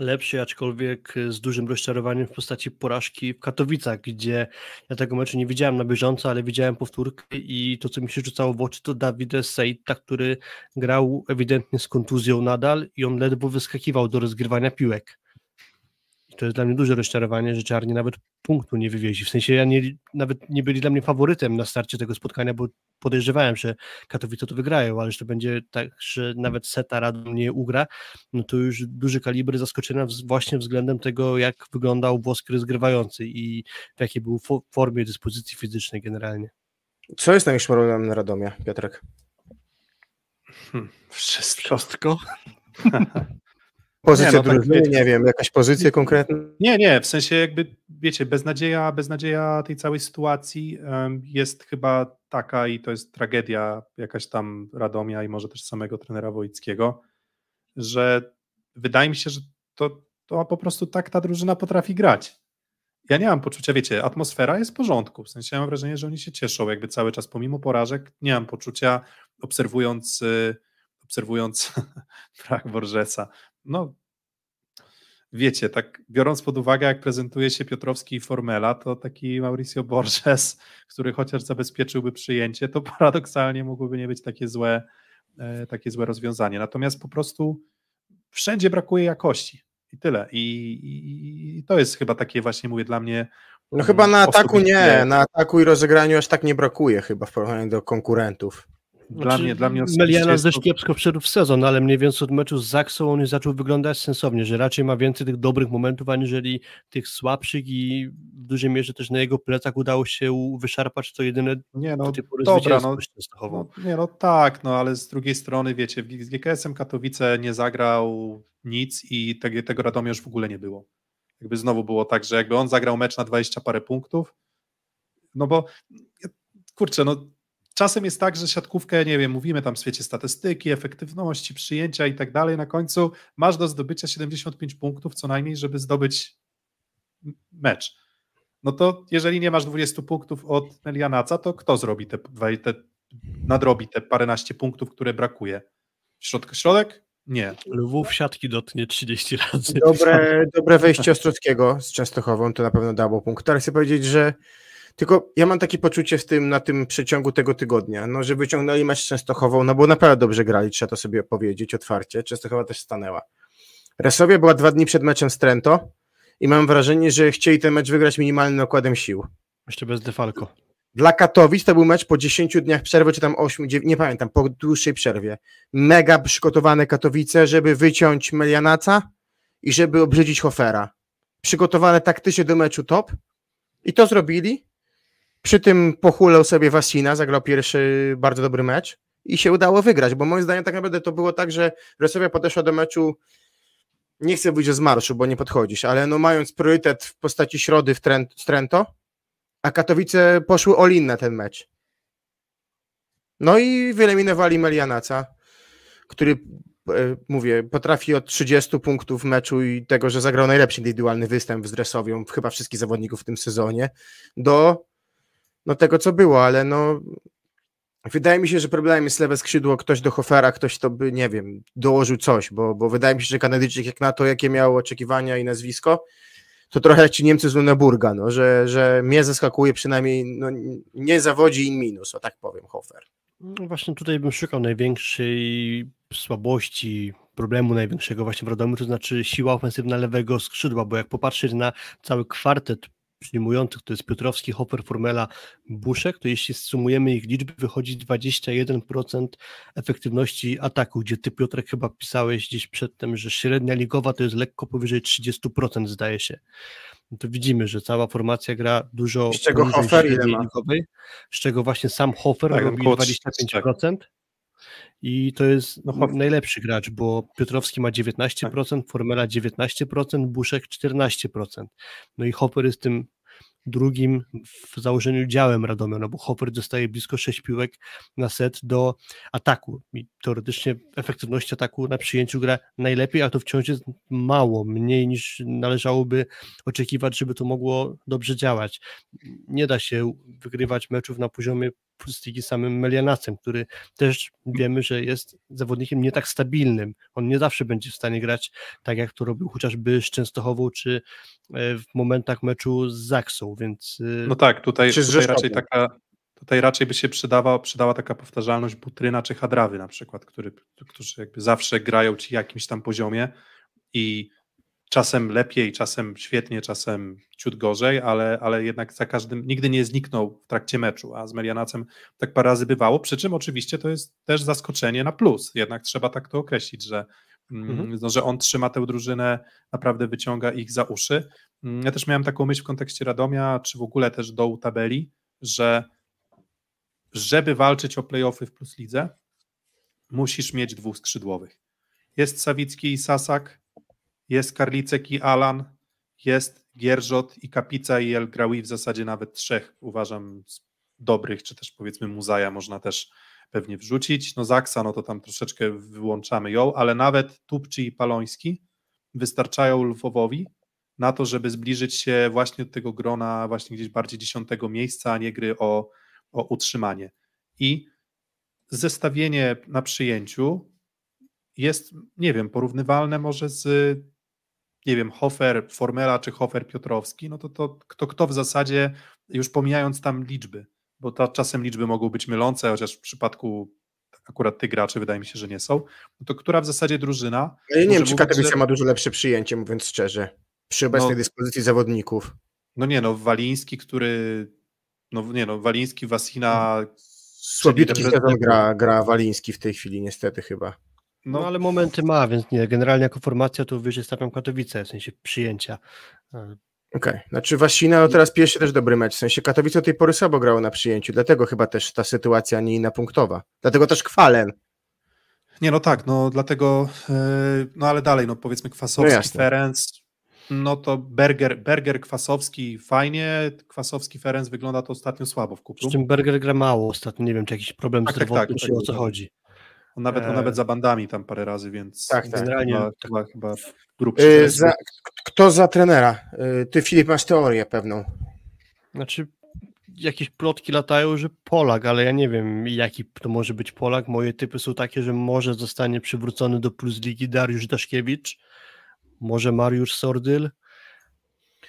Lepszy, aczkolwiek z dużym rozczarowaniem w postaci porażki w Katowicach, gdzie ja tego meczu nie widziałem na bieżąco, ale widziałem powtórkę i to, co mi się rzucało w oczy, to Dawid Sejta, który grał ewidentnie z kontuzją nadal i on ledwo wyskakiwał do rozgrywania piłek. To jest dla mnie duże rozczarowanie, że Czarni nawet punktu nie wywieźli. W sensie ja nie, nawet nie byli dla mnie faworytem na starcie tego spotkania, bo podejrzewałem, że Katowice to wygrają, ale że to będzie tak, że nawet seta Radom nie ugra, no to już duży kaliber zaskoczenia właśnie względem tego, jak wyglądał włoski rozgrywający i w jakiej był fo- formie dyspozycji fizycznej generalnie. Co jest największym problemem na Radomia, Piotrek? Hmm, wszystko. Wszystko? Pozycja Nie, no tak, drużyny, wiecie. nie wiem, jakaś pozycja konkretna? Nie, nie, w sensie jakby, wiecie, beznadzieja, beznadzieja tej całej sytuacji em, jest chyba taka i to jest tragedia jakaś tam Radomia i może też samego trenera Wojickiego, że wydaje mi się, że to, to po prostu tak ta drużyna potrafi grać. Ja nie mam poczucia, wiecie, atmosfera jest w porządku, w sensie ja mam wrażenie, że oni się cieszą jakby cały czas, pomimo porażek, nie mam poczucia, obserwując, y, obserwując brak Borgesa, no wiecie, tak biorąc pod uwagę, jak prezentuje się Piotrowski i Formela, to taki Mauricio Borges, który chociaż zabezpieczyłby przyjęcie, to paradoksalnie mogłoby nie być takie złe, e, takie złe rozwiązanie. Natomiast po prostu wszędzie brakuje jakości i tyle. I, i, i to jest chyba takie właśnie, mówię, dla mnie No chyba na ataku nie, na ataku i rozegraniu aż tak nie brakuje chyba w porównaniu do konkurentów. Dla mnie, dla mnie Meliana jest też kiepsko wszedł w sezon, ale mniej więcej od meczu z Zaksą on już zaczął wyglądać sensownie, że raczej ma więcej tych dobrych momentów, aniżeli tych słabszych i w dużej mierze też na jego plecach udało się wyszarpać to jedyne Nie, do no tej pory dobra, no, no, nie, no tak, no ale z drugiej strony, wiecie, z GKS-em Katowice nie zagrał nic i tego, tego Radomia już w ogóle nie było. Jakby znowu było tak, że jakby on zagrał mecz na 20 parę punktów, no bo kurczę, no czasem jest tak, że siatkówkę, nie wiem, mówimy tam w świecie statystyki, efektywności, przyjęcia i tak dalej, na końcu masz do zdobycia 75 punktów co najmniej, żeby zdobyć mecz. No to jeżeli nie masz 20 punktów od Melianaca, to kto zrobi te, te nadrobi te paręnaście punktów, które brakuje? Środek, środek? Nie. Lwów siatki dotknie 30 razy. Dobre, dobre wejście Ostrockiego z Częstochową to na pewno dało punkt. Ale chcę powiedzieć, że tylko ja mam takie poczucie z tym na tym przeciągu tego tygodnia, no, że wyciągnęli mecz z Częstochową, no bo naprawdę dobrze grali, trzeba to sobie powiedzieć otwarcie. Częstochowa też stanęła. Resowia była dwa dni przed meczem z Trento i mam wrażenie, że chcieli ten mecz wygrać minimalnym nakładem sił. Jeszcze bez Defalco. Dla Katowic to był mecz po 10 dniach przerwy, czy tam 8, 9, nie pamiętam, po dłuższej przerwie. Mega przygotowane Katowice, żeby wyciąć Melianaca i żeby obrzydzić Hofera. Przygotowane taktycznie do meczu top i to zrobili. Przy tym pochulał sobie Wasina, zagrał pierwszy bardzo dobry mecz i się udało wygrać, bo moim zdaniem tak naprawdę to było tak, że Resowia podeszła do meczu nie chcę wyjść z marszu, bo nie podchodzisz, ale no mając priorytet w postaci środy w Trento, a Katowice poszły all-in na ten mecz. No i wyeliminowali Melianaca, który, e, mówię, potrafi od 30 punktów meczu i tego, że zagrał najlepszy indywidualny występ z Dresowią, chyba wszystkich zawodników w tym sezonie, do no, tego, co było, ale no wydaje mi się, że problemem jest lewe skrzydło, ktoś do Hofera, ktoś to by, nie wiem, dołożył coś, bo, bo wydaje mi się, że Kanadyjczyk jak na to, jakie miał oczekiwania i nazwisko, to trochę jak ci Niemcy z Luneburga, no, że, że mnie zaskakuje przynajmniej, no, nie zawodzi im minus, o tak powiem, Hofer. No właśnie tutaj bym szukał największej słabości, problemu największego właśnie w Radomiu, to znaczy siła ofensywna lewego skrzydła, bo jak popatrzeć na cały kwartet przyjmujących, to jest Piotrowski, Hopper, Formela, Buszek, to jeśli sumujemy ich liczby, wychodzi 21% efektywności ataku, gdzie ty Piotrek chyba pisałeś gdzieś przedtem, że średnia ligowa to jest lekko powyżej 30% zdaje się. No to widzimy, że cała formacja gra dużo Z czego Hofer ligowej, z czego właśnie sam Hofer Tak, robi około 25%. I to jest No, najlepszy gracz, bo Piotrowski ma 19%, Formela 19%, Buszek 14%. No i Hopper jest tym drugim w założeniu działem Radomia, no bo Hopper dostaje blisko 6 piłek na set do ataku i teoretycznie efektywność ataku na przyjęciu gra najlepiej, a to wciąż jest mało, mniej niż należałoby oczekiwać, żeby to mogło dobrze działać. Nie da się wygrywać meczów na poziomie z samym Melianacem, który też wiemy, że jest zawodnikiem nie tak stabilnym. On nie zawsze będzie w stanie grać tak, jak to robił chociażby z Częstochową, czy e, w momentach meczu z Zaksą, więc e, No tak, tutaj, tutaj raczej taka tutaj raczej by się przydała, przydała taka powtarzalność Butryna czy Hadrawy na przykład, który, którzy jakby zawsze grają ci jakimś tam poziomie i czasem lepiej, czasem świetnie, czasem ciut gorzej, ale, ale jednak za każdym, nigdy nie zniknął w trakcie meczu, a z Melianacem tak parę razy bywało, przy czym oczywiście to jest też zaskoczenie na plus, jednak trzeba tak to określić, że, mm, Mhm. no, że on trzyma tę drużynę, naprawdę wyciąga ich za uszy. Mm, Ja też miałem taką myśl w kontekście Radomia, czy w ogóle też dołu tabeli, że żeby walczyć o playoffy w Plus Lidze, musisz mieć dwóch skrzydłowych. Jest Sawicki i Sasak, jest Karlicek i Alan, jest Gierżot i Kapica i El Graoui, w zasadzie nawet trzech uważam dobrych, czy też powiedzmy Muzaja można też pewnie wrzucić. No Zaksa, no to tam troszeczkę wyłączamy ją, ale nawet Tupczy i Paloński wystarczają Lwowowi na to, żeby zbliżyć się właśnie do tego grona właśnie gdzieś bardziej dziesiątego miejsca, a nie gry o, o utrzymanie. I zestawienie na przyjęciu jest, nie wiem, porównywalne może z, nie wiem, Hofer Formela czy Hofer Piotrowski, no to, to kto, kto w zasadzie, już pomijając tam liczby, bo to czasem liczby mogą być mylące, chociaż w przypadku akurat tych graczy wydaje mi się, że nie są, no to która w zasadzie drużyna Ja nie wiem, czy Katowice że- ma dużo lepsze przyjęcie, mówiąc szczerze, przy obecnej No. dyspozycji zawodników. No nie, no Waliński, który. No nie, no Waliński, Wasina. Słabitki czyli sezon gra, gra Waliński w tej chwili, niestety chyba. No, No, ale momenty ma, więc nie. Generalnie jako formacja to wyżej stawiam Katowice, w sensie przyjęcia. E, Okej, znaczy Wasina no teraz pierwszy też dobry mecz, w sensie Katowice do tej pory słabo grało na przyjęciu, dlatego chyba też ta sytuacja nie inna punktowa. Dlatego też Kwalen. Nie, no tak, no dlatego, e, no ale dalej, no powiedzmy No Kwasowski, jasne. Ferenc, no to Berger, Berger, Kwasowski fajnie, Kwasowski, Ferenc wygląda to ostatnio słabo w Z kupru. czym Berger gra mało ostatnio, nie wiem, czy jakiś problem Tak, tak, zdrowotny, tak, czy tak, o co tak. chodzi. On nawet, on e, nawet za bandami tam parę razy, więc Tak, tak. Generalnie chyba, tak- chyba, chyba grup Yy, za, k- kto za trenera? Yy, ty Filip masz teorię pewną. Znaczy, jakieś plotki latają, że Polak, ale ja nie wiem, jaki to może być Polak. Moje typy są takie, że może zostanie przywrócony do Plus Ligi Dariusz Daszkiewicz, może Mariusz Sordyl,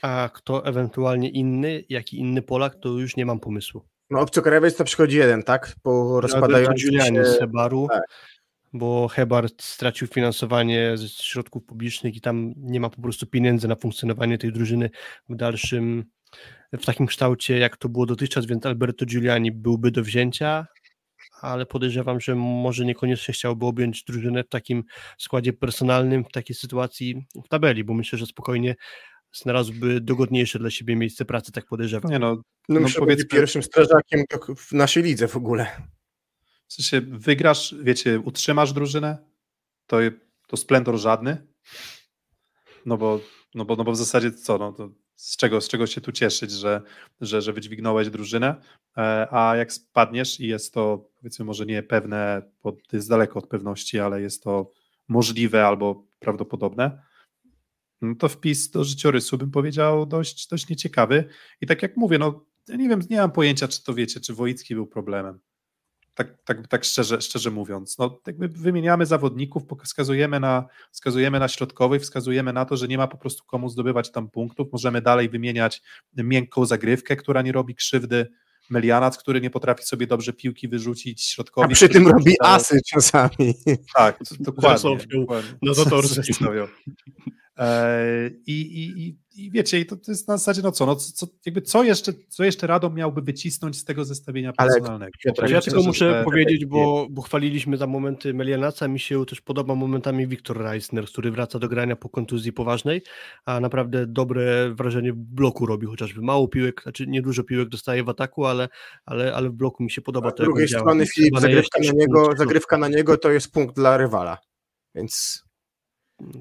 a kto ewentualnie inny, jaki inny Polak, to już nie mam pomysłu. No obcokrajowiec to przychodzi jeden, tak? Po rozpadającym Giuliani się... z Hebaru, tak. bo Hebar stracił finansowanie ze środków publicznych i tam nie ma po prostu pieniędzy na funkcjonowanie tej drużyny w dalszym, w takim kształcie, jak to było dotychczas, więc Alberto Giuliani byłby do wzięcia, ale podejrzewam, że może niekoniecznie chciałby objąć drużynę w takim składzie personalnym, w takiej sytuacji w tabeli, bo myślę, że spokojnie znalazłby dogodniejsze dla siebie miejsce pracy, tak podejrzewam. Nie no, No, no będzie pierwszym strażakiem w naszej lidze w ogóle. w sensie wygrasz, wiecie, utrzymasz drużynę, to, to splendor żadny, no bo, no bo, no bo w zasadzie co, no to z czego, z czego się tu cieszyć, że, że, że wydźwignąłeś drużynę, e, a jak spadniesz i jest to powiedzmy może nie pewne, bo to jest daleko od pewności, ale jest to możliwe albo prawdopodobne, no to wpis do życiorysu bym powiedział dość, dość nieciekawy i tak jak mówię, no ja nie wiem, nie mam pojęcia, czy to wiecie, czy Wojicki był problemem. Tak, tak, tak szczerze, szczerze mówiąc. No, jakby wymieniamy zawodników, wskazujemy na, wskazujemy na środkowych, wskazujemy na to, że nie ma po prostu komu zdobywać tam punktów. Możemy dalej wymieniać miękką zagrywkę, która nie robi krzywdy. Melianac, który nie potrafi sobie dobrze piłki wyrzucić, A środkowi. przy którzy tym robi zostają- asy czasami. tak, dokładnie. Dokładnie. na Zatorskim. E, I, i, i, wiecie, i to, to jest na zasadzie, no co, no co, jakby co jeszcze, co jeszcze Radom miałby wycisnąć z tego zestawienia Ale personalnego? Piotr, Ja tylko muszę że- powiedzieć, bo, bo chwaliliśmy za momenty Melianaca, mi się też podoba momentami Wiktor Reisner, który wraca do grania po kontuzji poważnej, a naprawdę dobre wrażenie w bloku robi, chociażby mało piłek, znaczy niedużo piłek dostaje w ataku, ale, ale, ale w bloku mi się podoba z drugiej strony Filip, zagrywka na, niego, punkt. zagrywka na niego to jest punkt dla rywala. Więc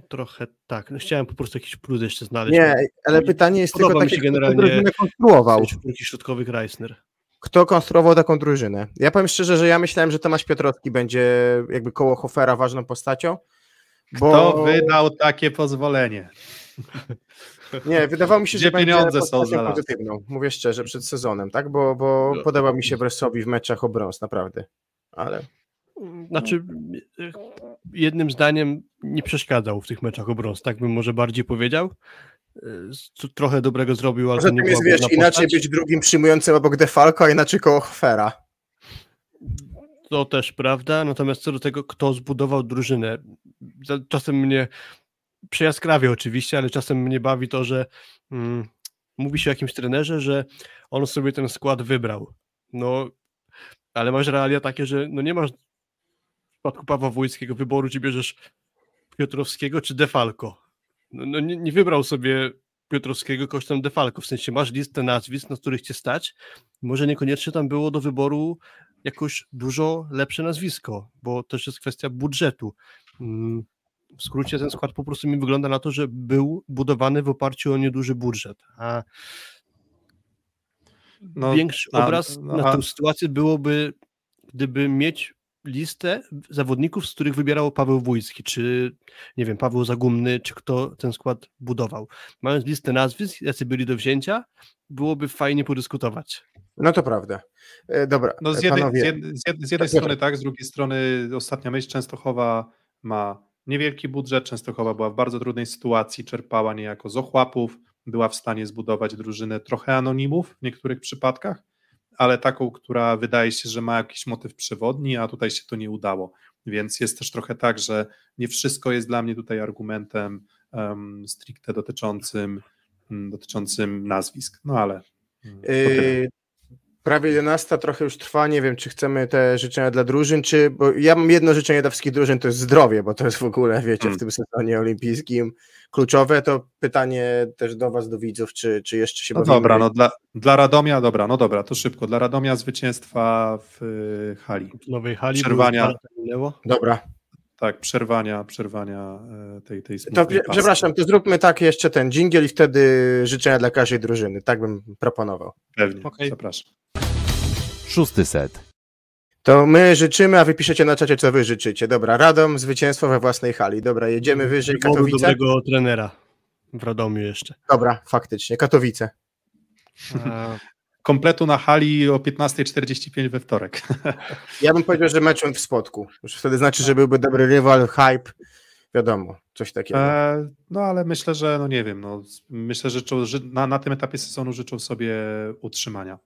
Trochę tak, no chciałem po prostu jakiś plus jeszcze znaleźć. nie, ale pytanie jest Podoba tylko się takie, kto tę generalnie- drużynę konstruował. Środkowych Reisner. Kto konstruował taką drużynę? Ja powiem szczerze, że ja myślałem, że Tomasz Piotrowski będzie jakby koło Hofera ważną postacią. Bo Kto wydał takie pozwolenie? nie, wydawało mi się, Gdzie że będzie pieniądze są pozytywną. Mówię szczerze, przed sezonem, tak? Bo, bo No. podoba mi się Bresowi w meczach o brąz, naprawdę. Ale Znaczy, e, jednym zdaniem nie przeszkadzał w tych meczach o brąz, tak bym może bardziej powiedział. E, co- Trochę dobrego zrobił, ale poza nie jest, wiesz, inaczej być drugim przyjmującym obok Defalco, a inaczej koło Hofera. To też prawda, natomiast co do tego, kto zbudował drużynę, za- czasem mnie przejaskrawie oczywiście, ale czasem mnie bawi to, że mm, mówi się o jakimś trenerze, że on sobie ten skład wybrał. No, ale masz realia takie, że no nie masz przypadku Pawła Wójckiego wyboru, czy bierzesz Piotrowskiego czy Defalco. No, no nie, nie wybrał sobie Piotrowskiego kosztem Defalco, w sensie masz listę nazwisk, na których cię stać, może niekoniecznie tam było do wyboru jakoś dużo lepsze nazwisko, bo też jest kwestia budżetu. Mm, W skrócie ten skład po prostu mi wygląda na to, że był budowany w oparciu o nieduży budżet, a No, większy obraz no, na tę sytuację byłoby, gdyby mieć listę zawodników, z których wybierał Paweł Wójcki, czy nie wiem, Paweł Zagumny, czy kto ten skład budował. Mając listę nazwisk, jacy byli do wzięcia, byłoby fajnie podyskutować. No to prawda. E, Dobra, No z jednej, panowie, z jednej, z jednej, z jednej Tak, strony tak, z drugiej strony ostatnia myśl Częstochowa ma niewielki budżet, Częstochowa była w bardzo trudnej sytuacji, czerpała niejako z ochłapów, była w stanie zbudować drużynę trochę anonimów w niektórych przypadkach, ale taką, która wydaje się, że ma jakiś motyw przewodni, a tutaj się to nie udało. Więc jest też trochę tak, że nie wszystko jest dla mnie tutaj argumentem um, stricte dotyczącym mm, dotyczącym nazwisk. No ale. mm, Yy. Prawie 11 trochę już trwa, nie wiem, czy chcemy te życzenia dla drużyn, czy, bo ja mam jedno życzenie dla wszystkich drużyn, to jest zdrowie, bo to jest w ogóle, wiecie, w Mm. tym sezonie olimpijskim kluczowe, to pytanie też do was, do widzów, czy, czy jeszcze się No bawimy? dobra, no dla, dla Radomia, dobra, no dobra, to szybko. Dla Radomia zwycięstwa w y, hali. W nowej hali. Przerwania. Dobra, Tak, przerwania, przerwania e, tej, tej to przepraszam, to zróbmy tak jeszcze ten dżingiel i wtedy życzenia dla każdej drużyny, tak bym proponował. Pewnie, Okej. zapraszam. Szósty set. To my życzymy, a wy piszecie na czacie, co wy życzycie. Dobra, Radom, zwycięstwo we własnej hali. Dobra, jedziemy wyżej, Wyboru Katowice. dobrego trenera w Radomiu jeszcze. Dobra, faktycznie, Katowice. A, Kompletu na hali o 15.45 we wtorek. Ja bym powiedział, że meczem w spotku. Już wtedy znaczy, że byłby dobry rywal, hype, wiadomo, coś takiego. E, no ale myślę, że no nie wiem, no, myślę, że, na, na tym etapie sezonu życzą sobie utrzymania.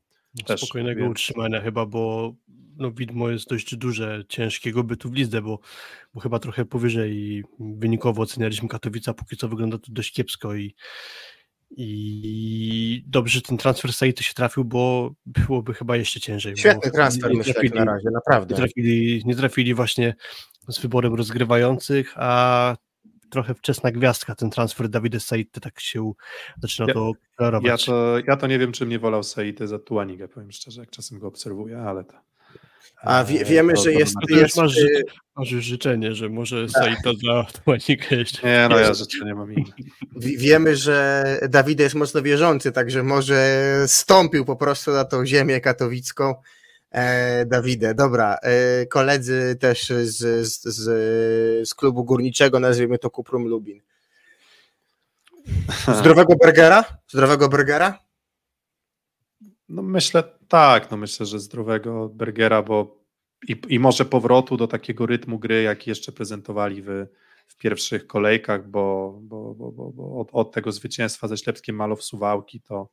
Też, spokojnego więc- utrzymania chyba, bo no, widmo jest dość duże, ciężkiego bytu w Lizdze, bo, bo chyba trochę powyżej i wynikowo ocenialiśmy Katowice, a póki co wygląda to dość kiepsko i, i dobrze, że ten transfer Saity się trafił, bo byłoby chyba jeszcze ciężej. Świetny transfer, nie trafili, na razie, nie naprawdę. trafili, nie trafili właśnie z wyborem rozgrywających, a trochę wczesna gwiazdka, ten transfer Davide Saity tak się zaczyna Ja- to klarować. Ja to, ja to nie wiem, czym nie wolał Seity za Tuanigę, powiem szczerze, jak czasem go obserwuję, ale to... A wie, e, wiemy, to- że jest... To jest masz, ży- masz życzenie, że może Saita za Tuanikę jeszcze. Nie, no ja nie mam inne. wiemy, że Dawid jest mocno wierzący, także może stąpił po prostu na tą ziemię katowicką. E, Dawide, dobra, e, koledzy też z, z, z, z klubu górniczego, nazwijmy to Kuprum Lubin. Zdrowego burgera? Zdrowego burgera? No myślę, tak, no myślę, że zdrowego Bergera, bo i, i może powrotu do takiego rytmu gry, jaki jeszcze prezentowali w, w pierwszych kolejkach, bo, bo, bo, bo, bo od, od tego zwycięstwa ze Ślepskiem Malow Suwałki to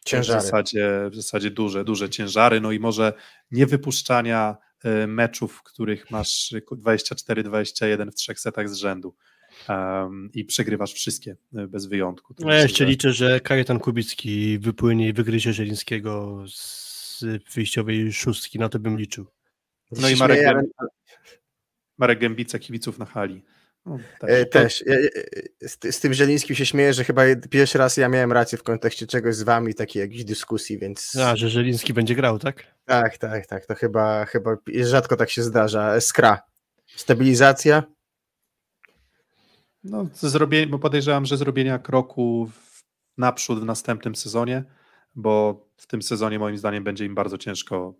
w Ciężary. zasadzie, w zasadzie duże, duże ciężary, no i może nie wypuszczania e, meczów, w których masz 24-21 w trzech setach z rzędu em, i przegrywasz wszystkie e, bez wyjątku. No ja jeszcze że- liczę, że Kajetan Kubicki wypłynie i wygryzie Żelińskiego z wyjściowej szóstki, na to bym liczył. No i Marek, śmieję, Gęb- Marek Gębica, kibiców na hali. No, E, Też. Ja- ja- Z, z tym Żelińskim się śmieję, że chyba pierwszy raz ja miałem rację w kontekście czegoś z wami, takiej jakiejś dyskusji, więc A, że Żeliński będzie grał, tak? tak, tak, tak, to chyba, chyba rzadko tak się zdarza. Skra. Stabilizacja. No, bo podejrzewam, że zrobienia kroku w, naprzód w następnym sezonie, bo w tym sezonie moim zdaniem będzie im bardzo ciężko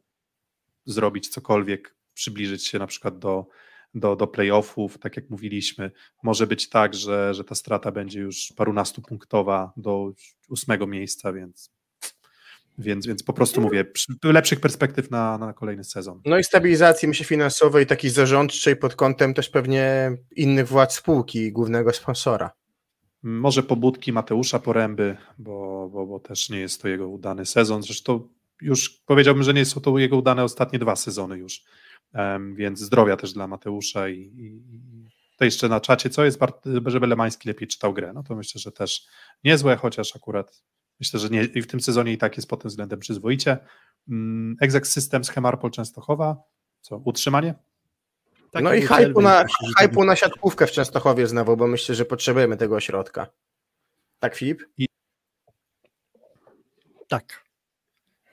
zrobić cokolwiek, przybliżyć się na przykład do, do, do playoffów, tak jak mówiliśmy. Może być tak, że, że ta strata będzie już parunastu punktowa do ósmego miejsca, więc, więc, więc po prostu mówię, lepszych perspektyw na, na kolejny sezon. No i stabilizacji myślę finansowej, takiej zarządczej pod kątem też pewnie innych władz spółki głównego sponsora. Może pobudki Mateusza Poręby, bo, bo, bo też nie jest to jego udany sezon. Zresztą już powiedziałbym, że nie są to jego udane ostatnie dwa sezony już. Em, więc zdrowia też dla Mateusza i, i, to jeszcze na czacie, co jest, żeby Lemański lepiej czytał grę. No to myślę, że też niezłe, chociaż akurat myślę, że nie, i w tym sezonie i tak jest pod tym względem przyzwoicie. Mm, Exex System z Hemarpol Częstochowa, co, utrzymanie? Tak, no i hypu na, hypu na siatkówkę w Częstochowie znowu, bo myślę, że potrzebujemy tego ośrodka. Tak, Filip? Tak.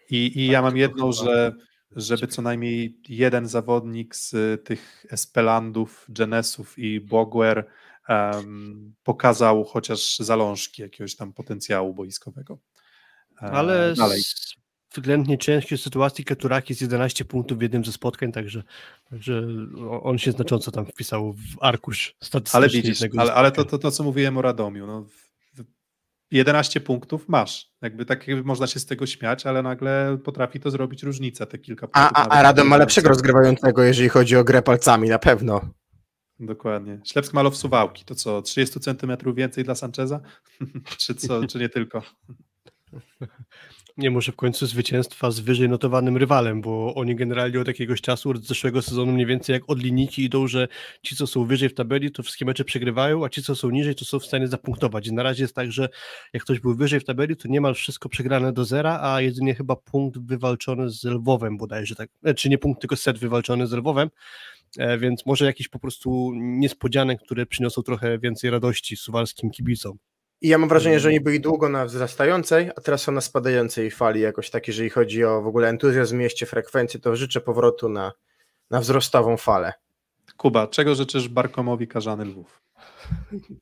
I, i ja mam jedną, że żeby co najmniej jeden zawodnik z tych Espelandów, Genesów i Bogwer em, pokazał chociaż zalążki jakiegoś tam potencjału boiskowego. E, Ale dalej. z względnie ciężkiej sytuacji Keturakis 11 punktów w jednym ze spotkań, także, także on się znacząco tam wpisał w arkusz statystyczny. Ale widzisz, ale, ale to, to, to co mówiłem o Radomiu, no, w, w 11 punktów masz. Jakby tak jakby można się z tego śmiać, ale nagle potrafi to zrobić różnicę, te kilka A, punktów. a, nawet a Radom ma lepszego rozgrywającego, jeżeli chodzi o grę palcami, na pewno. Dokładnie. Ślepsk Malow Suwałki, to co, 30 centymetrów więcej dla Sancheza? czy co, czy nie tylko? Nie może w końcu zwycięstwa z wyżej notowanym rywalem, bo oni generalnie od jakiegoś czasu, od zeszłego sezonu mniej więcej jak od linijki idą, że ci, co są wyżej w tabeli, to wszystkie mecze przegrywają, a ci, co są niżej, to są w stanie zapunktować. I na razie jest tak, że jak ktoś był wyżej w tabeli, to niemal wszystko przegrane do zera, a jedynie chyba punkt wywalczony z Lwowem bodajże, tak, e, czy nie punkt, tylko set wywalczony z Lwowem, więc może jakieś po prostu niespodzianek, które przyniosą trochę więcej radości suwalskim kibicom. I ja mam wrażenie, że oni byli długo na wzrastającej, a teraz są na spadającej fali jakoś tak, jeżeli chodzi o w ogóle entuzjazm w mieście, frekwencję, to życzę powrotu na, na wzrostową falę. Kuba, czego życzysz Barkomowi Karzany Lwów?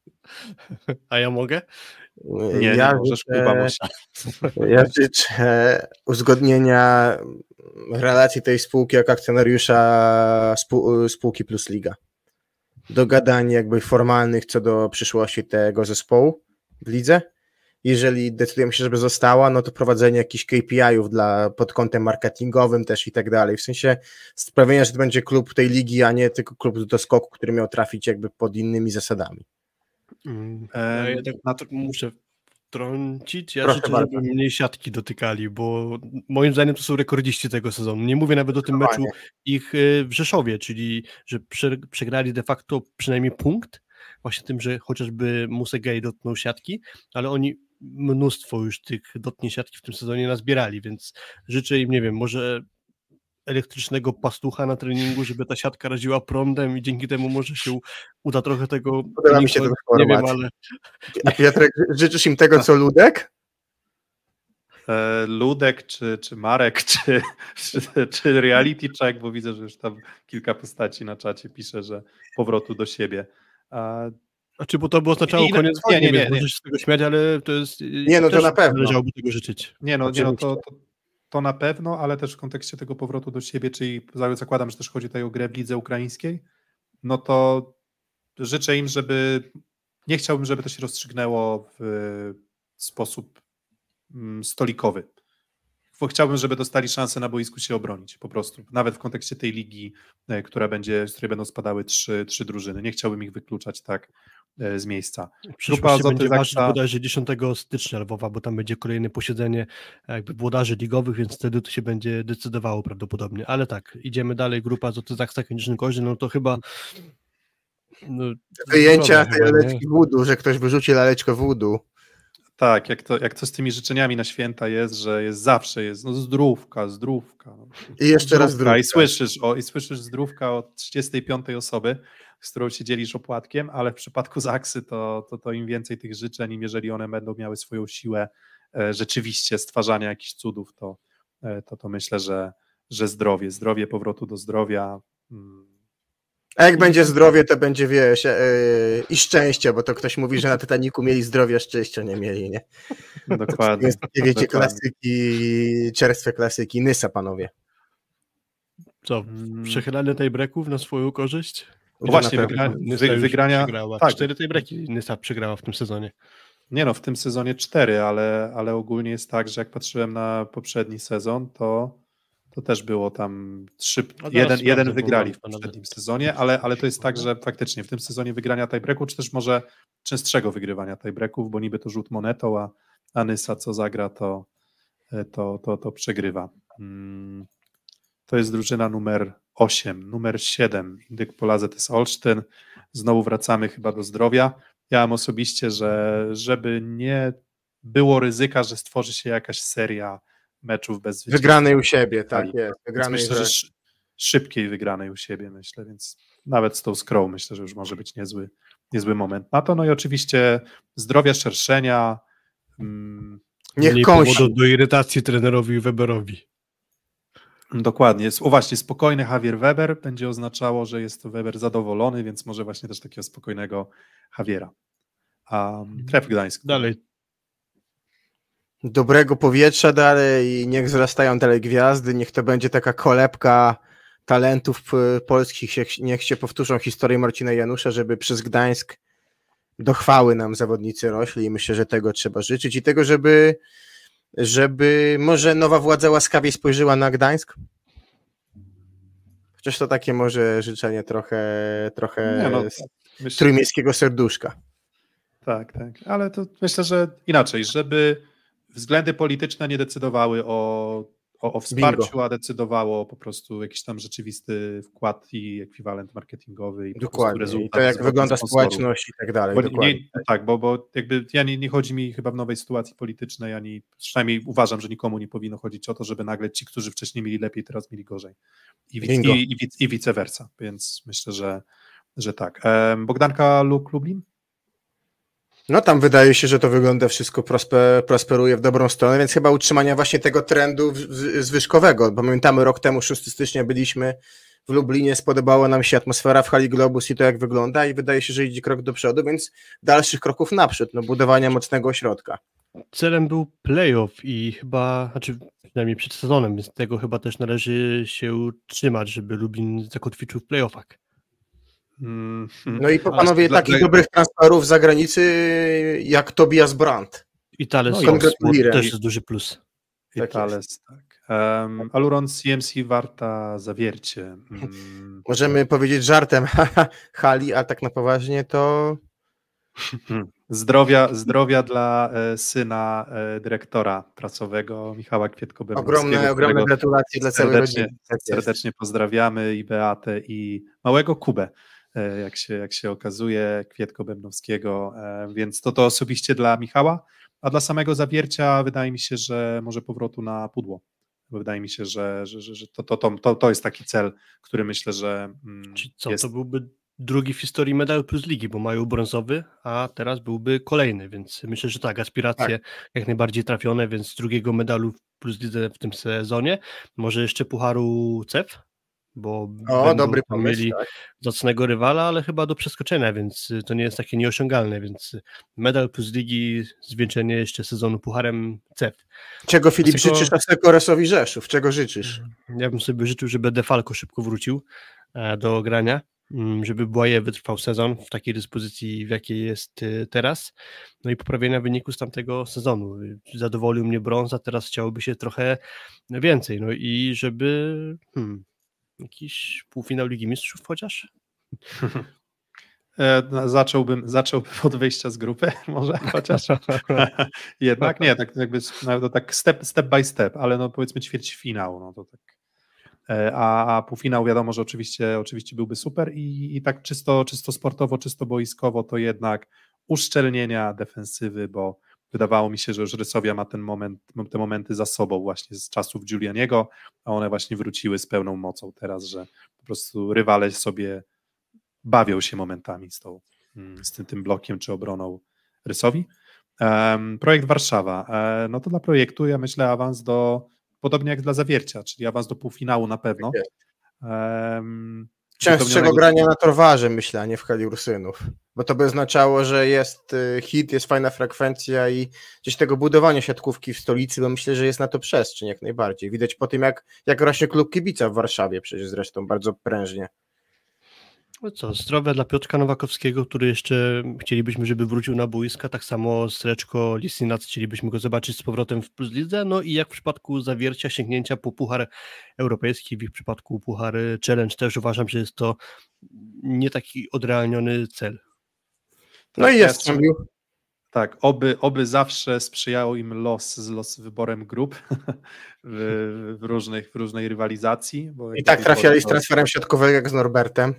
A ja mogę? Nie, ja nie możesz, życzę. Ja życzę uzgodnienia relacji tej spółki jako akcjonariusza spół, spółki Plus Liga. Dogadań jakby formalnych co do przyszłości tego zespołu w lidze. Jeżeli decydujemy się, żeby została, no to prowadzenie jakichś KPI-ów dla, pod kątem marketingowym też i tak dalej. W sensie sprawienia, że to będzie klub tej ligi, a nie tylko klub do skoku, który miał trafić jakby pod innymi zasadami. Em, ja tak na to- muszę wtrącić. Ja Proszę życzę, bardzo. żeby mniej siatki dotykali, bo moim zdaniem to są rekordziści tego sezonu. Nie mówię nawet o tym meczu ich y, w Rzeszowie, czyli że prze, przegrali de facto przynajmniej punkt, właśnie tym, że chociażby Musegej dotknął siatki, ale oni mnóstwo już tych dotknięć siatki w tym sezonie nazbierali, więc życzę im, nie wiem, może elektrycznego pastucha na treningu, żeby ta siatka raziła prądem i dzięki temu może się uda trochę tego Podoba mi się ten nie wiem, ale A Piotrek, życzysz im tego, co Ludek? E, Ludek, czy, czy Marek, czy, czy, czy Reality Check, bo widzę, że już tam kilka postaci na czacie pisze, że powrotu do siebie. A, Znaczy, bo to by oznaczało I- koniec nie, nie, nie, nie. możesz się z tego śmiać, ale to jest... Nie, no to na pewno. Należałoby tego życzyć. Nie no, nie no to, to, to na pewno, ale też w kontekście tego powrotu do siebie, czyli za- zakładam, że też chodzi tutaj o grę w lidze ukraińskiej, no to życzę im, żeby nie chciałbym, żeby to się rozstrzygnęło w sposób mm, stolikowy. Bo Chciałbym, żeby dostali szansę na boisku się obronić, po prostu. Nawet w kontekście tej ligi, e, która będzie, z której będą spadały trzy, trzy drużyny. Nie chciałbym ich wykluczać tak e, z miejsca. Przyszłości Azoty będzie Zaksa- bodajże 10 stycznia Lwowa, bo tam będzie kolejne posiedzenie jakby włodarzy ligowych, więc wtedy to się będzie decydowało prawdopodobnie. Ale tak, idziemy dalej, grupa Zoty Zaksa Konieczny Koźle, no to chyba no, Wyjęcia tej chyba, nie? laleczki wódu, że ktoś wyrzuci laleczkę wódu. Tak, jak to, jak to z tymi życzeniami na święta jest, że jest zawsze jest no zdrówka, zdrówka. no. I jeszcze raz Zdrówka. I zdrówka. słyszysz, o, I słyszysz zdrówka od 35 osoby, z którą się dzielisz opłatkiem, ale w przypadku Zaksy to, to, to im więcej tych życzeń, im jeżeli one będą miały swoją siłę e, rzeczywiście stwarzania jakichś cudów, to, e, to, to myślę, że, że zdrowie, zdrowie powrotu do zdrowia. mm, A jak będzie zdrowie, to będzie, wiesz, yy, i szczęście, bo to ktoś mówi, że na Titaniku mieli zdrowie, a szczęścia nie mieli, nie? Dokładnie. Więc nie wiecie, dokładnie. klasyki, czerstwe klasyki, Nysa, panowie. Co, Mm. przechylanie tej breków na swoją korzyść? No właśnie, wygra, Nysa wygrania. Przegrała. tak. Cztery tej breki Nysa przegrała w tym sezonie. Nie no, w tym sezonie cztery, ale, ale ogólnie jest tak, że jak patrzyłem na poprzedni sezon, to, to też było tam trzy, teraz jeden, jeden wygrali w poprzednim sezonie, ale, ale to jest tak, że faktycznie w tym sezonie wygrania tiebreaku, czy też może częstszego wygrywania tiebreaków, bo niby to rzut monetą, a Anysa co zagra, to, to, to, to przegrywa. Mm, To jest drużyna numer 8, numer 7, Indyk Polaze to jest Olsztyn. Znowu wracamy chyba do zdrowia. Ja mam osobiście, że żeby nie było ryzyka, że stworzy się jakaś seria meczów bez zwycięstwa. Wygranej u siebie, tak Tak. jest. Wygranej myślę, że że... szy- szybkiej wygranej u siebie, myślę, więc nawet z tą skrą myślę, że już może być niezły, niezły moment na to. No i oczywiście zdrowia, szerszenia. Mm, Niech kąsi. powodu do irytacji trenerowi Weberowi. dokładnie. O właśnie, spokojny Javier Weber będzie oznaczało, że jest to Weber zadowolony, więc może właśnie też takiego spokojnego Javiera. A Tref Gdańsk. Dalej, Dobrego powietrza dalej i niech wzrastają dalej gwiazdy, niech to będzie taka kolebka talentów y, polskich, niech się powtórzą historie Marcina Janusza, żeby przez Gdańsk do chwały nam zawodnicy rośli i myślę, że tego trzeba życzyć i tego, żeby, żeby może nowa władza łaskawiej spojrzała na Gdańsk. Chociaż to takie może życzenie trochę, trochę no, myślę, trójmiejskiego serduszka. Tak, tak. Ale to myślę, że inaczej, żeby względy polityczne nie decydowały o, o, o wsparciu, Bingo. a decydowało po prostu jakiś tam rzeczywisty wkład i ekwiwalent marketingowy. I dokładnie, I to jak wygląda społeczność i tak dalej. Nie, tak, bo, bo jakby ja nie, nie chodzi mi chyba w nowej sytuacji politycznej, ani przynajmniej uważam, że nikomu nie powinno chodzić o to, żeby nagle ci, którzy wcześniej mieli lepiej, teraz mieli gorzej. I, i, i, i, i vice versa, więc myślę, że, że tak. Bogdanka Luk Lublin? No tam wydaje się, że to wygląda wszystko prosper, prosperuje w dobrą stronę, więc chyba utrzymania właśnie tego trendu zwyżkowego. Pamiętamy rok temu, 6 stycznia byliśmy w Lublinie, spodobało nam się atmosfera w hali Globus i to jak wygląda i wydaje się, że idzie krok do przodu, więc dalszych kroków naprzód, no budowania mocnego ośrodka. Celem był playoff i chyba, znaczy przynajmniej przed sezonem, więc tego chyba też należy się trzymać, żeby Lublin zakotwiczył w playoffach. Mm, no i po panowie takich dla... dobrych transferów z zagranicy jak Tobias Brandt. I Thales no, też jest duży plus. I tak Thales, tak. Um, Aluron CMC warta zawiercie. Um, Możemy powiedzieć żartem hali, a tak na poważnie to Zdrowia, zdrowia dla e, syna e, dyrektora prasowego Michała kwietko Ogromne, ogromne gratulacje dla całej rodziny. Tak serdecznie pozdrawiamy i Beatę i małego Kubę. E, jak się, jak się okazuje, Kwietko Bębnowskiego, e, więc to to osobiście dla Michała, a dla samego Zawiercia wydaje mi się, że może powrotu na pudło. Wydaje mi się, że, że, że to, to, to, to jest taki cel, który myślę, że mm, Czyli co, jest... to byłby drugi w historii medal plus ligi, bo mają brązowy, a teraz byłby kolejny, więc myślę, że tak, aspiracje tak. jak najbardziej trafione, więc drugiego medalu plus lidze w tym sezonie. Może jeszcze pucharu CEF bo o, dobry pomysł, mieli tak. zacnego rywala, ale chyba do przeskoczenia, więc y, to nie jest takie nieosiągalne, więc y, medal plus ligi, zwieńczenie jeszcze sezonu pucharem CEF. Czego Filip Dlatego... życzysz Asekoresowi Rzeszów? Czego życzysz? Ja bym sobie życzył, żeby Defalco szybko wrócił e, do grania, mm, żeby Błaje wytrwał sezon w takiej dyspozycji, w jakiej jest y, teraz, no i poprawienia wyniku z tamtego sezonu. Zadowolił mnie brąz, a teraz chciałoby się trochę więcej, no i żeby hmm, Jakiś półfinał Ligi Mistrzów chociaż? E, zacząłbym, zacząłbym od wyjścia z grupy, może chociaż. Jednak nie, tak jakby no, tak step, step by step, ale no powiedzmy ćwierćfinał, no to tak. E, a, a półfinał wiadomo, że oczywiście, oczywiście byłby super i, i tak czysto, czysto sportowo, czysto boiskowo to jednak uszczelnienia defensywy, bo wydawało mi się, że już Rysowia ma ten moment, te momenty za sobą właśnie z czasów Giulianiego, a one właśnie wróciły z pełną mocą teraz, że po prostu rywale sobie bawią się momentami z, tą, mm, z tym, tym blokiem czy obroną Rysowi. Um, projekt Warszawa. E, no to dla projektu ja myślę awans do, podobnie jak dla Zawiercia, czyli awans do półfinału na pewno. Um, Częstszego grania na torwarze, myślę, a nie w hali Ursynów. Bo to by oznaczało, że jest y, hit, jest fajna frekwencja i gdzieś tego budowania siatkówki w stolicy, bo myślę, że jest na to przestrzeń jak najbardziej. Widać po tym, jak, jak rośnie klub kibica w Warszawie, przecież zresztą bardzo prężnie. No co, zdrowia dla Piotrka Nowakowskiego, który jeszcze chcielibyśmy, żeby wrócił na boiska, tak samo Streczko Lisinac chcielibyśmy go zobaczyć z powrotem w Plus Lidze, no i jak w przypadku zawiercia sięgnięcia po Puchar Europejski, w ich przypadku Puchar Challenge też uważam, że jest to nie taki odrealniony cel. No i jest. Tak, oby, oby zawsze sprzyjało im los z los wyborem grup w, w, różnych, w różnej rywalizacji. I tak trafiali z transferem środkowego jak z Norbertem.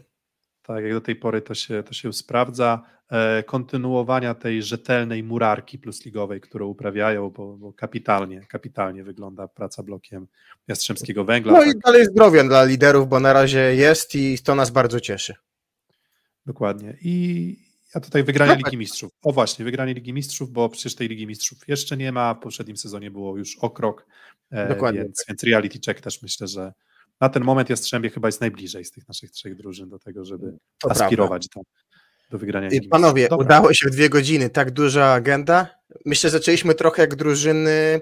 Tak, jak do tej pory to się, to się sprawdza. E, kontynuowania tej rzetelnej murarki plusligowej, którą uprawiają, bo, bo, kapitalnie, kapitalnie wygląda praca blokiem Jastrzębskiego Węgla. No tak. i dalej zdrowia dla liderów, bo na razie jest i to nas bardzo cieszy. Dokładnie. I ja tutaj wygranie tak. Ligi Mistrzów. O właśnie, wygranie Ligi Mistrzów, bo przecież tej Ligi Mistrzów jeszcze nie ma. W poprzednim sezonie było już o krok. E, Dokładnie. Więc, więc reality check też myślę, że na ten moment Jastrzębie chyba jest najbliżej z tych naszych trzech drużyn do tego, żeby to aspirować do, do wygrania. I panowie, Dobra. udało się w dwie godziny, tak duża agenda. Myślę, że zaczęliśmy trochę jak drużyny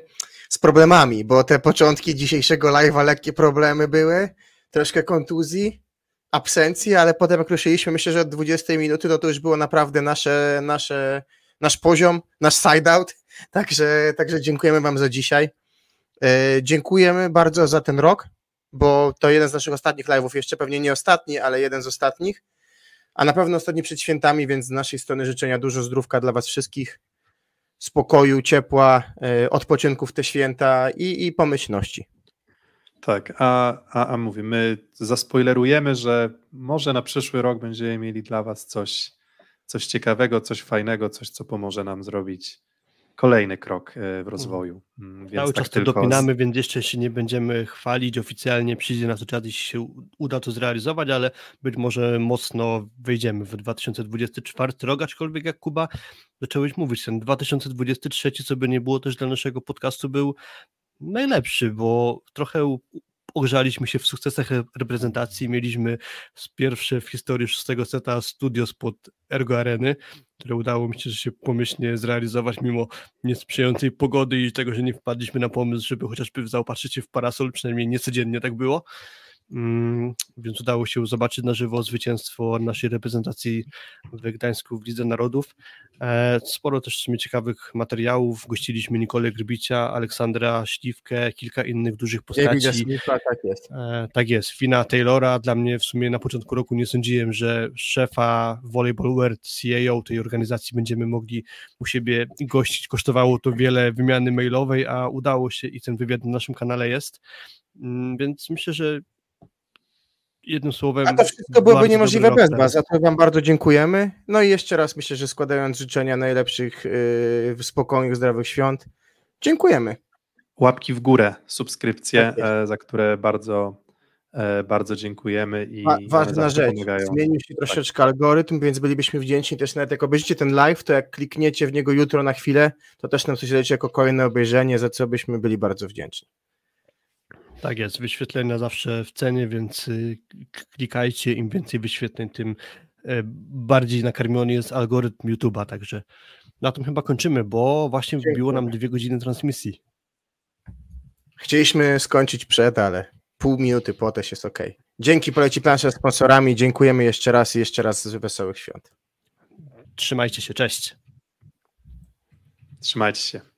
z problemami, bo te początki dzisiejszego live'a lekkie problemy były, troszkę kontuzji, absencji, ale potem jak ruszyliśmy, myślę, że od 20 minuty no to już było naprawdę nasze, nasze, nasz poziom, nasz side-out, także, także dziękujemy wam za dzisiaj. E, dziękujemy bardzo za ten rok, bo to jeden z naszych ostatnich live'ów, jeszcze pewnie nie ostatni, ale jeden z ostatnich, a na pewno ostatni przed świętami, więc z naszej strony życzenia dużo zdrówka dla Was wszystkich. spokoju, ciepła, e, odpoczynku w te święta i, i pomyślności. Tak, a, a, a mówię, my zaspoilerujemy, że może na przyszły rok będziemy mieli dla Was coś, coś ciekawego, coś fajnego, coś, co pomoże nam zrobić kolejny krok e, w rozwoju. Mm, Więc Cały tak czas to tylko dopinamy, więc jeszcze się nie będziemy chwalić oficjalnie, przyjdzie na to czas, się uda to zrealizować, ale być może mocno wejdziemy w 2024 rok, aczkolwiek jak Kuba zacząłeś mówić, ten 2023, co by nie było też dla naszego podcastu, był najlepszy, bo trochę ogrzaliśmy się w sukcesach re- reprezentacji, mieliśmy pierwsze w historii szóstego seta studio spod Ergo Areny, które udało mi się, się pomyślnie zrealizować mimo niesprzyjającej pogody i tego, że nie wpadliśmy na pomysł, żeby chociażby zaopatrzyć się w parasol, przynajmniej niecodziennie tak było. Mm, Więc udało się zobaczyć na żywo zwycięstwo naszej reprezentacji w Gdańsku w Lidze Narodów. E, Sporo też w sumie ciekawych materiałów. Gościliśmy Nikolę Grbicia, Aleksandra Śliwkę, kilka innych dużych postaci. Smitha, tak jest. E, tak jest, Fina Taylora. Dla mnie w sumie na początku roku nie sądziłem, że szefa Volleyball World, CEO tej organizacji będziemy mogli u siebie gościć. Kosztowało to wiele wymiany mailowej, a udało się i ten wywiad na naszym kanale jest. Mm, Więc myślę, że jednym słowem. A to wszystko byłoby niemożliwe bez Was, za to Wam bardzo dziękujemy. No i jeszcze raz myślę, że składając życzenia najlepszych, yy, spokojnych, zdrowych świąt, dziękujemy. łapki w górę, subskrypcje, Tak e, za które bardzo, e, bardzo dziękujemy i Wa- ważna rzecz, pomagają. zmienił się troszeczkę algorytm, więc bylibyśmy wdzięczni też nawet jak obejrzycie ten live, to jak klikniecie w niego jutro na chwilę, to też nam coś leci jako kolejne obejrzenie, za co byśmy byli bardzo wdzięczni. Tak jest, wyświetlenia zawsze w cenie, więc y, klikajcie, im więcej wyświetleń, tym e, bardziej nakarmiony jest algorytm YouTube'a, także na tym chyba kończymy, bo właśnie wbiło nam dwie godziny transmisji. Chcieliśmy skończyć przed, ale pół minuty po też jest ok. Dzięki Poleci Plansze sponsorami, dziękujemy jeszcze raz i jeszcze raz wesołych świąt. Trzymajcie się, cześć. Trzymajcie się.